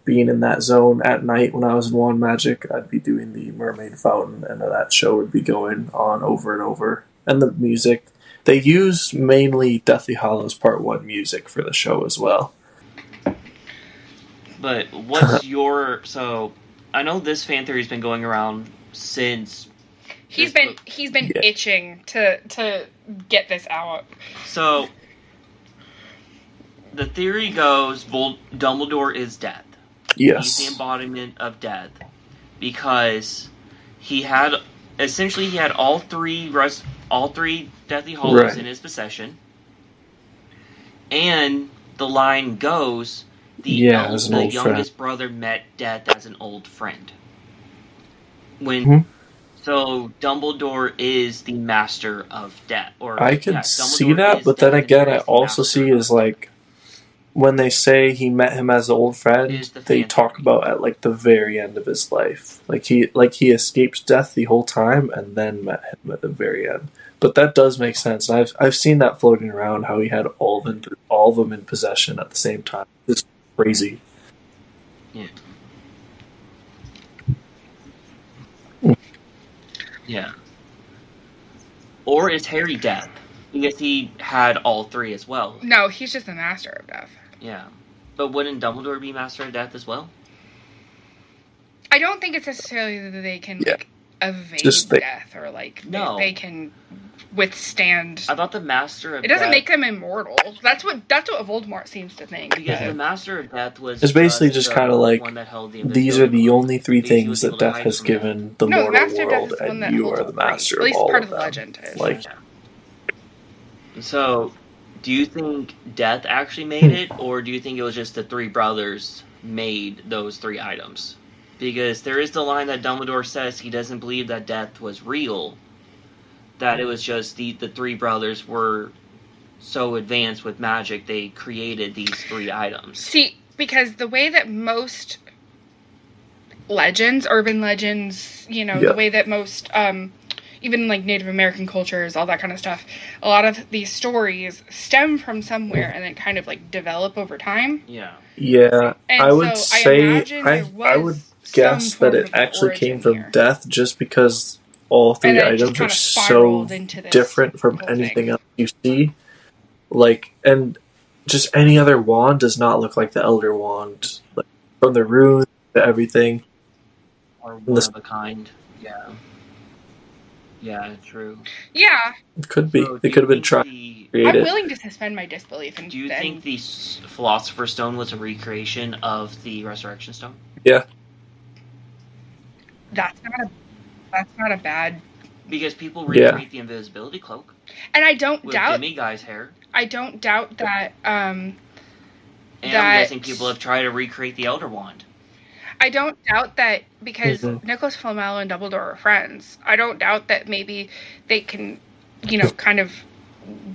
C: being in that zone at night when I was in Wand Magic, I'd be doing the Mermaid Fountain, and that show would be going on over and over. And the music, they use mainly Deathly Hallows Part 1 music for the show as well.
D: But what's your so? I know this fan theory's been going around since.
B: He's been
D: book-
B: he's been
C: Yeah.
B: itching to to get this out.
D: So the theory goes Vol- Dumbledore is death. Yes. He's the embodiment of death because he had essentially he had all three res- all three Deathly Hallows
C: Right.
D: in his possession, and the line goes the
C: Yeah,
D: el- the youngest brother met death as an old friend. When
C: Mhm.
D: so Dumbledore is the master of death, or
C: I can
D: yeah,
C: see that, but then again, I also see is like when they say he met him as an old friend,
D: the
C: they talk about at like the very end of his life, like he like he escaped death the whole time and then met him at the very end. But that does make sense. I've I've seen that floating around how he had all of them all of them in possession at the same time. It's crazy.
D: Yeah. Mm. Yeah. Or is Harry death? Because he had all three as well.
B: No, he's just the master of death.
D: Yeah. But wouldn't Dumbledore be Master of Death as well?
B: I don't think it's necessarily that they can
C: Yeah.
B: like evade
C: Just they-
B: death or like they-
D: No.
B: they, can withstand.
D: I thought the Master of
B: It doesn't
D: Death
B: make them immortal. That's what that's what Voldemort seems to think.
D: because
B: but-
D: the Master of Death was
C: It's basically just kinda like,
D: one that held the
C: These are the only three
D: Because
C: things that death has given the
B: no, the
C: mortal
B: master of death
C: world,
B: is the one
C: and
B: that
C: you are the
B: all three.
C: master
B: At
C: of
B: least
C: all
B: part
C: of
B: of the
C: them.
B: legend is.
C: Like-
D: So, do you think Death actually made it, or do you think it was just the three brothers made those three items? Because there is the line that Dumbledore says he doesn't believe that Death was real. That it was just the the three brothers were so advanced with magic they created these three items.
B: See, because the way that most legends, urban legends, you know,
C: Yeah.
B: the way that most, um, even like Native American cultures, all that kind of stuff, a lot of these stories stem from somewhere and then kind of like develop over time.
D: Yeah.
C: Yeah,
B: And
C: I would
B: so
C: say
B: imagine
C: I, I would guess that it actually came from
B: here.
C: death just because all three
B: then it just
C: items are so
B: spiraled into this
C: different from anything
B: thing.
C: else you see. Like, and just any other wand does not look like the Elder Wand. Like, from the runes to everything.
D: Or one
C: This-
D: of a kind. Yeah. Yeah, true.
B: Yeah,
C: It could be.
D: So,
C: they could have been
D: think
C: trying
D: the-
C: to create
B: I'm
C: it.
B: willing to suspend my disbelief and
D: Do you
B: then
D: think the Philosopher's Stone was a recreation of the Resurrection Stone? Yeah.
B: That's not a that's not a bad
D: Because people
C: Yeah.
D: recreate the invisibility cloak.
B: And I don't
D: with
B: doubt
D: Jimmy Guy's hair.
B: I don't doubt that um
D: And
B: That-
D: I'm guessing people have tried to recreate the Elder Wand.
B: I don't doubt that because
C: Mhm.
B: Nicholas Flamel and Dumbledore are friends. I don't doubt that maybe they can, you know, kind of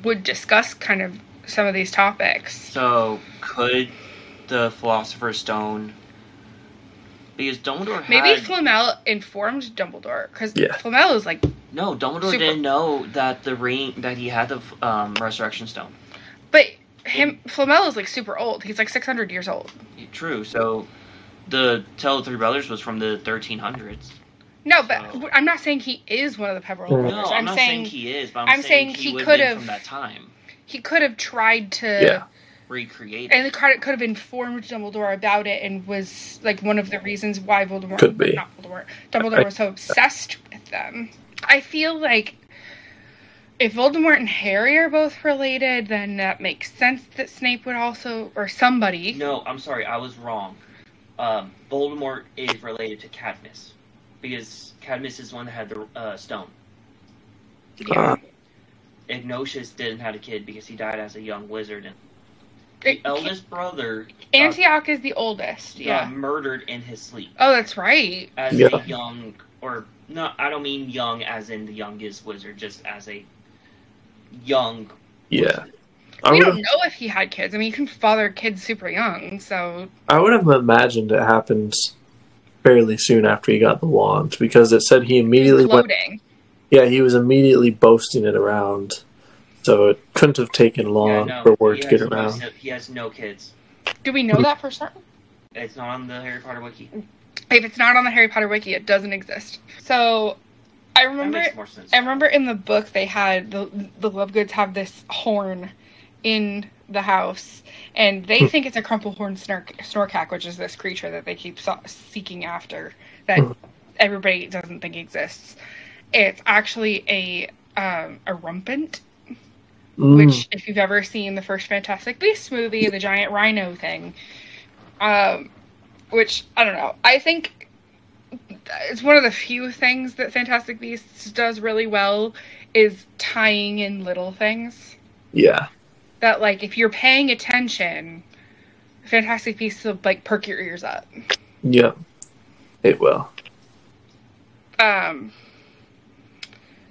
B: would discuss kind of some of these topics.
D: So could the Philosopher's Stone? Because Dumbledore had...
B: Maybe Flamel informed Dumbledore because
C: Yeah.
B: Flamel is like,
D: no. Dumbledore
B: Super-
D: didn't know that the ring that he had the um, Resurrection Stone.
B: but him Flamel is like super old. He's like six hundred years old.
D: True. So the Tale of Three Brothers was from the 1300s.
B: No, but
D: So-
B: I'm not saying he is one of the
C: Peverell
B: brothers.
D: No,
B: I'm,
D: I'm, not
B: saying,
D: saying, he is, but I'm,
B: I'm
D: saying,
B: saying
D: he,
B: he could
D: have
B: have-
D: from that time
B: he could have tried to
C: Yeah.
D: recreate.
B: and the card could have informed Dumbledore about it and was like one of the reasons why Voldemort
C: Could be.
B: not Voldemort Dumbledore
C: I-
B: was so obsessed with them. I feel like if Voldemort and Harry are both related, then that makes sense that Snape would also or somebody.
D: No, I'm sorry, I was wrong. Um, Voldemort is related to Cadmus because Cadmus is the one that had the uh, stone.
C: Uh,
D: Ignatius didn't have a kid because he died as a young wizard, and
B: It-
D: the eldest brother got,
B: Antioch is the oldest.
D: got
B: Yeah.
D: murdered in his sleep
B: Oh, that's right.
D: as
C: Yeah.
D: a young, or no, I don't mean young as in the youngest wizard, just as a young.
C: yeah. I
B: we don't know if he had kids. I mean, you can father kids super young, so
C: I would have imagined it happened fairly soon after he got the wand because it said he immediately went. Yeah, he was immediately boasting it around. So it couldn't have taken long
D: Yeah, no,
C: for word to get
D: has no
C: around.
D: he has no kids.
B: Do we know hmm. that for certain?
D: It's not on the Harry Potter wiki.
B: If it's not on the Harry Potter wiki, it doesn't exist. So, I remember.
D: makes more sense.
B: I remember in the book they had the the Lovegoods have this horn in the house, and they think it's a crumplehorn snork, snorkack, which is this creature that they keep so- seeking after that
C: Hmm.
B: everybody doesn't think exists. It's actually a um, a Erumpent,
C: Mm,
B: which if you've ever seen the first Fantastic Beasts movie, the giant rhino thing, um, which I don't know. I think it's one of the few things that Fantastic Beasts does really well is tying in little things
C: yeah.
B: That like if you're paying attention, Fantastic Beasts will like perk your ears up.
C: Yeah. It will.
B: Um.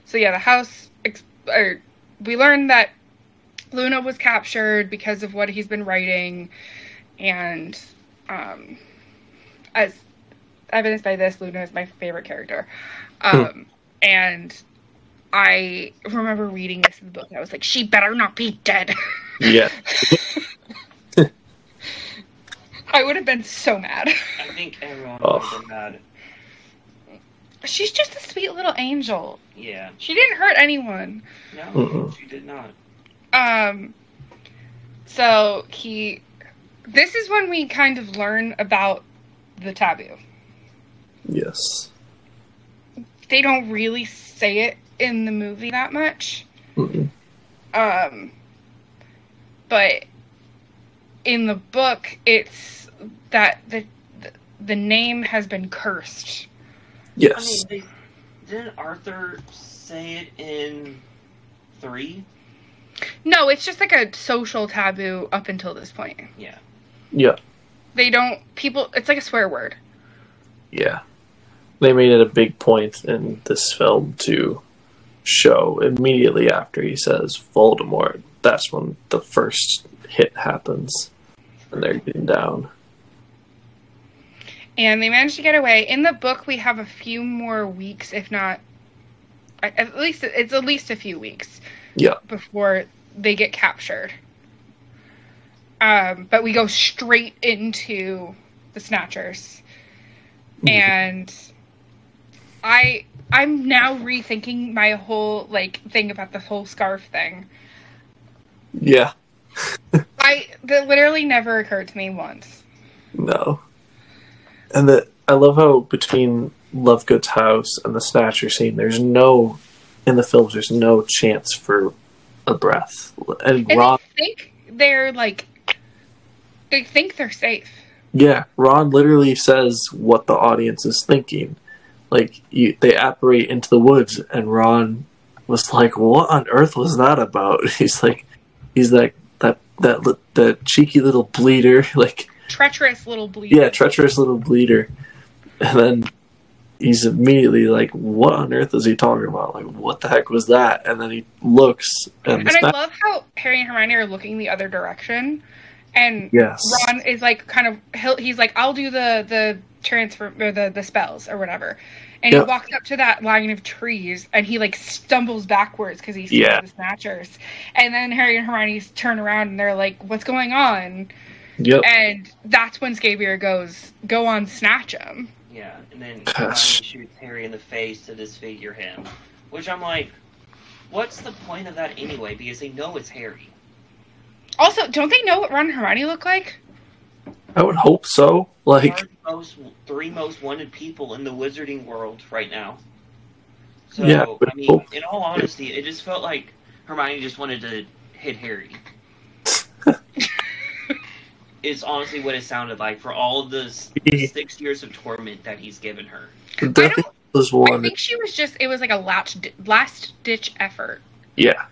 B: So yeah, the house. Ex- or we learned that Luna was captured because of what he's been writing, and um, as evidenced by this, Luna is my favorite character. Um, and I remember reading this in the book. And I was like, she better not be dead.
C: Yeah.
B: I would have been so mad.
D: I think everyone
C: Oh.
D: would have been mad.
B: She's just a sweet little angel.
D: Yeah.
B: She didn't hurt anyone.
D: No,
C: Mm-mm.
D: she did not.
B: Um, so he, this is when we kind of learn about the taboo.
C: Yes.
B: They don't really say it in the movie that much.
C: Mm-mm.
B: Um, but in the book, it's that the the, the name has been cursed.
C: Yes.
D: I mean, they, didn't Arthur say it in three?
B: No, it's just like a social taboo up until this point.
D: Yeah.
C: yeah.
B: They don't people. It's like a swear word.
C: Yeah. They made it a big point in this film to show immediately after he says Voldemort. That's when the first hit happens. And they're getting down.
B: and they managed to get away. In the book, we have a few more weeks, if not, at at least it's at least a few weeks.
C: Yeah.
B: Before they get captured. Um, but we go straight into the Snatchers, and I I'm now rethinking my whole like thing about the whole scarf thing.
C: Yeah.
B: I that literally never occurred to me once.
C: No. And the I love how between Lovegood's house and the Snatcher scene, there's no in the films. There's no chance for a breath. And
B: And
C: Ron,
B: they think they're like they think they're safe.
C: yeah, Ron literally says what the audience is thinking. Like you, they apparate into the woods, and Ron was like, "What on earth was that about?" He's like, he's like that that that cheeky little bleeder, like
B: Treacherous little bleeder."
C: yeah, treacherous little bleeder, and then he's immediately like, "What on earth is he talking about? Like, what the heck was that?" And then he looks, and,
B: And I
C: sna-
B: love how Harry and Hermione are looking the other direction, and
C: yes,
B: Ron is like kind of he'll, he's like I'll do the the transfer or the the spells or whatever, and
C: Yep.
B: he walks up to that line of trees and he like stumbles backwards because he's
C: Yeah.
B: the Snatchers, and then Harry and Hermione turn around and they're like, "What's going on?"
C: yep,
B: And that's when Scabior goes, "Go on, snatch him."
D: Yeah, and then
C: Gosh.
D: Hermione shoots Harry in the face to disfigure him. Which I'm like, what's the point of that anyway? Because they know it's Harry.
B: Also, don't they know what Ron and Hermione look like?
C: I would hope so. Like,
D: are the most three most wanted people in the wizarding world right now. So
C: Yeah, but
D: I mean,
C: hope-
D: in all honesty, it just felt like Hermione just wanted to hit Harry. it's honestly what it sounded like for all of the s- six years of torment that he's given her.
C: Deathly
B: don't- I think she was just it was like a last last ditch effort.
C: Yeah.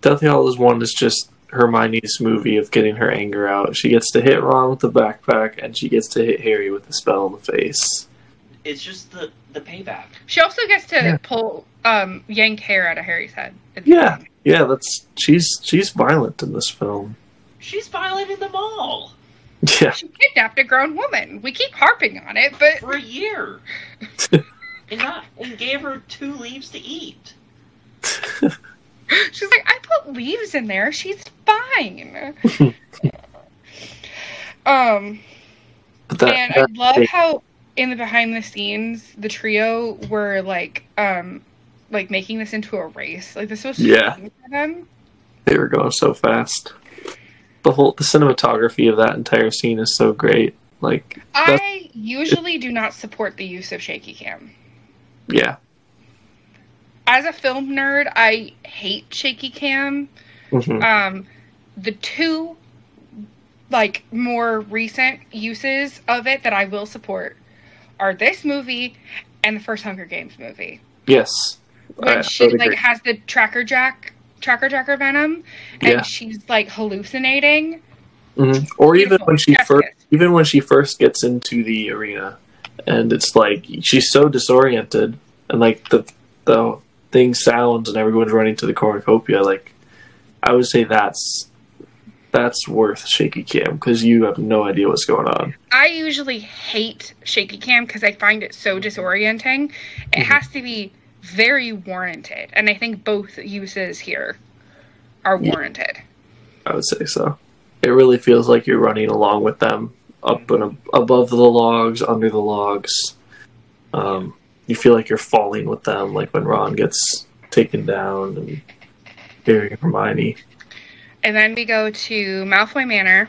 C: Deathly Hallows 1 is just Hermione's movie of getting her anger out. She gets to hit Ron with the backpack, and she gets to hit Harry with the spell in the face.
D: It's just the the payback.
B: She also gets to
C: Yeah.
B: pull um yank hair out of Harry's head.
C: Yeah.
B: beginning.
C: Yeah, that's she's she's violent in this film.
D: She's violated them all
C: Yeah.
B: She kidnapped a grown woman. We keep harping on it, but
D: for a year, and not and gave her two leaves to eat.
B: she's like, I put leaves in there. She's fine. um,
C: that,
B: and I love how in the behind the scenes, the trio were like, um, like making this into a race. Like this was
C: Yeah.
B: for them.
C: they were going so fast. The whole the cinematography of that entire scene is so great. Like
B: I usually do not support the use of shaky cam.
C: yeah.
B: As a film nerd, I hate shaky cam.
C: Mhm.
B: Um, the two like more recent uses of it that I will support are this movie and the first Hunger Games movie.
C: Yes.
B: When
C: I-
B: she
C: would
B: like
C: agree.
B: has the tracker jack tracker jacker venom and
C: Yeah.
B: she's like hallucinating.
C: Mhm. Or even when she
B: Yes,
C: first,
B: yes.
C: even when she first gets into the arena, and it's like she's so disoriented, and like the the thing sounds, and everyone's running to the cornucopia. Like, I would say that's that's worth shaky cam because you have no idea what's going on.
B: I usually hate shaky cam because I find it so disorienting. It
C: Mhm.
B: has to be very warranted, and I think both uses here are
C: Yeah.
B: warranted.
C: I would say so. It really feels like you're running along with them up and ab- above the logs, under the logs. Um, you feel like you're falling with them, like when Ron gets taken down and Harry and Hermione
B: And then we go to Malfoy Manor,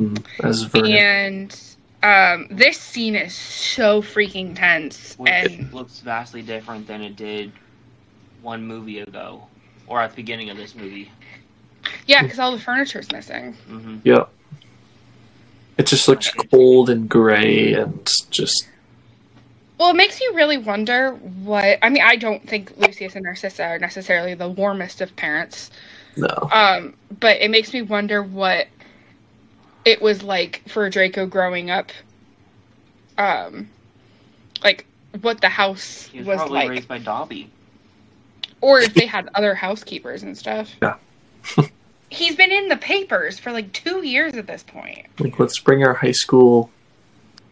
C: mm, as Vernon.
B: and um, this scene is so freaking tense.
D: Which
B: And
D: looks vastly different than it did one movie ago, or at the beginning of this movie.
B: yeah, because all the furniture's missing.
D: hmm
C: Yeah. It just looks cold and gray and just
B: Well, it makes you really wonder what. I mean, I don't think Lucius and Narcissa are necessarily the warmest of parents,
C: no.
B: um, but it makes me wonder what it was like for Draco growing up. Um, like what the house
D: He was,
B: was
D: probably
B: like,
D: raised by Dobby.
B: or if they had other housekeepers and stuff.
C: Yeah.
B: He's been in the papers for like two years at this point.
C: Like let's bring our high school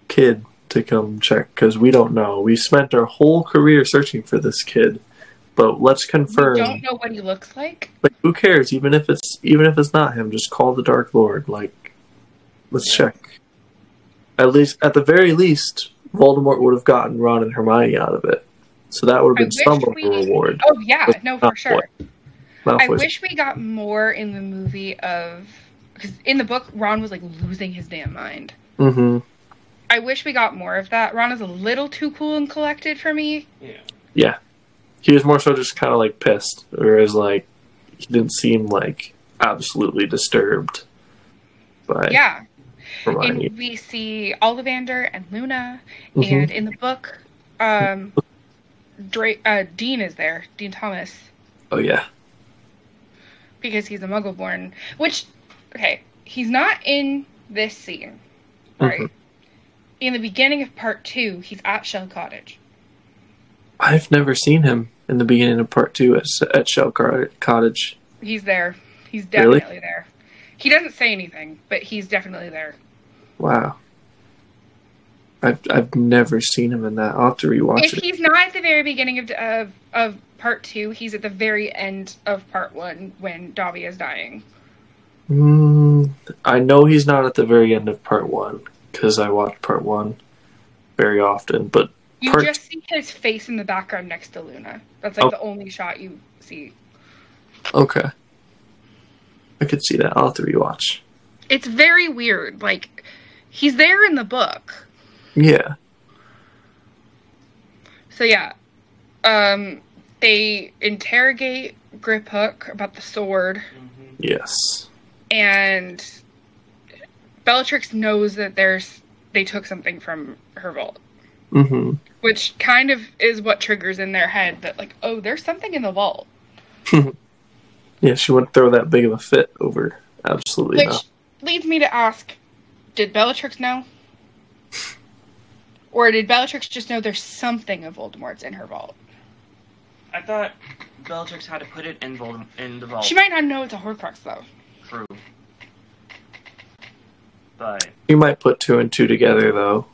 C: kid to come check because we don't know. We spent our whole career searching for this kid, but let's
B: We
C: confirm.
B: don't know what he looks like.
C: Like who cares? Even if it's even if it's not him, just call the Dark Lord. Like let's
D: Yeah.
C: check. At least, at the very least, Voldemort would have gotten Ron and Hermione out of it, so that would have been some of
B: we-
C: reward.
B: Oh yeah, no, for sure. I wish we got more in the movie of because in the book Ron was like losing his damn mind.
C: Mhm.
B: I wish we got more of that. Ron is a little too cool and collected for me.
D: Yeah.
C: He was more so just kind of like pissed, whereas like he didn't seem like absolutely disturbed by
B: Yeah,
C: Hermione.
B: and we see Ollivander and Luna,
C: Mhm.
B: and in the book, um, Drake, uh, Dean is there. Dean Thomas.
C: Oh yeah.
B: because he's a muggle born which okay he's not in this scene right
C: Mhm.
B: In the beginning of part two he's at shell cottage
C: I've never seen him in the beginning of part two at, at Shell Cottage.
B: he's there he's
C: Really?
B: definitely there he doesn't say anything but he's definitely there
C: Wow. I've I've never seen him in that. I'll have to rewatch
B: if
C: it.
B: he's not at the very beginning of, of of part two he's at the very end of part one when dobby is dying
C: Mm, I know he's not at the very end of part one because I watch part one very often. But
B: you
C: Part-
B: just see his face in the background next to luna that's like
C: Oh.
B: the only shot you see
C: okay, I could see that. I'll have to rewatch.
B: it's very weird. Like he's there in the book.
C: Yeah.
B: So yeah. Um they interrogate Griphook about the sword
D: hmm
C: Yes.
B: and Bellatrix knows that there's they took something from her vault.
C: Mm-hmm.
B: Which kind of is what triggers in their head that like, oh, there's something in the vault.
C: Yeah, she wouldn't throw that big of a fit over. Absolutely
B: Which
C: not.
B: leads me to ask, did Bellatrix know? Or did Bellatrix just know there's something of Voldemort's in her vault?
D: I thought Bellatrix had to put it in, Voldem- in the vault.
B: She might not know it's a Horcrux though.
D: True. But
C: You might put two and two together though,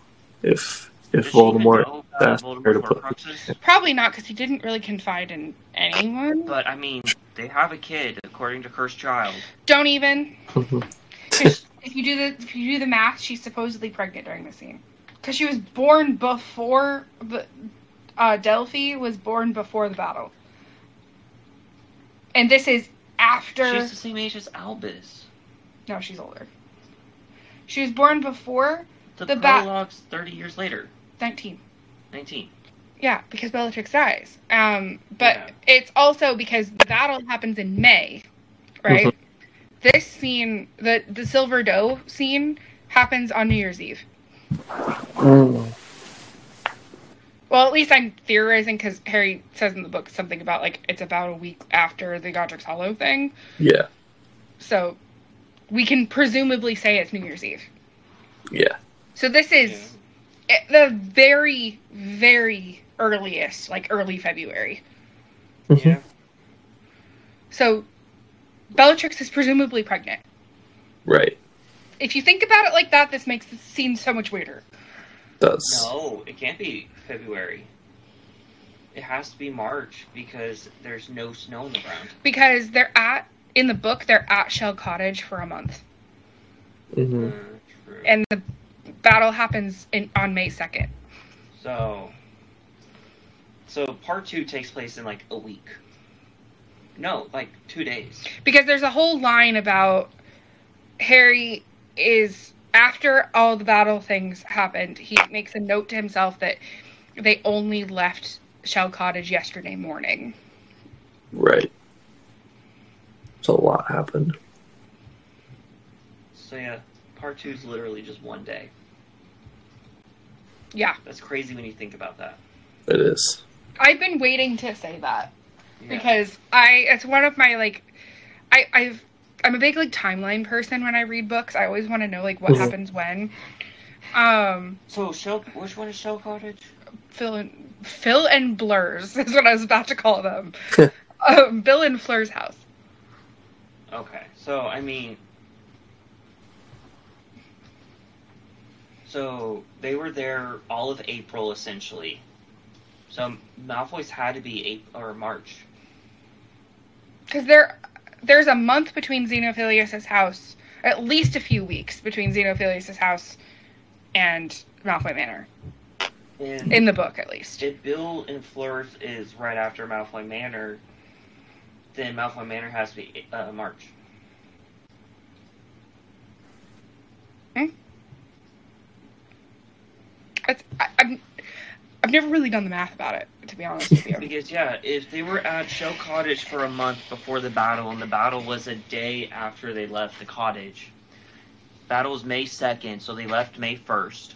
C: if if
D: does she even
C: Voldemort. asked
D: Voldemort
C: her to put-
D: Horcruxes?
B: Probably not, because he didn't really confide in anyone.
D: But I mean, they have a kid, according to Cursed Child.
B: Don't even.
C: Mhm.
B: 'Cause if you do the if you do the math, she's supposedly pregnant during the scene. Because she was born before the uh, Delphi was born before the battle, and this is after.
D: She's the same age as Albus.
B: No, she's older. She was born before
D: The,
B: The ba-
D: prologue's 30 years later.
B: nineteen.
D: 19.
B: Yeah, because Bellatrix dies. Um, but
D: Yeah.
B: it's also because the battle happens in May, right? This scene, the the Silver Doe scene, happens on New Year's Eve.
C: Mm.
B: Well, at least I'm theorizing because Harry says in the book something about like it's about a week after the Godric's Hollow thing,
C: Yeah.
B: so we can presumably say it's New Year's Eve.
C: Yeah.
B: So this is at the very, very earliest, like early February.
C: Mhm.
D: Yeah.
B: So Bellatrix is presumably pregnant.
C: Right.
B: If you think about it like that, this makes the scene so much weirder.
C: Does.
D: No, it can't be February. It has to be March because there's no snow on the ground.
B: Because they're at in the book, they're at Shell Cottage for a month.
C: hmm
D: Uh.
B: And the battle happens in on May second.
D: So, so part two takes place in like a week. No, like two days.
B: Because there's a whole line about Harry is after all the battle things happened, he makes a note to himself that they only left Shell Cottage yesterday morning.
C: Right. So a lot happened.
D: So yeah, part two is literally just one day.
B: Yeah.
D: That's crazy when you think about that.
C: It is.
B: I've been waiting to say that.
D: Yeah.
B: because I it's one of my like I I've I'm a big like timeline person when I read books. I always want to know like what
C: Mhm.
B: happens when. Um,
D: So Shell, which one is Shell Cottage?
B: Phil and Phil and Blur's is what I was about to call them. um, Bill and Fleur's house.
D: Okay, so I mean, so they were there all of April essentially. So Malfoy's had to be April or March.
B: Because there, there's a month between Xenophilius' house, at least a few weeks between Xenophilius' house and Malfoy Manor,
D: And
B: in the book at least.
D: if Bill and Fleur is right after Malfoy Manor, then Malfoy Manor has to be uh, March.
B: It's, I, I'm, I've never really done the math about it, to be honest with you.
D: Because yeah, if they were at Shell Cottage for a month before the battle, and the battle was a day after they left the cottage, battle was May second, so they left May first.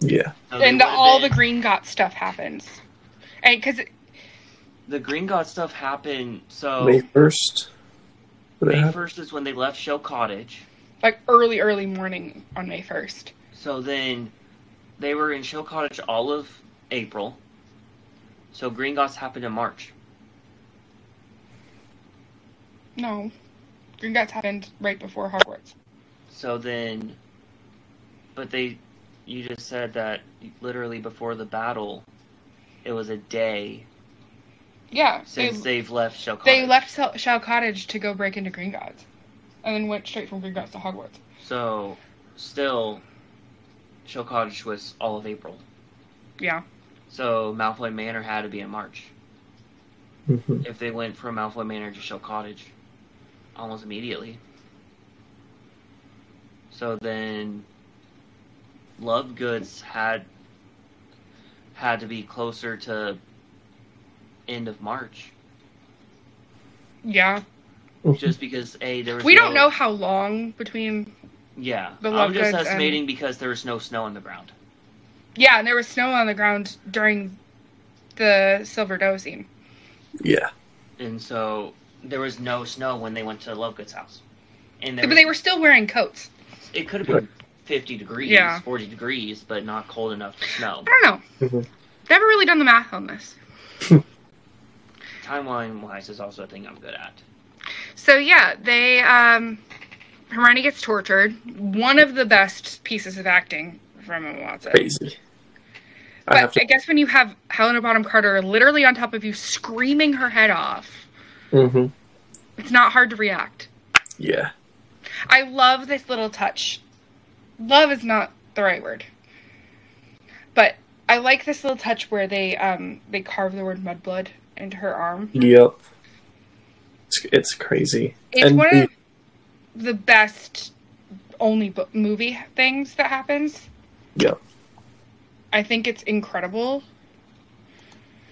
C: Yeah.
D: So
B: and
D: would've
B: all the Gringotts stuff happens And because
D: The Gringotts stuff happened. So
C: May first.
D: May first is when they left Shell Cottage.
B: like early, early morning on May first.
D: So then they were in Shell Cottage all of April. So Gringotts happened in March.
B: No, Gringotts happened right before Hogwarts.
D: So then, but they, you just said that literally before the battle, it was a day
B: Yeah, they,
D: since they've left Shell Cottage.
B: they left Shell Shell Cottage to go break into Gringotts, and then went straight from Gringotts to Hogwarts.
D: So, still, Shell Cottage was all of April.
B: Yeah,
D: So Malfoy Manor had to be in March.
C: Mhm.
D: If they went from Malfoy Manor to Shell Cottage, almost immediately. So then, Lovegoods had had to be closer to end of March,
B: yeah.
D: just because a there was
B: We
D: no-
B: don't know how long between.
D: Yeah,
B: the
D: I'm just
B: Goods and-
D: estimating because there was no snow on the ground.
B: Yeah, and there was snow on the ground during the Silver Doe scene.
C: Yeah.
D: and so there was no snow when they went to Lovegood's house. And there
B: but
D: was-
B: they were still wearing coats.
D: it could have been 50 degrees,
B: Yeah.
D: 40 degrees, but not cold enough to snow.
B: I don't know.
C: Mhm.
B: Never really done the math on this.
D: Timeline wise is also a thing I'm good at.
B: So yeah, they um Hermione gets tortured. One of the best pieces of acting from Emma Watson.
C: Crazy.
B: But
C: have to.
B: I guess when you have Helena Bonham Carter literally on top of you screaming her head off,
C: hmm
B: it's not hard to react.
C: Yeah.
B: I love this little touch. Love is not the right word. But I like this little touch where they um they carve the word mudblood into her arm.
C: Yep. It's, it's crazy.
B: It's
C: And
B: one of the best only bo- movie things that happens.
C: Yep.
B: I think it's incredible.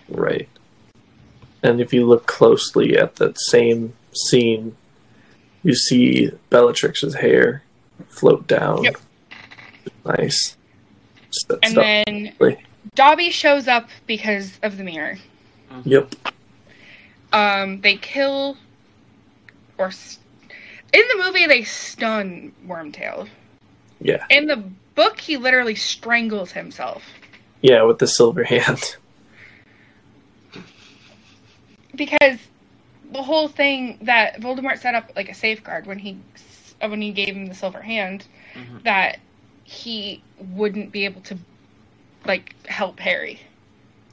C: Right. And if you look closely at that same scene, you see Bellatrix's hair float down.
B: Yep.
C: Nice.
B: And then. Dobby shows up because of the mirror.
C: Yep.
B: Um, they kill or s- in the movie they stun Wormtail.
C: Yeah.
B: In the book, he literally strangles himself
C: Yeah, with the silver hand.
B: because the whole thing that Voldemort set up like a safeguard when he when he gave him the silver hand
D: Mhm.
B: that he wouldn't be able to like help Harry.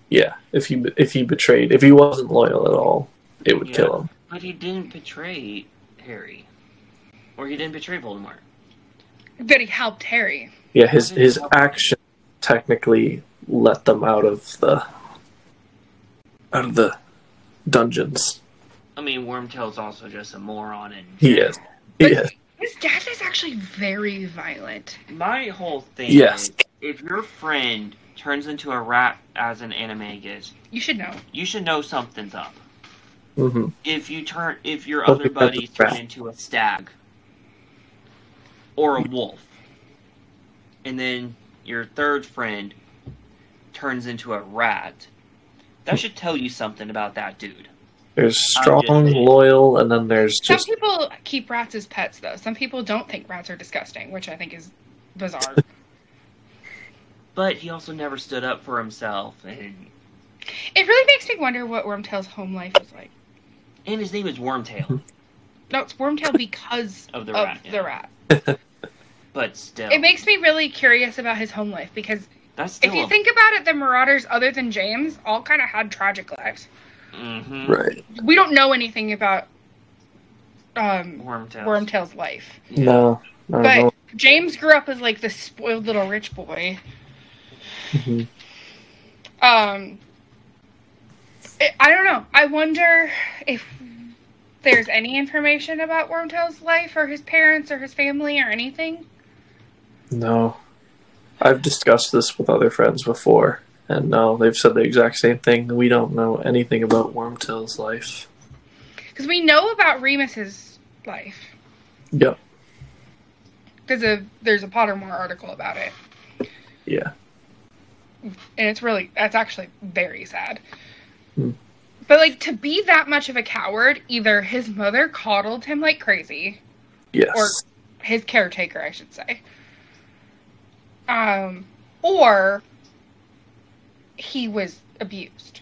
C: Yeah. If he if he betrayed, if he wasn't loyal at all, it would
D: Yeah.
C: kill him.
D: But he didn't betray Harry. Or he didn't betray Voldemort.
B: But he helped Harry.
C: Yeah, his
D: How did he
C: his
D: help?
C: action technically let them out of the out of the dungeons.
D: I mean, Wormtail's also just a moron and
C: He is.
B: But-
C: Yes.
B: His dad is actually very violent.
D: My whole thing
C: Yes.
D: is if your friend turns into a rat as an anime animagus,
B: You should know.
D: you should know something's up.
C: hmm
D: If you turn if your other buddies turn into a stag or a wolf, and then your third friend turns into a rat, that should tell you something about that dude.
C: There's
D: I'm
C: strong, loyal, and then there's
B: Some
C: just
B: people keep rats as pets, though. Some people don't think rats are disgusting, which I think is bizarre.
D: But he also never stood up for himself, and
B: it really makes me wonder what Wormtail's home life is like.
D: and his name is Wormtail.
B: No, it's Wormtail because
D: Of the
B: of
D: rat,
B: the
D: yeah.
B: rat.
D: But still,
B: It makes me really curious about his home life because
D: that's
B: if you think about it, the Marauders, other than James, all kind of had tragic lives.
D: hmm
C: right.
B: We don't know anything about um,
D: Wormtail.
B: Wormtail's life.
C: No,
B: But
C: know.
B: James grew up as like the spoiled little rich boy.
C: Mhm.
B: Um, I I don't know. I wonder if there's any information about Wormtail's life or his parents or his family or anything.
C: No, I've discussed this with other friends before, and no, they've said the exact same thing. We don't know anything about Wormtail's life.
B: Because we know about Remus's life.
C: Yep.
B: There's a there's a Pottermore article about it.
C: Yeah.
B: And it's really that's actually very sad.
C: Hmm.
B: But like to be that much of a coward, either his mother coddled him like crazy,
C: Yes.
B: or his caretaker, I should say. Um, or he was abused.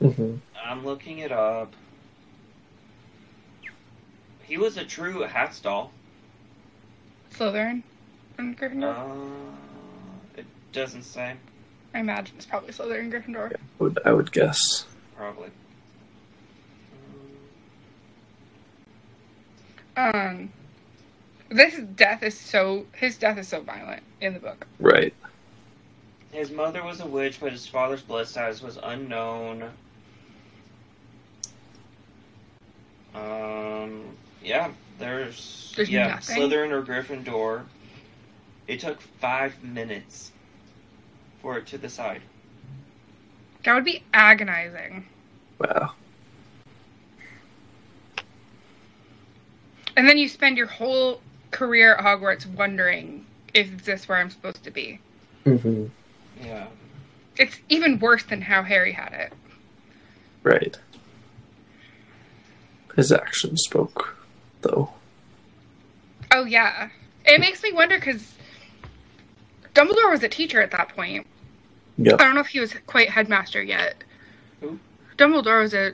C: hmm
D: I'm looking it up. He was a true Hatstall.
B: Slytherin and Gryffindor.
D: Uh, it doesn't say.
B: I imagine it's probably Slytherin, Gryffindor.
C: Would I would guess.
D: Probably.
B: Um, this death is so his death is so violent in the book.
C: Right.
D: His mother was a witch, but his father's blood status was unknown. Um, yeah, there's,
B: There's
D: yeah,
B: nothing?
D: Slytherin or Gryffindor. It took five minutes for it to decide.
B: That would be agonizing.
C: Wow.
B: And then you spend your whole career at Hogwarts wondering, is this where I'm supposed to be?
C: Mm-hmm.
D: Yeah.
B: It's even worse than how Harry had it.
C: Right. His actions spoke, though.
B: Oh yeah, it makes me wonder because Dumbledore was a teacher at that point.
C: Yep.
B: I don't know if he was quite headmaster yet.
D: Who?
B: Dumbledore was a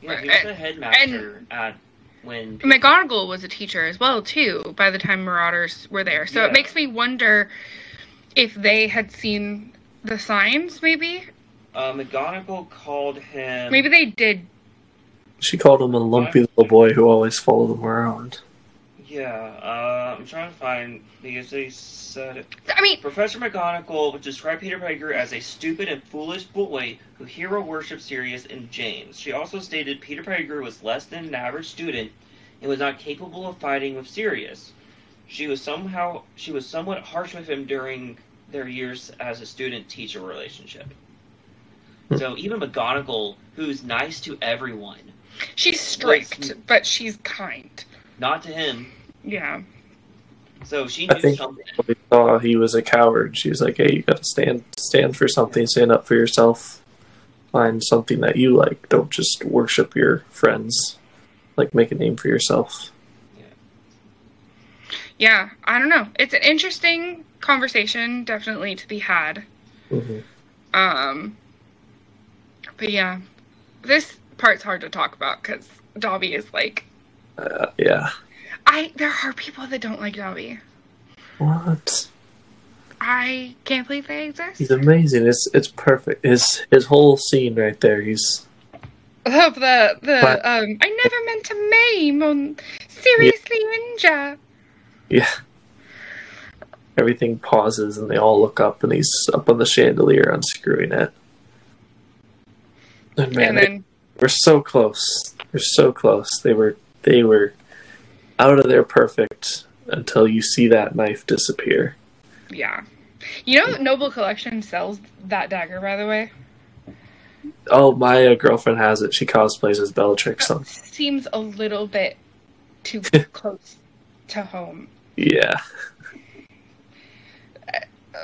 D: Yeah, he was the headmaster at when people-
B: McGonagall was a teacher as well too. By the time Marauders were there, so
D: Yeah.
B: it makes me wonder if they had seen the signs. Maybe,
D: uh, McGonagall called him.
B: maybe they did.
C: She called him a lumpy little boy who always followed them around.
D: Yeah, uh, I'm trying to find because they said it.
B: I mean,
D: Professor McGonagall would describe Peter Pettigrew as a stupid and foolish boy who hero worshipped Sirius and James. She also stated Peter Pettigrew was less than an average student and was not capable of fighting with Sirius. She was somehow she was somewhat harsh with him during their years as a student-teacher relationship.
C: Hmm.
D: So even McGonagall, who's nice to everyone,
B: she's strict,
D: Let's-
B: but she's kind.
D: not to him,
B: Yeah.
D: so she
C: I think-
D: something.
C: When we saw he was a coward, she was like, "Hey, you gotta stand stand for something. Stand up for yourself. Find something that you like. Don't just worship your friends. Like, make a name for yourself."
B: Yeah, I don't know. It's an interesting conversation, definitely to be had.
C: hmm
B: Um, but yeah, this part's hard to talk about because Dobby is like,
C: Uh, yeah.
B: I. There are people that don't like Dobby.
C: What?
B: I can't believe they exist.
C: He's amazing. It's it's perfect. His his whole scene right there. He's
B: Of the the um, I never meant to maim on seriously injure.
C: yeah. Everything pauses and they all look up and he's up on the chandelier unscrewing it. And man,
B: and
C: they
B: then
C: were so close. They're so close. They were they were out of there perfect until you see that knife disappear.
B: yeah, you know, Noble Collection sells that dagger. By the way,
C: Oh, my uh, girlfriend has it. She cosplays as Bellatrix.
B: that seems a little bit too close to home.
C: yeah,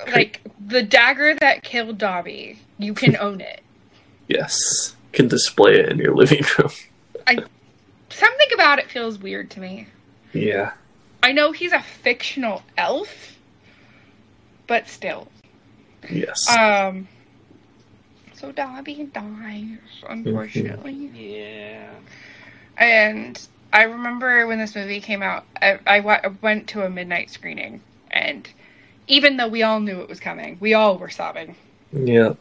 B: Like the dagger that killed Dobby, you can own it.
C: yes, can display it in your living room.
B: Something about it feels weird to me.
C: Yeah,
B: I know he's a fictional elf, but still.
C: yes.
B: Um. So Dobby dies, unfortunately.
D: Yeah.
B: And I remember when this movie came out, I, I went to a midnight screening, and even though we all knew it was coming, we all were sobbing.
C: Yeah.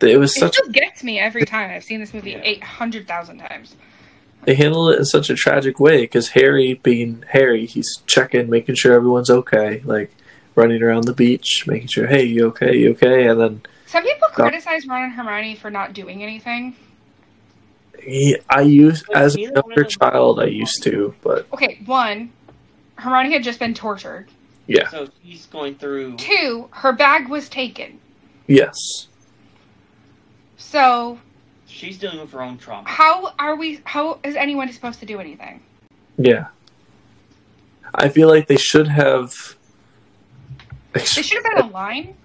C: It was
B: It
C: such
B: still gets me every time. I've seen this movie
D: Yeah.
B: eight hundred thousand times.
C: They handle it in such a tragic way because Harry being Harry, he's checking, making sure everyone's okay, like running around the beach, making sure, hey, you okay, you okay, and then
B: Some people
C: Yeah.
B: criticize Ron and Hermione for not doing anything.
C: he, I used
D: But
C: as a
D: neither one of
C: younger child, I used to, but
B: Okay, one, Hermione had just been tortured.
C: yeah,
D: So he's going through.
B: Two, her bag was taken.
C: yes,
B: So
D: She's dealing with her own trauma.
B: how are we? How is anyone supposed to do anything?
C: yeah. I feel like they should have.
B: They should have been a line.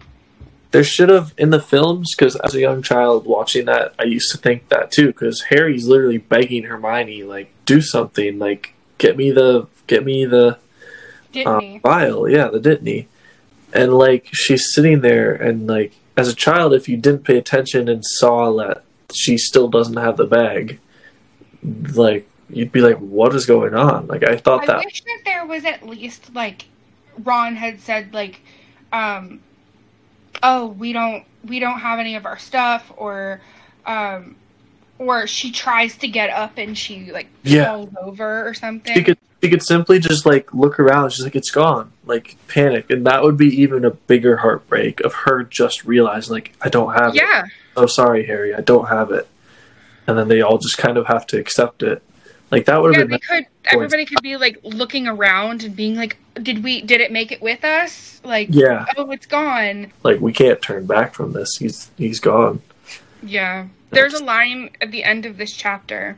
C: there should have in the films because as a young child watching that, I used to think that too. Because Harry's literally begging Hermione, like, do something, like, get me the, get me the
B: Didn't
C: uh, vial, yeah, the Dittany, and like she's sitting there, and like as a child, if you didn't pay attention and saw that she still doesn't have the bag, like you'd be like, what is going on? Like I thought
B: I
C: that,
B: wish that there was at least like Ron had said like, um, oh we don't we don't have any of our stuff or, um, or she tries to get up and she like
C: Yeah.
B: falls over or something.
C: she could she could simply just like look around. She's like, it's gone, like panic, and that would be even a bigger heartbreak of her just realizing like I don't have it.
B: yeah,
C: Oh, sorry, Harry, I don't have it, and then they all just kind of have to accept it. Like that would
B: yeah.
C: have
B: They
C: been
B: could. Everybody could be like looking around and being like, "Did we? Did it make it with us? Like,
C: yeah,
B: oh, it's gone."
C: like we can't turn back from this. He's he's gone.
B: Yeah. There's a line at the end of this chapter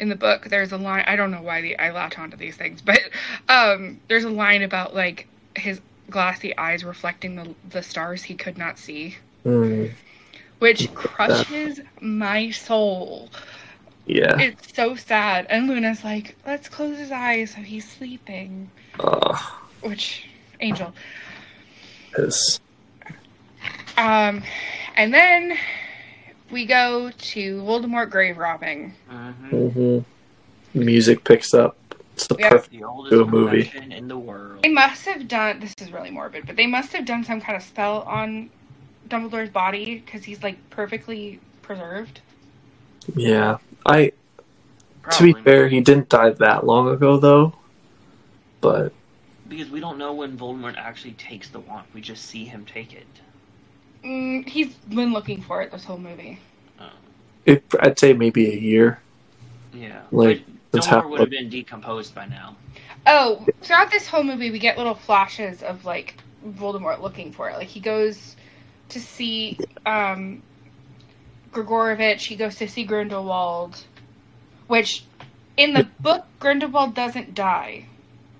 B: in the book. There's a line. I don't know why the, I latch onto these things, but um, there's a line about like his glassy eyes reflecting the the stars he could not see,
C: Mm,
B: which crushes my soul.
C: yeah.
B: It's so sad. And Luna's like, "Let's close his eyes so he's sleeping."
C: Uh,
B: Which Angel.
C: is
B: Um, and then we go to Voldemort grave robbing.
D: Mhm.
C: hmm Music picks up. It's the
B: Yeah.
C: perfect.
D: The oldest
C: Do a movie.
D: in the world.
B: They must have done. This is really morbid, but they must have done some kind of spell on Dumbledore's body because he's like perfectly preserved.
C: Yeah, I. To be
D: Probably.
C: fair, he didn't die that long ago, though. But
D: because we don't know when Voldemort actually takes the wand. We just see him take it.
B: Mm, he's been looking for it this whole movie.
D: Oh.
C: it, I'd say maybe a year.
D: Yeah.
C: Like,
D: but
C: that's
D: Dumbledore would have been decomposed by now.
B: Oh, throughout this whole movie, we get little flashes of like Voldemort looking for it. Like he goes to see um, Gregorovitch. He goes to see Grindelwald, which in the book Grindelwald doesn't die.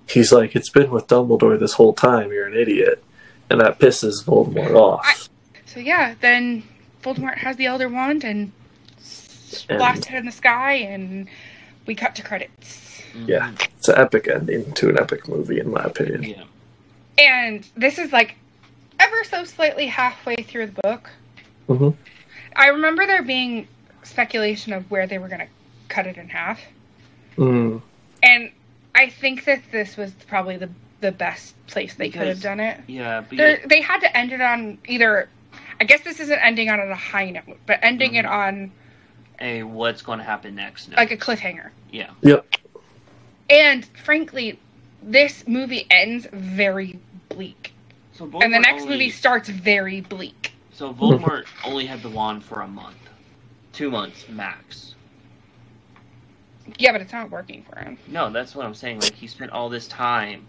C: He's like, it's been with Dumbledore this whole time. You're an idiot, and that pisses Voldemort off.
B: So yeah, then Voldemort has the Elder Wand and
C: And-
B: blasts it in the sky, and we cut to credits.
C: Yeah. It's an epic ending to an epic movie, in my opinion.
D: Yeah.
B: And this is like ever so slightly halfway through the book.
C: Mhm.
B: I remember there being speculation of where they were going to cut it in half,
C: Mm,
B: and I think that this was probably the the best place they could have done it.
D: Yeah. But
B: They're, they had to end it on either. I guess this isn't ending on a high note, but ending it
D: Mhm.
B: on
D: a what's going to happen next?
B: like a cliffhanger.
D: yeah. Yep.
B: And frankly, this movie ends very bleak.
D: So Voldemort
B: and the next
D: only,
B: movie starts very bleak.
D: So Voldemort only had the wand for a month, two months max.
B: Yeah, but it's not working for him.
D: No, that's what I'm saying. Like he spent all this time,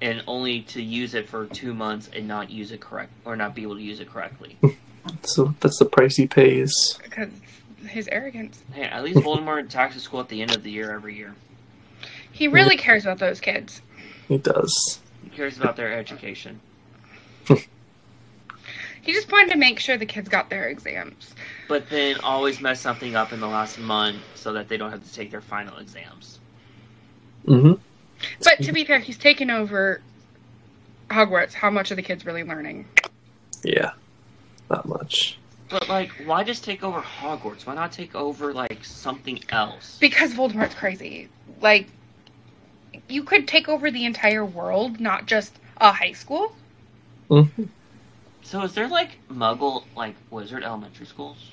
D: and only to use it for two months and not use it correct or not be able to use it correctly.
C: so that's the price he pays.
B: Because his arrogance.
D: hey, at least Voldemort attacks the school at the end of the year every year.
B: He really cares about those kids.
C: He does.
D: He cares about their education.
B: He just wanted to make sure the kids got their exams.
D: But then always mess something up in the last month so that they don't have to take their final exams.
C: hmm
B: But to be fair, he's taken over Hogwarts. How much are the kids really learning?
C: Yeah, not much.
D: But like, why just take over Hogwarts? Why not take over like something else?
B: Because Voldemort's crazy. Like, you could take over the entire world, not just a high school.
C: hmm
D: So is there like Muggle like wizard elementary schools?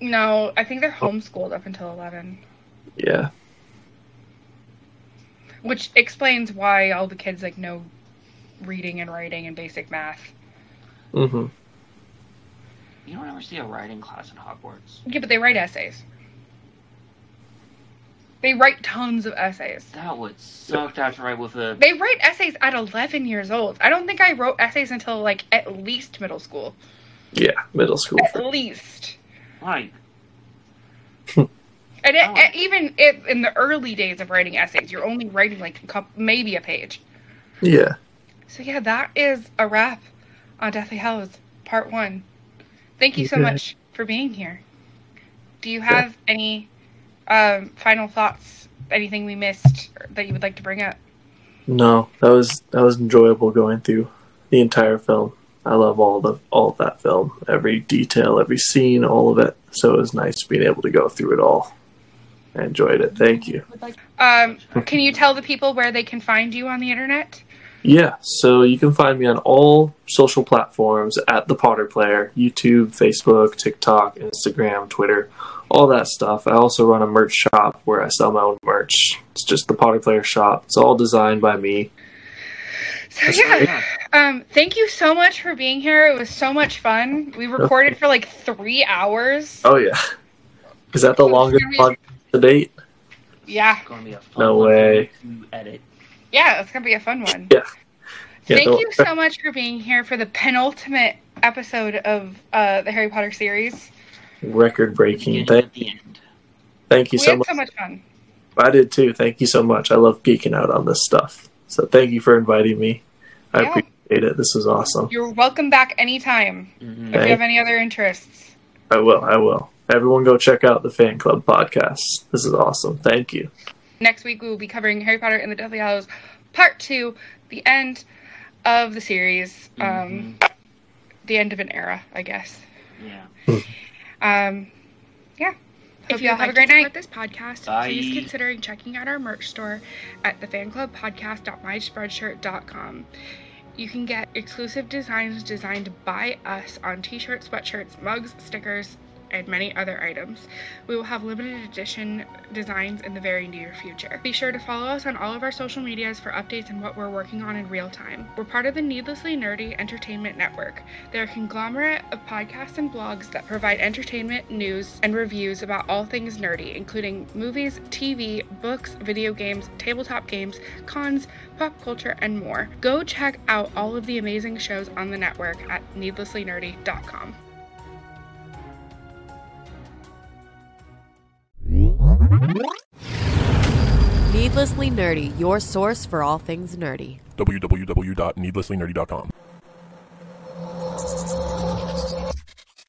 B: No, I think they're homeschooled up until 11.
C: Yeah.
B: Which explains why all the kids, like, know reading and writing and basic math.
C: hmm
D: You don't ever see a writing class in Hogwarts.
B: Yeah, but they write essays. They write tons of essays.
D: That would suck to have to write with a.
B: They write essays at 11 years old. I don't think I wrote essays until, like, at least middle school.
C: Yeah, middle school.
B: At least.
D: Like,
B: And it,
D: Oh.
B: it- even it, in the early days of writing essays, you're only writing, like, a couple, maybe a page.
C: Yeah.
B: So, yeah, that is a wrap on Deathly Hallows Part 1. Thank you so
C: Okay.
B: much for being here. Do you have any um, final thoughts? Anything we missed that you would like to bring up?
C: No, that was that was enjoyable going through the entire film. I love all the all of that film, every detail, every scene, all of it. So it was nice being able to go through it all. I enjoyed it. Thank you.
B: Um, can you tell the people where they can find you on the internet?
C: Yeah, so you can find me on all social platforms at the Potter Player YouTube, Facebook, TikTok, Instagram, Twitter, all that stuff. I also run a merch shop where I sell my own merch. It's just the Potter Player shop. It's all designed by me.
B: So yeah, um, thank you so much for being here. It was so much fun. We recorded for like three hours.
C: Oh yeah. Is that the longest podcast to date?
B: Yeah,
D: It's gonna be a fun
C: No way.
D: edit.
B: yeah, it's gonna be a fun one.
C: Yeah. Yeah,
B: Thank
C: don't-
B: you so much for being here for the penultimate episode of uh, the Harry Potter series.
C: Record breaking. Thank,
D: at the end.
C: thank you
B: we
C: so
B: had
C: much.
B: so much fun.
C: I did too. Thank you so much. I love geeking out on this stuff. So thank you for inviting me. I
B: Yeah.
C: appreciate it. This was awesome.
B: You're welcome back anytime
D: Mhm.
B: if
C: Thank-
B: you have any other interests.
C: I will. I will. Everyone go check out the fan club podcast. This is awesome. Thank you.
B: Next week we will be covering Harry Potter and the Deathly Hallows Part Two, the end of the series, um, the end of an era, I guess.
D: Yeah.
B: Um, yeah. Hope
A: If
B: you
A: you
B: all have a great
A: to
B: night.
A: support this podcast,
D: Bye.
A: please consider checking out our merch store at thefanclubpodcast.myspreadshirt.com. You can get exclusive designs designed by us on t-shirts, sweatshirts, mugs, stickers, and many other items. We will have limited edition designs in the very near future. Be sure to follow us on all of our social medias for updates on what we're working on in real time. We're part of the Needlessly Nerdy Entertainment Network. They're a conglomerate of podcasts and blogs that provide entertainment, news, and reviews about all things nerdy, including movies, TV, books, video games, tabletop games, cons, pop culture, and more. Go check out all of the amazing shows on the network at needlesslynerdy.com.
E: Needlessly Nerdy, your source for all things nerdy.
F: www.needlesslynerdy.com.